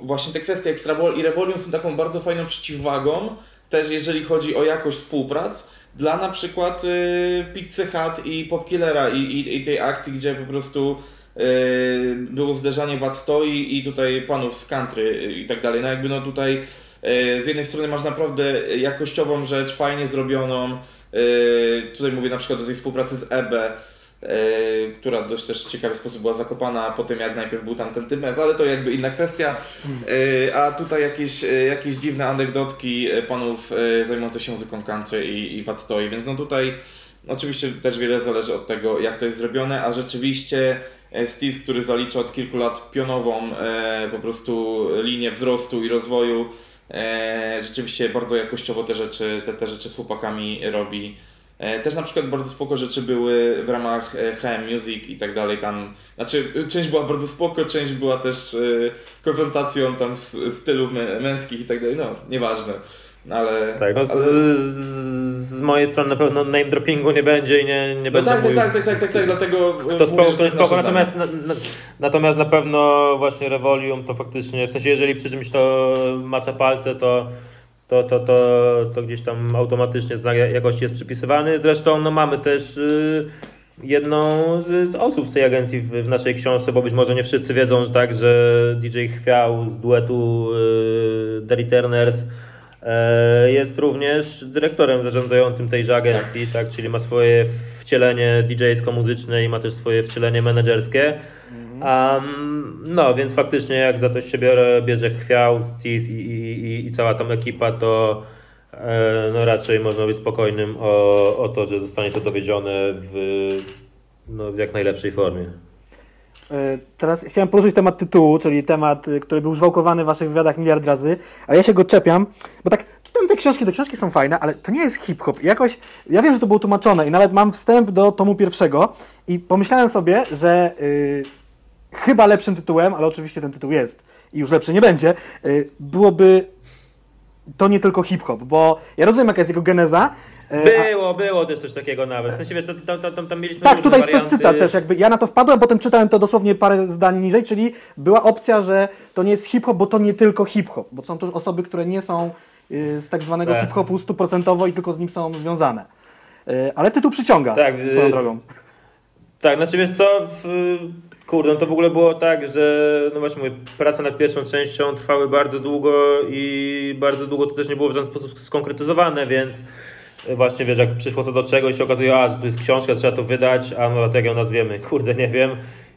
właśnie te kwestie Extra Ball i Revolium są taką bardzo fajną przeciwwagą, też jeżeli chodzi o jakość współprac, dla na przykład y, Pizzy Hut i Popkillera i, i, i tej akcji, gdzie po prostu y, było zderzanie wad stoi i tutaj panów z country i tak dalej. No jakby no tutaj y, z jednej strony masz naprawdę jakościową rzecz, fajnie zrobioną. Y, tutaj mówię na przykład o tej współpracy z EBE, y, która dość też ciekawy sposób była zakopana po tym, jak najpierw był tam ten Tymez, ale to jakby inna kwestia. Y, a tutaj jakieś, y, jakieś dziwne anegdotki panów zajmujących się muzyką country i, i wad stoi, więc no tutaj oczywiście też wiele zależy od tego, jak to jest zrobione, a rzeczywiście e, Stis, który zalicza od kilku lat pionową e, po prostu linię wzrostu i rozwoju, e, rzeczywiście bardzo jakościowo te rzeczy, te, te rzeczy z chłopakami robi. E, Też na przykład bardzo spoko rzeczy były w ramach HM Music i tak dalej tam. Znaczy, część była bardzo spoko, część była też e, konfrontacją tam z stylów mę- męskich i tak dalej. No, nieważne. Ale. Tak, no z, ale... z, z mojej strony na pewno name droppingu nie będzie i nie, nie No będę tak, tak, mówił, tak, tak, tak, tak, tak, dlatego. To spoko, to spoko. Natomiast, na, na, natomiast na pewno właśnie Revolium to faktycznie, w sensie jeżeli przy czymś to macza palce, to, to, to, to, to gdzieś tam automatycznie znak jakości jest przypisywany. Zresztą no, mamy też y, jedną z, z osób z tej agencji w, w naszej książce, bo być może nie wszyscy wiedzą, że tak, że DJ Chwiał z duetu y, The Returners E, Jest również dyrektorem zarządzającym tejże agencji, tak. czyli ma swoje wcielenie DJ-sko-muzyczne i ma też swoje wcielenie menedżerskie. Um, no, więc faktycznie jak za coś się biorę, bierze Chwiał, Stis i, i, i, cała tam ekipa, to e, no raczej można być spokojnym o, o to, że zostanie to dowiezione w, no, w jak najlepszej formie. E, teraz chciałem poruszyć temat tytułu, czyli temat, y, który był żwałkowany w waszych wywiadach miliard razy, ale ja się go czepiam, bo tak, czytam te książki, te książki są fajne, ale to nie jest hip-hop. Jakoś, ja wiem, że to było tłumaczone i nawet mam wstęp do tomu pierwszego i pomyślałem sobie, że y, chyba lepszym tytułem, ale oczywiście ten tytuł jest i już lepszy nie będzie, y, byłoby to nie tylko hip-hop, bo ja rozumiem, jaka jest jego geneza. e, było, było też coś takiego nawet. W sensie, wiesz, tam, tam, tam, tam mieliśmy Tak, tutaj to jest cytat też, jakby ja na to wpadłem, potem czytałem to dosłownie parę zdań niżej, czyli była opcja, że to nie jest hip-hop, bo to nie tylko hip-hop, bo są też osoby, które nie są y, z tak zwanego Tak. hip-hopu stuprocentowo i tylko z nim są związane. Y, Ale tytuł przyciąga Tak, swoją y, drogą. Tak, znaczy wiesz co, w, kurde, no to w ogóle było tak, że no właśnie mówię, prace nad pierwszą częścią trwały bardzo długo i bardzo długo to też nie było w żaden sposób skonkretyzowane, więc właśnie wiesz, jak przyszło co do czegoś się okazuje, a, że to jest książka, trzeba to wydać, a no jak ją nazwiemy, kurde, nie wiem.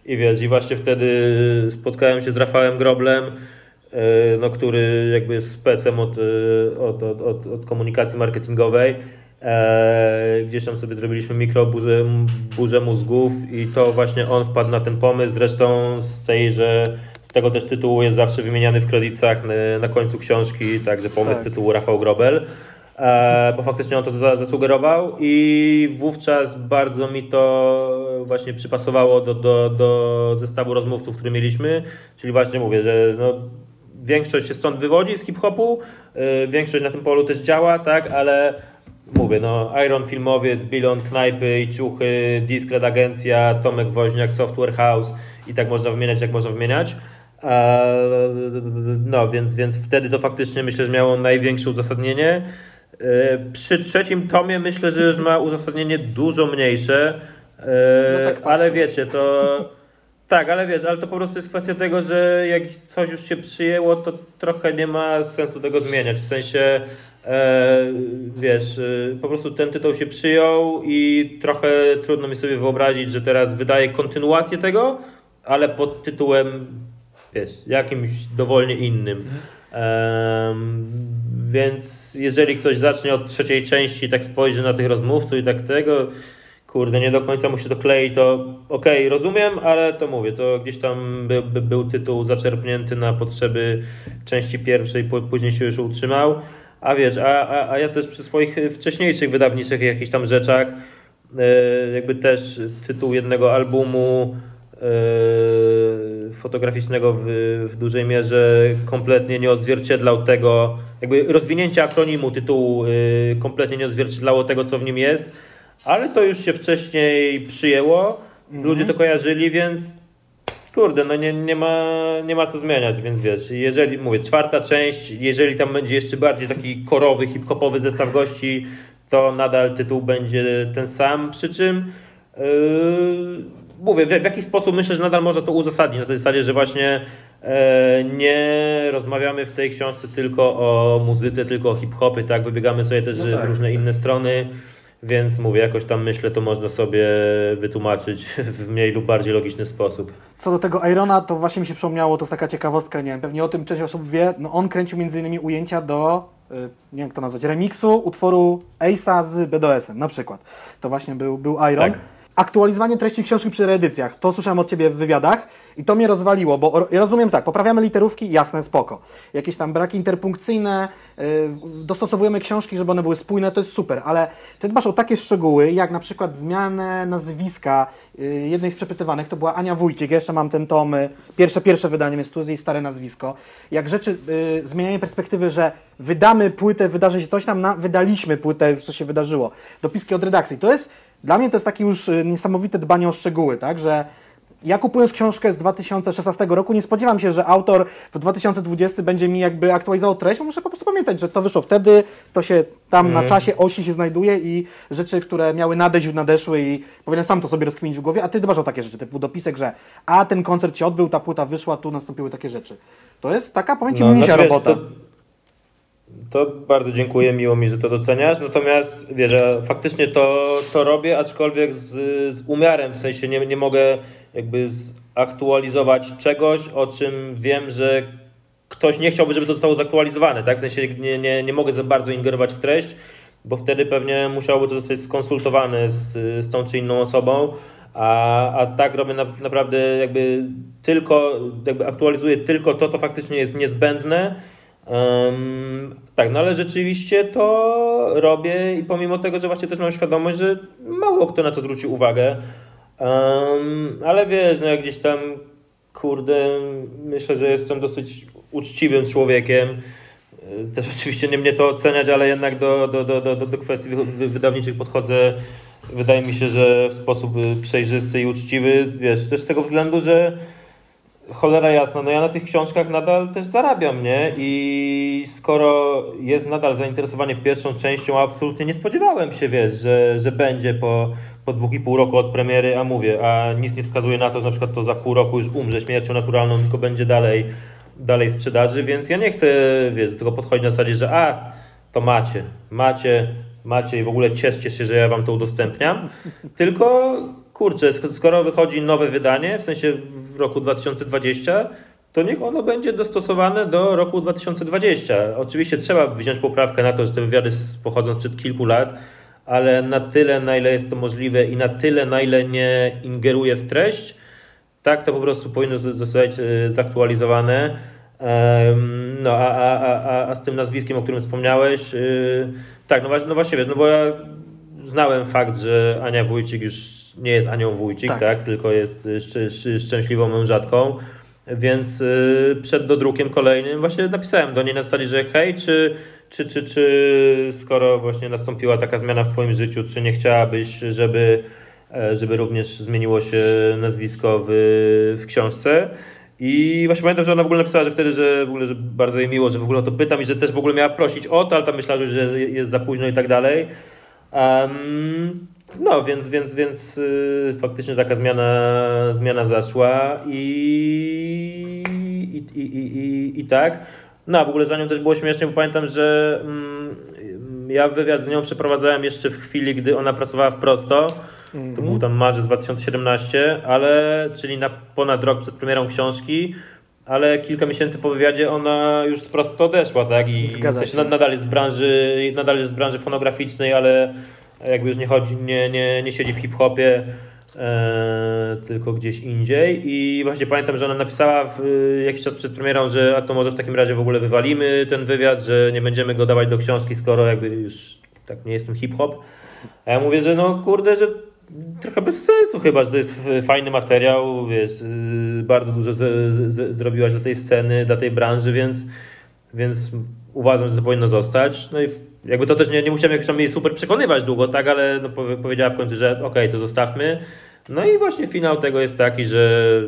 I wiesz, i właśnie wtedy spotkałem się z Rafałem Groblem, e, no, który jakby jest specem od, e, od, od, od, od komunikacji marketingowej. E, gdzieś tam sobie zrobiliśmy mikro burzę, burzę mózgów i to właśnie on wpadł na ten pomysł. Zresztą z tej, że z tego też tytułu jest zawsze wymieniany w kredytach na, na końcu książki, także pomysł Tak. tytułu Rafał Grobel. E, bo faktycznie on to za, zasugerował i wówczas bardzo mi to właśnie przypasowało do, do, do zestawu rozmówców, który mieliśmy, czyli właśnie mówię, że no, większość się stąd wywodzi z hip-hopu, y, większość na tym polu też działa, tak, ale mówię, no Iron Filmowiec, Bilon Knajpy i Ciuchy, Discret Agencja, Tomek Woźniak, Software House i tak można wymieniać, jak można wymieniać. No, więc, więc wtedy to faktycznie myślę, że miało największe uzasadnienie. E, Przy trzecim tomie myślę, że już ma uzasadnienie dużo mniejsze, e, No tak ale wiecie, to tak, ale wiesz, ale to po prostu jest kwestia tego, że jak coś już się przyjęło, to trochę nie ma sensu tego zmieniać. W sensie, e, wiesz, e, po prostu ten tytuł się przyjął i trochę trudno mi sobie wyobrazić, że teraz wydaje kontynuację tego, ale pod tytułem, wiesz, jakimś dowolnie innym. Em, więc jeżeli ktoś zacznie od trzeciej części tak spojrzy na tych rozmówców i tak tego, kurde, nie do końca mu się to klei, to okej, rozumiem, ale to mówię, to gdzieś tam by, by był tytuł zaczerpnięty na potrzeby części pierwszej, później się już utrzymał. A wiesz, a, a, a ja też przy swoich wcześniejszych wydawniczych jakichś tam rzeczach, e, jakby też tytuł jednego albumu e, fotograficznego w, w dużej mierze kompletnie nie odzwierciedlał tego, jakby rozwinięcie akronimu tytułu e, kompletnie nie odzwierciedlało tego, co w nim jest, ale to już się wcześniej przyjęło, ludzie to kojarzyli, więc kurde, no nie, nie, ma, nie ma co zmieniać, więc wiesz, jeżeli, mówię, czwarta część, jeżeli tam będzie jeszcze bardziej taki korowy, hip-hopowy zestaw gości, to nadal tytuł będzie ten sam, przy czym yy, mówię, w, w jaki sposób myślę, że nadal można to uzasadnić, na tej zasadzie, że właśnie e, nie rozmawiamy w tej książce tylko o muzyce, tylko o hip-hopie, tak, wybiegamy sobie też No w tak, różne tak. inne strony, więc mówię, jakoś tam myślę, to można sobie wytłumaczyć w mniej lub bardziej logiczny sposób. Co do tego Irona, to właśnie mi się przypomniało, to jest taka ciekawostka, nie wiem, pewnie o tym część osób wie, no on kręcił między innymi ujęcia do, y, nie wiem jak to nazwać, remiksu utworu Ace'a z BDS-em na przykład. To właśnie był, był Iron. Tak. Aktualizowanie treści książki przy reedycjach, to słyszałem od Ciebie w wywiadach i to mnie rozwaliło, bo rozumiem tak, poprawiamy literówki, jasne, spoko. Jakieś tam braki interpunkcyjne, yy, dostosowujemy książki, żeby one były spójne, to jest super, ale Ty dbasz o takie szczegóły, jak na przykład zmianę nazwiska yy, jednej z przepytywanych, to była Ania Wójcik, jeszcze mam ten tom, yy, pierwsze, pierwsze wydanie, więc tu jest jej stare nazwisko. Jak rzeczy, zmienianie perspektywy, że wydamy płytę, wydarzy się coś tam, na, wydaliśmy płytę, już co się wydarzyło. Dopiski od redakcji, to jest, dla mnie to jest takie już yy, niesamowite dbanie o szczegóły, tak, że ja kupując książkę z 2016 roku nie spodziewam się, że autor w 2020 będzie mi jakby aktualizował treść, bo muszę po prostu pamiętać, że to wyszło wtedy, to się tam na czasie osi się znajduje i rzeczy, które miały nadejść nadeszły i powinienem sam to sobie rozkminić w głowie, a ty dbasz o takie rzeczy, typu dopisek, że a ten koncert się odbył, ta płyta wyszła, tu nastąpiły takie rzeczy. To jest taka, powiem ci, misia znaczy, robota. To, to bardzo dziękuję, miło mi, że to doceniasz. Natomiast wiesz, że faktycznie to, to robię, aczkolwiek z, z umiarem, w sensie nie, nie mogę jakby zaktualizować czegoś, o czym wiem, że ktoś nie chciałby, żeby to zostało zaktualizowane, tak? W sensie nie, nie, nie mogę za bardzo ingerować w treść, bo wtedy pewnie musiałoby to zostać skonsultowane z, z tą czy inną osobą. A, a tak robię na, naprawdę jakby tylko, jakby aktualizuję tylko to, co faktycznie jest niezbędne. Um, tak, no ale rzeczywiście to robię i pomimo tego, że właśnie też mam świadomość, że mało kto na to zwróci uwagę. Um, ale wiesz, no jak gdzieś tam, kurde, myślę, że jestem dosyć uczciwym człowiekiem. Też oczywiście nie mnie to oceniać, ale jednak do, do, do, do, do kwestii wydawniczych podchodzę wydaje mi się, że w sposób przejrzysty i uczciwy, wiesz, też z tego względu, że cholera jasna, no ja na tych książkach nadal też zarabiam, nie? I skoro jest nadal zainteresowanie pierwszą częścią, absolutnie nie spodziewałem się, wiesz, że, że będzie po, po dwóch i pół roku od premiery, a mówię, a nic nie wskazuje na to, że na przykład to za pół roku już umrze śmiercią naturalną, tylko będzie dalej, dalej sprzedaży, więc ja nie chcę, wiesz, do tego podchodzić na zasadzie, że a, to macie, macie, macie i w ogóle cieszcie się, że ja wam to udostępniam, tylko kurczę, skoro wychodzi nowe wydanie, w sensie w roku 2020, to niech ono będzie dostosowane do roku 2020. Oczywiście trzeba wziąć poprawkę na to, że te wywiady pochodzą sprzed kilku lat, ale na tyle, na ile jest to możliwe i na tyle, na ile nie ingeruje w treść, tak to po prostu powinno zostać e, zaktualizowane. No a, a, a, a z tym nazwiskiem, o którym wspomniałeś, y, tak, no, no właśnie wiesz, no bo ja znałem fakt, że Ania Wójcik już nie jest Anią Wójcik, tak, tak tylko jest szcz szczęśliwą mężatką. Więc y, przed dodrukiem kolejnym właśnie napisałem do niej na zasadzie, że hej, czy, czy, czy, czy skoro właśnie nastąpiła taka zmiana w Twoim życiu, czy nie chciałabyś, żeby, e, żeby również zmieniło się nazwisko w, w książce? I właśnie pamiętam, że ona w ogóle napisała, że wtedy, że w ogóle że bardzo jej miło, że w ogóle o to pytam i że też w ogóle miała prosić o to, ale tam myślała, że jest za późno i tak dalej. Um, no, więc, więc, więc yy, faktycznie taka zmiana, zmiana zaszła i, i, i, i, i, tak. No, a w ogóle za nią też było śmiesznie, bo pamiętam, że mm, ja wywiad z nią przeprowadzałem jeszcze w chwili, gdy ona pracowała w Prosto. To był mhm. tam marzec 2017, ale czyli na ponad rok przed premierą książki, ale kilka miesięcy po wywiadzie ona już prosto odeszła, tak? I w sensie nadal jest w branży, nadal jest w branży fonograficznej, ale jakby już nie chodzi, nie, nie, nie siedzi w hip-hopie, e, tylko gdzieś indziej. I właśnie pamiętam, że ona napisała w, jakiś czas przed premierą, że a to może w takim razie w ogóle wywalimy ten wywiad, że nie będziemy go dawać do książki, skoro jakby już tak nie jestem hip-hop. A ja mówię, że no kurde, że trochę bez sensu chyba, że to jest fajny materiał, wiesz, y, bardzo dużo z, z, zrobiłaś dla tej sceny, dla tej branży, więc, więc uważam, że to powinno zostać. No i jakby to też nie, nie musiałem jakoś tam jej super przekonywać długo, tak, ale no, powiedziała w końcu, że okej, okay, to zostawmy. No i właśnie finał tego jest taki, że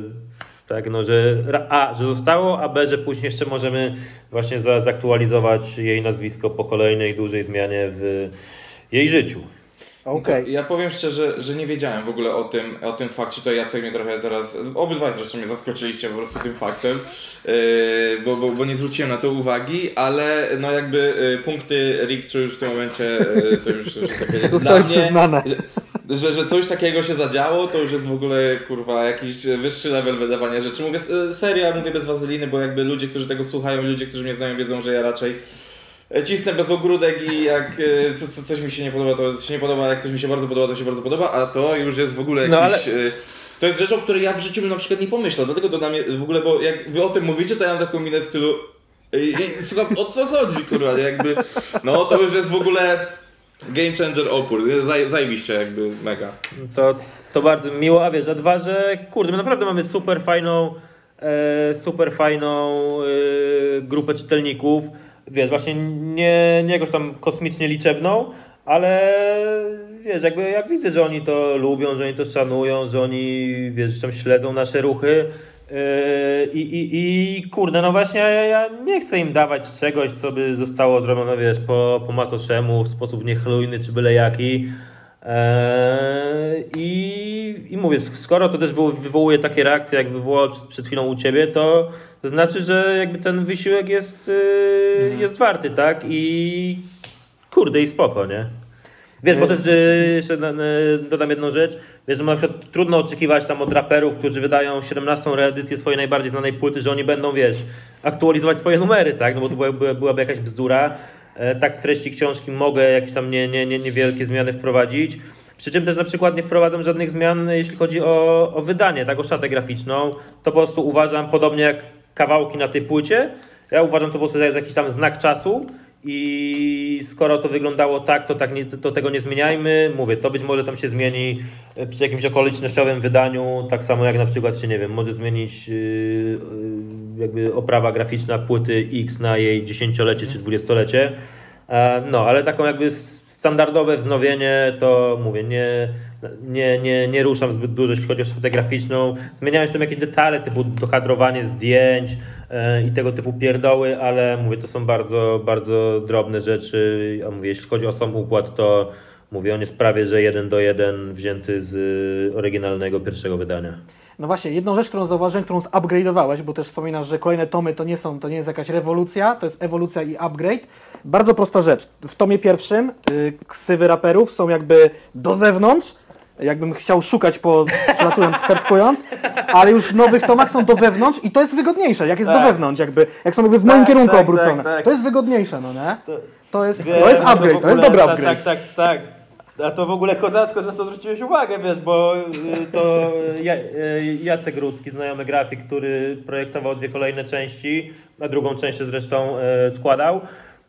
tak, no, że A, że zostało, a B, że później jeszcze możemy właśnie za, zaktualizować jej nazwisko po kolejnej dużej zmianie w jej życiu. Okay. Ja powiem szczerze, że nie wiedziałem w ogóle o tym, o tym fakcie, to Jacek mnie trochę teraz, obydwaj zresztą mnie zaskoczyliście po prostu tym faktem, yy, bo, bo, bo, nie zwróciłem na to uwagi, ale no jakby yy, punkty Rick już w tym momencie, yy, to już, już takie Zostały przyznane. Że, że, że coś takiego się zadziało, to już jest w ogóle kurwa jakiś wyższy level wydawania rzeczy. Mówię seria, mówię bez wazeliny, bo jakby ludzie, którzy tego słuchają, ludzie, którzy mnie znają wiedzą, że ja raczej cisnę bez ogródek i jak e, co, co, coś mi się nie podoba, to się nie podoba, jak coś mi się bardzo podoba, to się bardzo podoba, a to już jest w ogóle no, jakiś... No, ale... To jest rzecz, o której ja w życiu bym na przykład nie pomyślał, dlatego dodam w ogóle, bo jak wy o tym mówicie, to ja mam taką minę w stylu i, słucham, o co chodzi, kurwa, jakby, no to już jest w ogóle game changer opór, Zaj, zajebiście jakby, mega. To, to bardzo miło, a wiesz, a dwa, że kurde, my naprawdę mamy super fajną, e, super fajną e, grupę czytelników, wiesz, właśnie nie, nie jakoś tam kosmicznie liczebną, ale wiesz, jakby ja widzę, że oni to lubią, że oni to szanują, że oni, wiesz, tam śledzą nasze ruchy. Yy, I, i, I kurde, no właśnie ja, ja, nie chcę im dawać czegoś, co by zostało zrobione, wiesz, po, po macoszemu, w sposób niechlujny czy byle jaki. Yy, I, I mówię, skoro to też wywołuje takie reakcje, jak wywołało przed chwilą u Ciebie, to to znaczy, że jakby ten wysiłek jest, yy, jest warty, tak? I kurde, i spoko, nie? Wiesz, bo też jeszcze dodam jedną rzecz. Wiesz, że na przykład trudno oczekiwać tam od raperów, którzy wydają 17 reedycję swojej najbardziej znanej płyty, że oni będą, wiesz, aktualizować swoje numery, tak? No bo to byłaby, byłaby jakaś bzdura. E, tak w treści książki mogę jakieś tam nie, nie, nie, niewielkie zmiany wprowadzić. Przy czym też na przykład nie wprowadzam żadnych zmian, jeśli chodzi o, o wydanie, tak, o szatę graficzną. To po prostu uważam, podobnie jak kawałki na tej płycie, ja uważam to po prostu za jakiś tam znak czasu i skoro to wyglądało tak, to, tak nie, to tego nie zmieniajmy. Mówię, to być może tam się zmieni e, przy jakimś okolicznościowym wydaniu, tak samo jak na przykład się, nie wiem, może zmienić yy, jakby oprawa graficzna płyty X na jej dziesięciolecie czy dwudziestolecie. No, ale taką jakby standardowe wznowienie to mówię, nie, nie, nie, nie ruszam zbyt dużo, jeśli chodzi o szatę graficzną. Zmieniałem tam jakieś detale typu dokadrowanie zdjęć e, i tego typu pierdoły, ale mówię, to są bardzo, bardzo drobne rzeczy. A mówię, jeśli chodzi o sam układ, to mówię, on jest prawie, że jeden do jeden wzięty z oryginalnego pierwszego wydania. No właśnie, jedną rzecz, którą zauważyłem, którą zupgrade'owałeś, bo też wspominasz, że kolejne tomy to nie są, to nie jest jakaś rewolucja, to jest ewolucja i upgrade. Bardzo prosta rzecz. W tomie pierwszym y, ksywy raperów są jakby do zewnątrz, jakbym chciał szukać po przelatując, kartkując, ale już w nowych tomach są do wewnątrz i to jest wygodniejsze, jak jest do Tak. wewnątrz, jakby, jak są jakby w moim Tak, kierunku tak, obrócone. tak, tak. To jest wygodniejsze, no nie? To- To jest, Wiem, to jest no upgrade, w to jest ogóle- dobry tak, upgrade. Tak, tak, tak. A to w ogóle kozacko, że na to zwróciłeś uwagę, wiesz, bo y, to y, Jacek Rudzki, znajomy grafik, który projektował dwie kolejne części, a drugą część zresztą y, składał,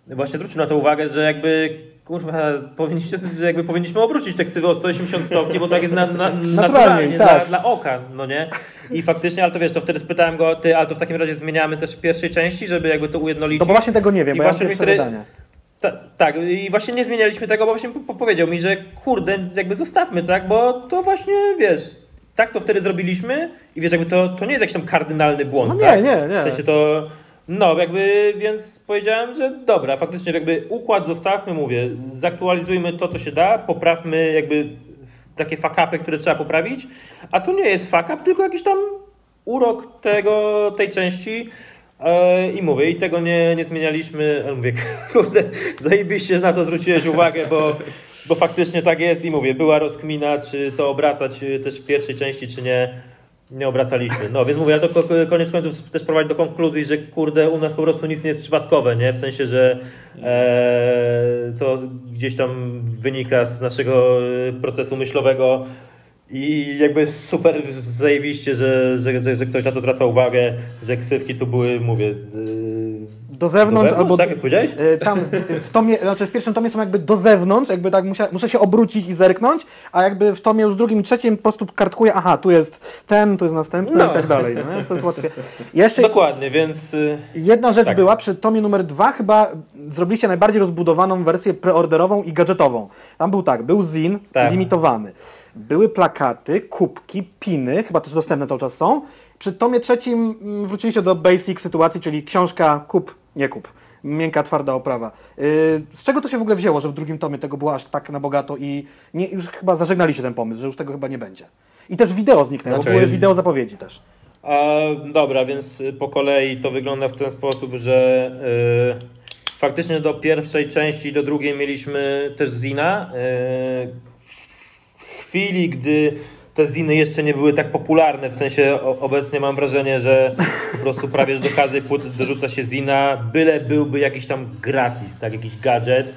właśnie zwrócił na to uwagę, że jakby kurwa, powinniście, jakby powinniśmy obrócić te ksywy o 180 stopni, bo tak jest na, na, naturalnie, tak. dla, dla oka, no nie? I faktycznie, ale to wiesz, to wtedy spytałem go, ty, ale to w takim razie zmieniamy też w pierwszej części, żeby jakby to ujednolicić. To bo właśnie tego nie wiem, I bo ja mam pierwsze niektóre- wydanie. Ta, tak, i właśnie nie zmienialiśmy tego, bo właśnie po- powiedział mi, że kurde, jakby zostawmy, tak, bo to właśnie, wiesz, tak to wtedy zrobiliśmy i wiesz, jakby to, to nie jest jakiś tam kardynalny błąd, No nie, tak? nie, nie. W sensie to, no jakby, więc powiedziałem, że dobra, faktycznie jakby układ zostawmy, mówię, zaktualizujmy to, co się da, poprawmy jakby takie fakapy, które trzeba poprawić, a to nie jest fakap, tylko jakiś tam urok tego, tej części, E, I mówię, i tego nie, nie zmienialiśmy, mówię, kurde, zajebiście że na to zwróciłeś uwagę, bo, bo faktycznie tak jest i mówię, była rozkmina, czy to obracać y, też w pierwszej części, czy nie, nie obracaliśmy. No więc mówię, ale to ko- koniec końców też prowadzi do konkluzji, że kurde, u nas po prostu nic nie jest przypadkowe, nie? W sensie, że e, to gdzieś tam wynika z naszego y, procesu myślowego i jakby super zajebiście, że, że, że, że ktoś na to zwraca uwagę, że ksywki tu były, mówię... Do zewnątrz do albo... Tak jak? Y, Tam w tomie, znaczy w pierwszym tomie są jakby do zewnątrz, jakby tak musia, muszę się obrócić i zerknąć, a jakby w tomie już drugim i trzecim po prostu kartkuję, aha, tu jest ten, tu jest następny No. i tak dalej. No, to jest łatwiej. Jeszcze Dokładnie, więc... Yy, jedna rzecz Tak. była, przy tomie numer dwa chyba zrobiliście najbardziej rozbudowaną wersję preorderową i gadżetową. Tam był tak, był zin Tak. limitowany. Były plakaty, kubki, piny, chyba też dostępne cały czas są. Przy tomie trzecim mm, wróciliście do basic sytuacji, czyli książka kup, nie kup. Miękka, twarda oprawa. Yy, z czego to się w ogóle wzięło, że w drugim tomie tego było aż tak na bogato i nie, już chyba zażegnaliście ten pomysł, że już tego chyba nie będzie. I też wideo zniknęło, Znaczy, były wideo zapowiedzi też. A, dobra, więc y, po kolei to wygląda w ten sposób, że y, faktycznie do pierwszej części i do drugiej mieliśmy też zina. Y, w chwili, gdy te ziny jeszcze nie były tak popularne, w sensie obecnie mam wrażenie, że po prostu prawie do każdej płyty dorzuca się zina, byle byłby jakiś tam gratis, tak, jakiś gadżet.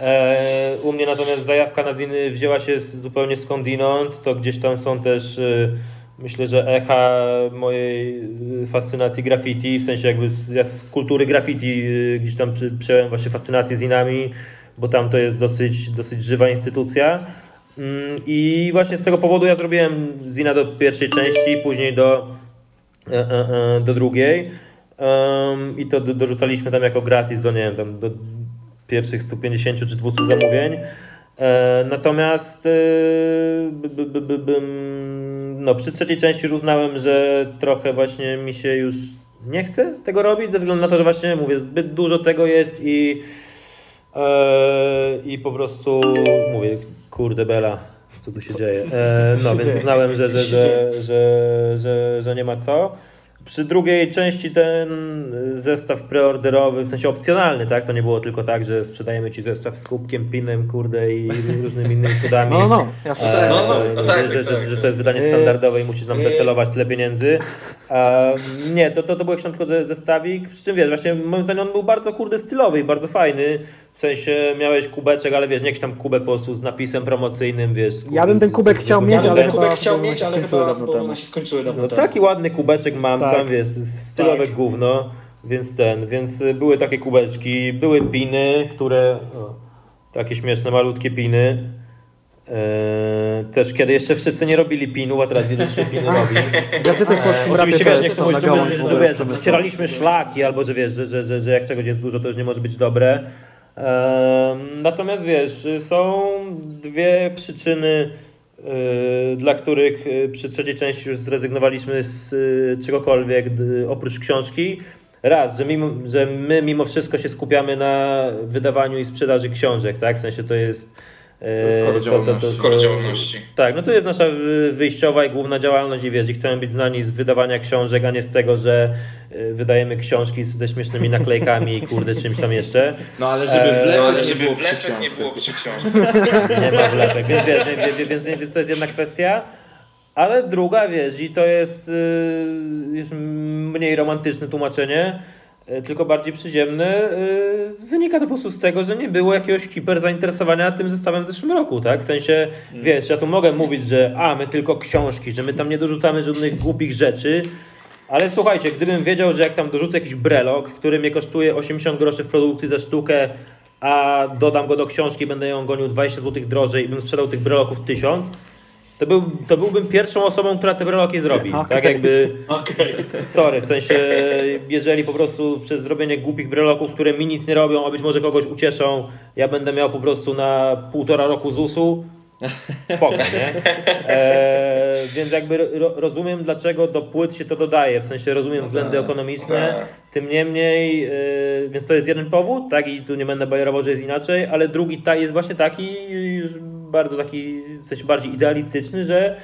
E, u mnie natomiast zajawka na ziny wzięła się zupełnie skądinąd, to gdzieś tam są też y, myślę, że echa mojej y, fascynacji graffiti, w sensie jakby z, ja z kultury graffiti gdzieś tam przyjąłem właśnie fascynację zinami, bo tam to jest dosyć, dosyć żywa instytucja. Mm, I właśnie z tego powodu ja zrobiłem zina do pierwszej części, później do, e, e, e, do drugiej. I to do, dorzucaliśmy tam jako gratis do, nie wiem, tam do pierwszych 150 czy 200 zamówień. Natomiast no, przy trzeciej części już uznałem, że trochę właśnie mi się już nie chce tego robić, ze względu na to, że właśnie mówię, zbyt dużo tego jest i, i po prostu mówię, kurde Bela, co tu się dzieje. E, no się więc dzieje? uznałem, że, że, że, że, że, że nie ma co. Przy drugiej części ten zestaw preorderowy, w sensie opcjonalny, tak? To nie było tylko tak, że sprzedajemy ci zestaw z kubkiem, pinem, kurde i różnymi innymi cudami. No, no, jasne. E, No, no, no tak, że, że, tak, że, tak. że to jest wydanie E, standardowe i musisz nam wycelować tyle pieniędzy. E, nie, to, to, to był jakiś tam tylko ze- zestawik, przy czym wiesz, właśnie moim zdaniem on był bardzo kurde stylowy i bardzo fajny, w sensie miałeś kubeczek, ale wiesz, nie jakiś tam kubek po prostu z napisem promocyjnym, wiesz. Ja bym ten kubek z- chciał z- mieć, Ja bym ale ten chyba- kubek chciał mieć, się ale skończyły chyba dawno bo one się skończyły dawno No temu. taki ładny kubeczek mam, Tak. sam wiesz, stylowe Tak. gówno, więc ten, więc były takie kubeczki, były piny, które, o, takie śmieszne, malutkie piny. Eee, też kiedy jeszcze wszyscy nie robili pinu, a teraz się piny robi. Gadżety w polskim rapie Oczywiście wiesz, nie chcę mówić, że, że, że, ogóle wiesz, że przemysłu. zacieraliśmy szlaki, albo że wiesz, że, że, że, że jak czegoś jest dużo, to już nie może być dobre. Natomiast wiesz, są dwie przyczyny, e, dla których e, przy trzeciej części już zrezygnowaliśmy z e, czegokolwiek oprócz książki. Raz, że, mimo, że my mimo wszystko się skupiamy na wydawaniu i sprzedaży książek, tak? W sensie to jest. E, To jest core działalności. Tak, no to jest nasza wyjściowa i główna działalność i wiesz, i chcemy być znani z wydawania książek, a nie z tego, że y, wydajemy książki z- ze śmiesznymi naklejkami i kurde czymś tam jeszcze. No ale żeby Eee, wlepek No ale nie żeby było przy wlepek nie książce. było przy książce. Nie ma wlepek, więc, wiesz, więc, więc, to jest jedna kwestia. Ale druga, wiesz, i to jest, jest mniej romantyczne tłumaczenie, tylko bardziej przyziemne, y, wynika to po prostu z tego, że nie było jakiegoś hiper zainteresowania tym zestawem w zeszłym roku, tak? W sensie, wiesz, ja tu mogę mówić, że a, my tylko książki, że my tam nie dorzucamy żadnych głupich rzeczy, ale słuchajcie, gdybym wiedział, że jak tam dorzucę jakiś brelok, który mnie kosztuje 80 groszy w produkcji za sztukę, a dodam go do książki, będę ją gonił 20 zł drożej i bym sprzedał tych breloków 1000, to, był, to byłbym pierwszą osobą, która te breloki zrobi. Okej. Tak jakby, Okej. sorry, w sensie, jeżeli po prostu przez zrobienie głupich breloków, które mi nic nie robią, a być może kogoś ucieszą, ja będę miał po prostu na półtora roku ZUS-u, spoko, nie? Eee, więc jakby ro, rozumiem, dlaczego do płyt się to dodaje, w sensie rozumiem względy ekonomiczne, tym niemniej, e, więc to jest jeden powód, tak, i tu nie będę bajerował, że jest inaczej, ale drugi ta jest właśnie taki, bardzo taki, sensie bardziej idealistyczny, że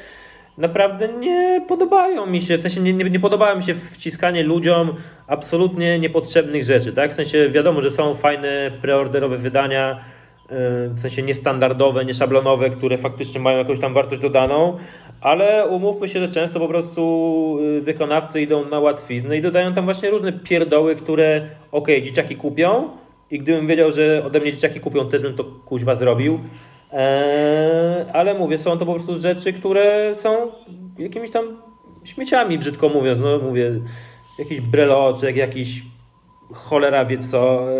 naprawdę nie podobają mi się, w sensie nie, nie, nie podobało mi się wciskanie ludziom absolutnie niepotrzebnych rzeczy, tak, w sensie wiadomo, że są fajne preorderowe wydania, e, w sensie niestandardowe, nieszablonowe, które faktycznie mają jakąś tam wartość dodaną, ale umówmy się, że często po prostu y, wykonawcy idą na łatwiznę i dodają tam właśnie różne pierdoły, które okej, dzieciaki kupią i gdybym wiedział, że ode mnie dzieciaki kupią, też bym to kuźwa zrobił. Eee, ale mówię, są to po prostu rzeczy, które są jakimiś tam śmieciami, brzydko mówiąc. No mówię, jakiś breloczek, jakiś cholera wie co, e,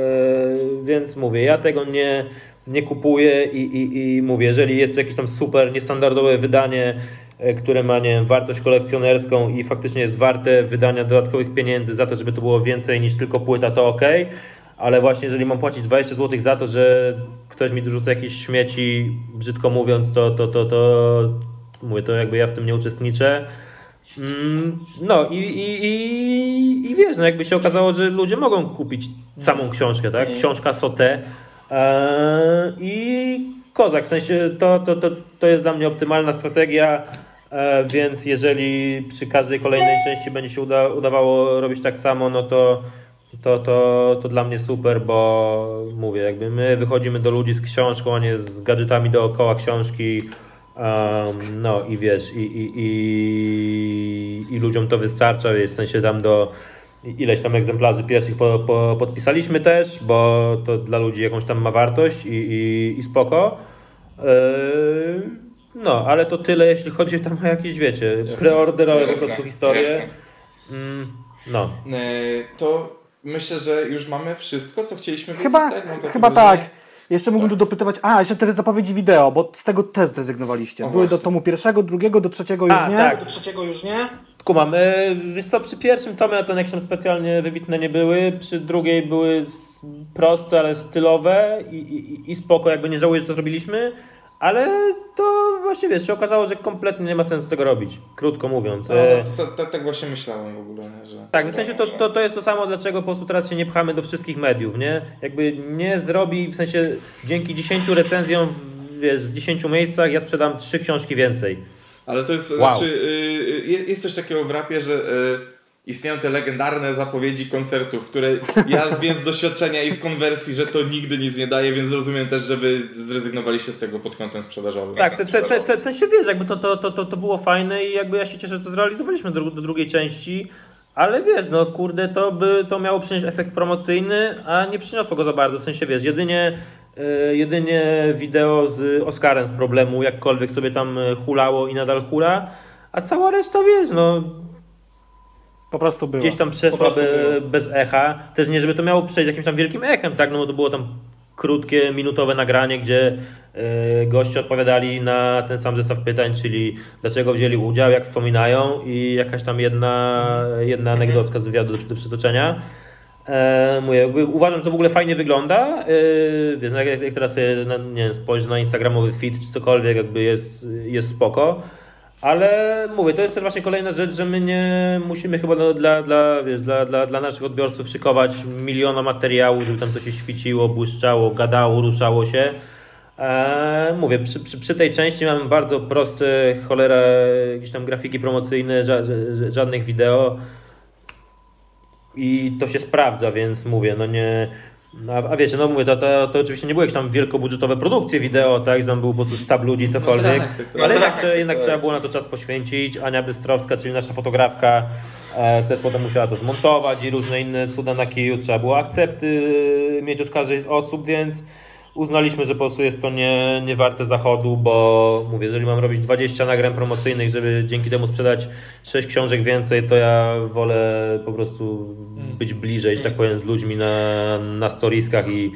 więc mówię, ja tego nie, nie kupuję i, i, i mówię, jeżeli jest jakieś tam super niestandardowe wydanie, e, które ma nie wiem, wartość kolekcjonerską i faktycznie jest warte wydania dodatkowych pieniędzy za to, żeby to było więcej niż tylko płyta, to ok, ale właśnie jeżeli mam płacić 20 zł za to, że ktoś mi dorzuca jakieś śmieci, brzydko mówiąc, to, to, to, to mówię, to jakby ja w tym nie uczestniczę. Mm, No i, i, i, i wiesz, no jakby się okazało, że ludzie mogą kupić samą książkę, tak? Książka Sote i kozak, w sensie to, to, to, to jest dla mnie optymalna strategia, e, więc jeżeli przy każdej kolejnej części będzie się uda, udawało robić tak samo, no to, to, to, to dla mnie super, bo mówię, jakby my wychodzimy do ludzi z książką, a nie z gadżetami dookoła książki. Um, no i wiesz, i, i, i, i ludziom to wystarcza, w sensie tam do ileś tam egzemplarzy pierwszych po, po, podpisaliśmy też, bo to dla ludzi jakąś tam ma wartość i, i, i spoko. Yy, no, ale to tyle, jeśli chodzi tam o jakieś, wiecie, preorderowe po prostu historie. Mm, no. Eee, To myślę, że już mamy wszystko, co chcieliśmy Chyba, wiedzieć, tak? Takie chyba tak. Jeszcze mógłbym tu dopytywać, a, jeszcze te zapowiedzi wideo, bo z tego też zrezygnowaliście. O, Były do właśnie. tomu pierwszego, drugiego, do trzeciego już A, nie? tak. Do trzeciego już nie? Kumam, wiesz co, przy pierwszym tomie to jakieś tam specjalnie wybitne nie były, przy drugiej były proste, ale stylowe i, i, i spoko, jakby nie żałuję, że to zrobiliśmy, ale to właśnie wiesz, się okazało, że kompletnie nie ma sensu tego robić, krótko mówiąc. No, E, no, to, to, tak właśnie myślałem w ogóle, nie? że... tak, w sensie to, to, to jest to samo, dlaczego po prostu teraz się nie pchamy do wszystkich mediów, nie? Jakby nie zrobi, w sensie dzięki 10 recenzjom w, wiesz, w 10 miejscach ja sprzedam 3 książki więcej. Ale to jest, Wow. znaczy, y, y, jest jest coś takiego w rapie, że y, istnieją te legendarne zapowiedzi koncertów, które ja wiem z doświadczenia i z konwersji, że to nigdy nic nie daje, więc rozumiem też, że wy zrezygnowaliście z tego pod kątem sprzedażowym. Tak, w, w, w, sensie wiesz, jakby to, to, to, to, to było fajne i jakby ja się cieszę, że to zrealizowaliśmy do, do drugiej części. Ale wiesz, no kurde, to by to miało przynieść efekt promocyjny, a nie przyniosło go za bardzo. W sensie wiesz, jedynie, e, jedynie wideo z Oscarem z problemu, jakkolwiek sobie tam e, hulało i nadal hula, a cała reszta wiesz, no Po prostu było. gdzieś tam przeszła prostu be, było. bez echa. Też nie, żeby to miało przejść jakimś tam wielkim echem, tak? No bo to było tam krótkie, minutowe nagranie, gdzie e, goście odpowiadali na ten sam zestaw pytań, czyli dlaczego wzięli udział, jak wspominają i jakaś tam jedna, jedna anegdotka z wywiadu do, do przytoczenia. E, mówię, jakby uważam, że to w ogóle fajnie wygląda. E, wiesz, no jak, jak teraz na, nie wiem, spojrzę na instagramowy feed czy cokolwiek, jakby jest, jest spoko. Ale mówię, to jest też właśnie kolejna rzecz, że my nie musimy chyba no, dla, dla, wiesz, dla, dla, dla naszych odbiorców szykować miliona materiału, żeby tam to się świeciło, błyszczało, gadało, ruszało się. Eee, mówię, przy, przy, przy tej części mamy bardzo proste, cholera, jakieś tam grafiki promocyjne, ża, ża, żadnych wideo i to się sprawdza, więc mówię, no nie... No, a- wiecie, no mówię, to, to, to oczywiście nie były jakieś tam wielkobudżetowe produkcje wideo, tak, że tam był po prostu sztab ludzi, cokolwiek, tak, tak, tak. ale No jednak, tak, trzeba- jednak tak. trzeba było na to czas poświęcić. Ania Bystrowska, czyli nasza fotografka, e, też potem musiała to zmontować i różne inne cuda na kiju. Trzeba było akcepty mieć od każdej z osób, więc uznaliśmy, że po prostu jest to nie, nie warte zachodu, bo mówię, jeżeli mam robić 20 nagrań promocyjnych, żeby dzięki temu sprzedać 6 książek więcej, to ja wolę po prostu być bliżej, że tak powiem, z ludźmi na, na storiskach i,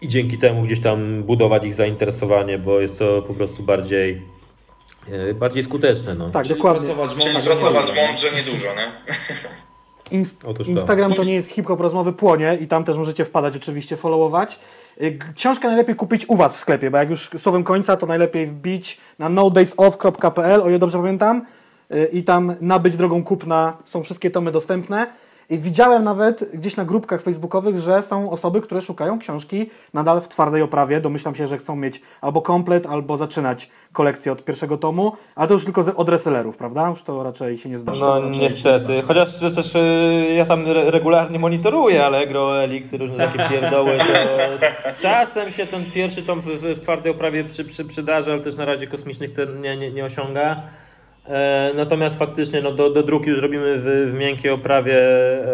i dzięki temu gdzieś tam budować ich zainteresowanie, bo jest to po prostu bardziej, e, bardziej skuteczne. No. Tak, Czyli dokładnie. pracować Czyli mądrze, pracować niedużo. mądrze, niedużo, nie? Inst- Otóż to. Instagram to nie jest hip-hop rozmowy płonie i tam też możecie wpadać oczywiście, followować. Y, Książkę najlepiej kupić u Was w sklepie, bo jak już słowem końca, to najlepiej wbić na nodaysoff.pl, o ile dobrze pamiętam, y, i tam nabyć drogą kupna, są wszystkie tomy dostępne. I widziałem nawet gdzieś na grupkach facebookowych, że są osoby, które szukają książki nadal w twardej oprawie. Domyślam się, że chcą mieć albo komplet, albo zaczynać kolekcję od pierwszego tomu, ale to już tylko od resellerów, prawda? Już to raczej się nie zdarzy. No niestety, chociaż że też e, ja tam re- regularnie monitoruję Allegro, Elixy, różne takie pierdoły, to czasem się ten pierwszy tom w, w, w twardej oprawie przy, przy, przydarza, ale też na razie kosmicznych cen nie, nie, nie osiąga. E, natomiast faktycznie no, do, do druku już robimy w, w miękkiej oprawie e,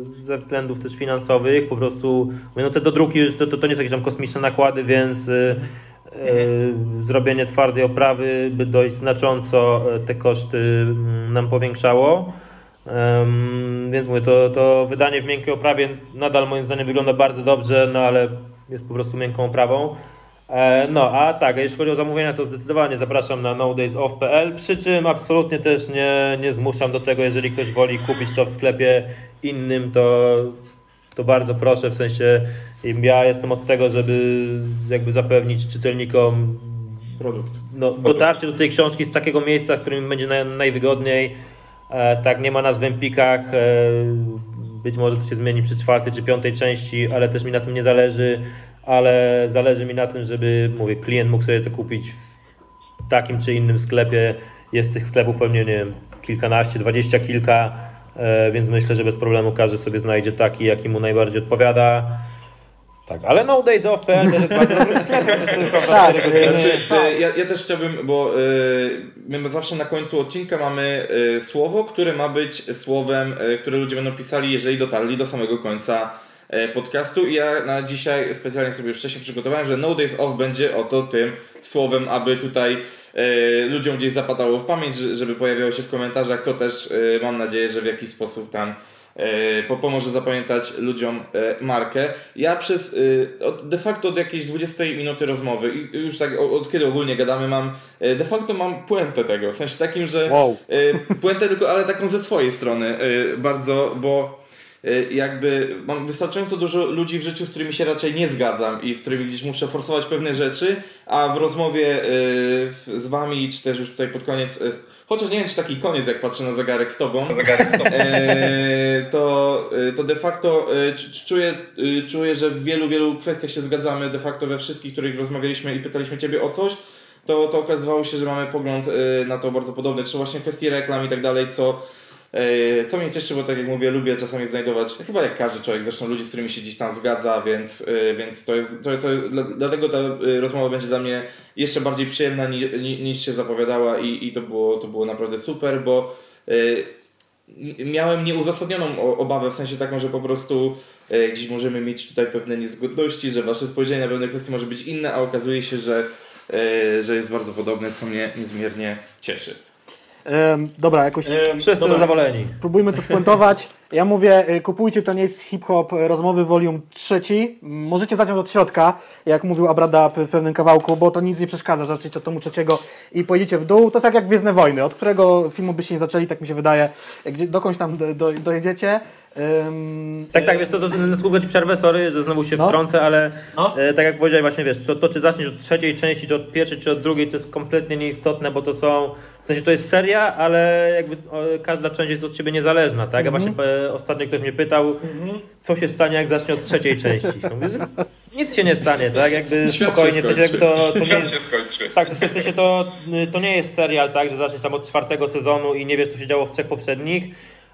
ze względów też finansowych, po prostu no te do druki już to, to, to nie są jakieś tam kosmiczne nakłady, więc e, e, zrobienie twardej oprawy by dość znacząco e, te koszty mm, nam powiększało. Więc mówię, to, to wydanie w miękkiej oprawie nadal moim zdaniem wygląda bardzo dobrze, no ale jest po prostu miękką oprawą. E, No, a tak, jeśli chodzi o zamówienia, to zdecydowanie zapraszam na nodaysoff.pl, przy czym absolutnie też nie, nie zmuszam do tego, jeżeli ktoś woli kupić to w sklepie innym, to, to bardzo proszę, w sensie ja jestem od tego, żeby jakby zapewnić czytelnikom Produkt. no, dotarcie do tej książki z takiego miejsca, z którym będzie na, najwygodniej. E, tak, nie ma nas w. E, być może to się zmieni przy czwartej czy piątej części, ale też mi na tym nie zależy. Ale zależy mi na tym, żeby, mówię, klient mógł sobie to kupić w takim czy innym sklepie. Jest tych sklepów pewnie, nie wiem, kilkanaście, dwadzieścia kilka, e, więc myślę, że bez problemu każdy sobie znajdzie taki, jaki mu najbardziej odpowiada. Tak, ale no Days Off.pl też jest bardzo dobrym sklepem, Tak. Znaczy, e, ja, ja też chciałbym, bo e, my zawsze na końcu odcinka mamy e, słowo, które ma być słowem, e, które ludzie będą pisali, jeżeli dotarli do samego końca podcastu. I ja na dzisiaj specjalnie sobie już wcześniej przygotowałem, że No Days Off będzie oto tym słowem, aby tutaj e, ludziom gdzieś zapadało w pamięć, że- żeby pojawiało się w komentarzach. To też e, mam nadzieję, że w jakiś sposób tam e, po- pomoże zapamiętać ludziom e, markę. Ja przez e, od, de facto od jakiejś 20 minuty rozmowy i już tak od kiedy ogólnie gadamy mam e, de facto mam puentę tego, w sensie takim, że Wow. e, puentę tylko, ale taką ze swojej strony e, bardzo, bo e, jakby mam wystarczająco dużo ludzi w życiu, z którymi się raczej nie zgadzam i z którymi gdzieś muszę forsować pewne rzeczy, a w rozmowie w- z wami, czy też już tutaj pod koniec, z- chociaż nie wiem czy taki koniec jak patrzę na zegarek z tobą, e, to, to de facto cz- cz- czuję, czuję, że w wielu, wielu kwestiach się zgadzamy de facto we wszystkich, których rozmawialiśmy i pytaliśmy Ciebie o coś, to, to okazywało się, że mamy pogląd na to bardzo podobny, czy właśnie kwestii reklam i tak dalej, co, co mnie cieszy, bo tak jak mówię, lubię czasami znajdować, chyba jak każdy człowiek, zresztą ludzi, z którymi się gdzieś tam zgadza, więc, e, więc to jest, to, to, dla- dlatego ta e, rozmowa będzie dla mnie jeszcze bardziej przyjemna ni, ni, niż się zapowiadała i, i to, było, to było naprawdę super, bo miałem nieuzasadnioną obawę, w sensie taką, że po prostu gdzieś możemy mieć tutaj pewne niezgodności, że wasze spojrzenie na pewne kwestie może być inne, a okazuje się, że, że jest bardzo podobne, co mnie niezmiernie cieszy. Em, dobra, jakoś Wszyscy zadowoleni. spróbujmy to spuentować. Ja mówię, y, kupujcie, to nie jest hip-hop y, rozmowy volume trzeci. Możecie zacząć od środka, jak mówił Abrada w pewnym kawałku, bo to nic nie przeszkadza, zaczniecie od tomu trzeciego i pojedziecie w dół. To jest tak jak Gwiezdne Wojny, od którego filmu byście nie zaczęli, tak mi się wydaje, gdzie, dokądś tam do, do, dojedziecie. Ym, Tak, tak, wiesz, to, to, to słówko ci przerwę, sorry, że znowu się No. wtrącę, ale No. e, tak jak powiedziałeś właśnie, wiesz, to, to czy zaczniesz od trzeciej części, czy od pierwszej, czy od drugiej, to jest kompletnie nieistotne, bo to są, w sensie to jest seria, ale jakby o, każda część jest od siebie niezależna, tak? A Mhm. właśnie e, ostatnio ktoś mnie pytał, co się stanie, jak zacznie od trzeciej części. Mówię, nic się nie stanie, tak? Jakby Świat się spokojnie, w sensie skończy. jakby to, to nie Świat jest... się skończy. Tak, w sensie to, to nie jest serial, tak, że zaczniesz tam od czwartego sezonu i nie wiesz, co się działo w trzech poprzednich.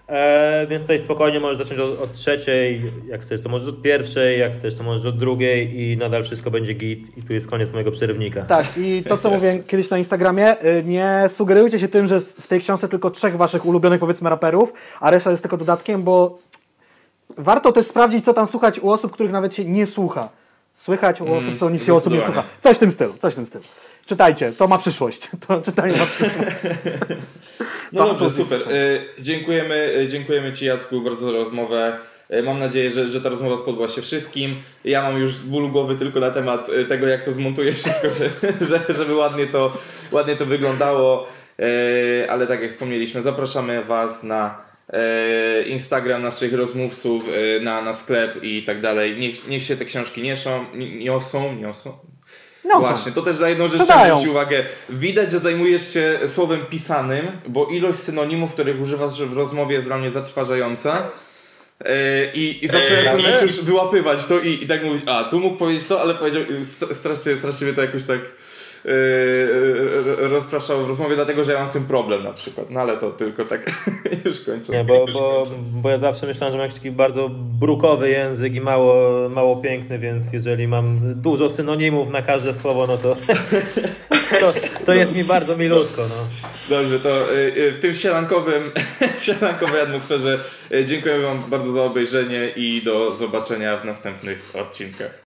E, więc tutaj spokojnie możesz zacząć od, od trzeciej, jak chcesz, to możesz od pierwszej, jak chcesz, to możesz od drugiej i nadal wszystko będzie git i tu jest koniec mojego przerywnika. Tak, i to co mówiłem kiedyś na Instagramie, y, nie sugerujcie się tym, że w tej książce tylko trzech waszych ulubionych powiedzmy raperów, a reszta jest tylko dodatkiem, bo warto też sprawdzić, co tam słuchać u osób, których nawet się nie słucha. Słychać u osób, co nic się u osób nie słucha. Coś w tym stylu, coś w tym stylu. Czytajcie, to ma przyszłość. To czytanie ma przyszłość. No To dobrze, super. Y, dziękujemy, y, dziękujemy Ci Jacku bardzo za rozmowę. Y, Mam nadzieję, że, że ta rozmowa spodobała się wszystkim. Ja mam już ból głowy tylko na temat tego, jak to zmontuję wszystko, że, że, żeby ładnie to, ładnie to wyglądało. Ale tak jak wspomnieliśmy, zapraszamy Was na Instagram naszych rozmówców, na, na sklep i tak dalej. Niech, niech się te książki nieszą, ni- niosą, niosą. No, Właśnie, to też za jedną rzecz chciałem zwrócić uwagę. Widać, że zajmujesz się słowem pisanym, bo ilość synonimów, których używasz w rozmowie jest dla mnie zatrważająca. Yy, I, I zacząłem w pewnym momencie już wyłapywać to i, i tak mówić, a tu mógł powiedzieć to, ale powiedział, st- strasznie, strasznie mnie to jakoś tak yy, rozpraszało w rozmowie, dlatego że ja mam z tym problem na przykład. No ale to tylko tak już kończę. Nie, bo, bo, bo ja zawsze myślałem, że mam jakiś taki bardzo brukowy język i mało, mało piękny, więc jeżeli mam dużo synonimów na każde słowo, no to, to, to jest mi bardzo milutko. No. Dobrze, to y, y, w tym sielankowym, w sielankowej atmosferze y, dziękuję Wam bardzo za obejrzenie i do zobaczenia w następnych odcinkach.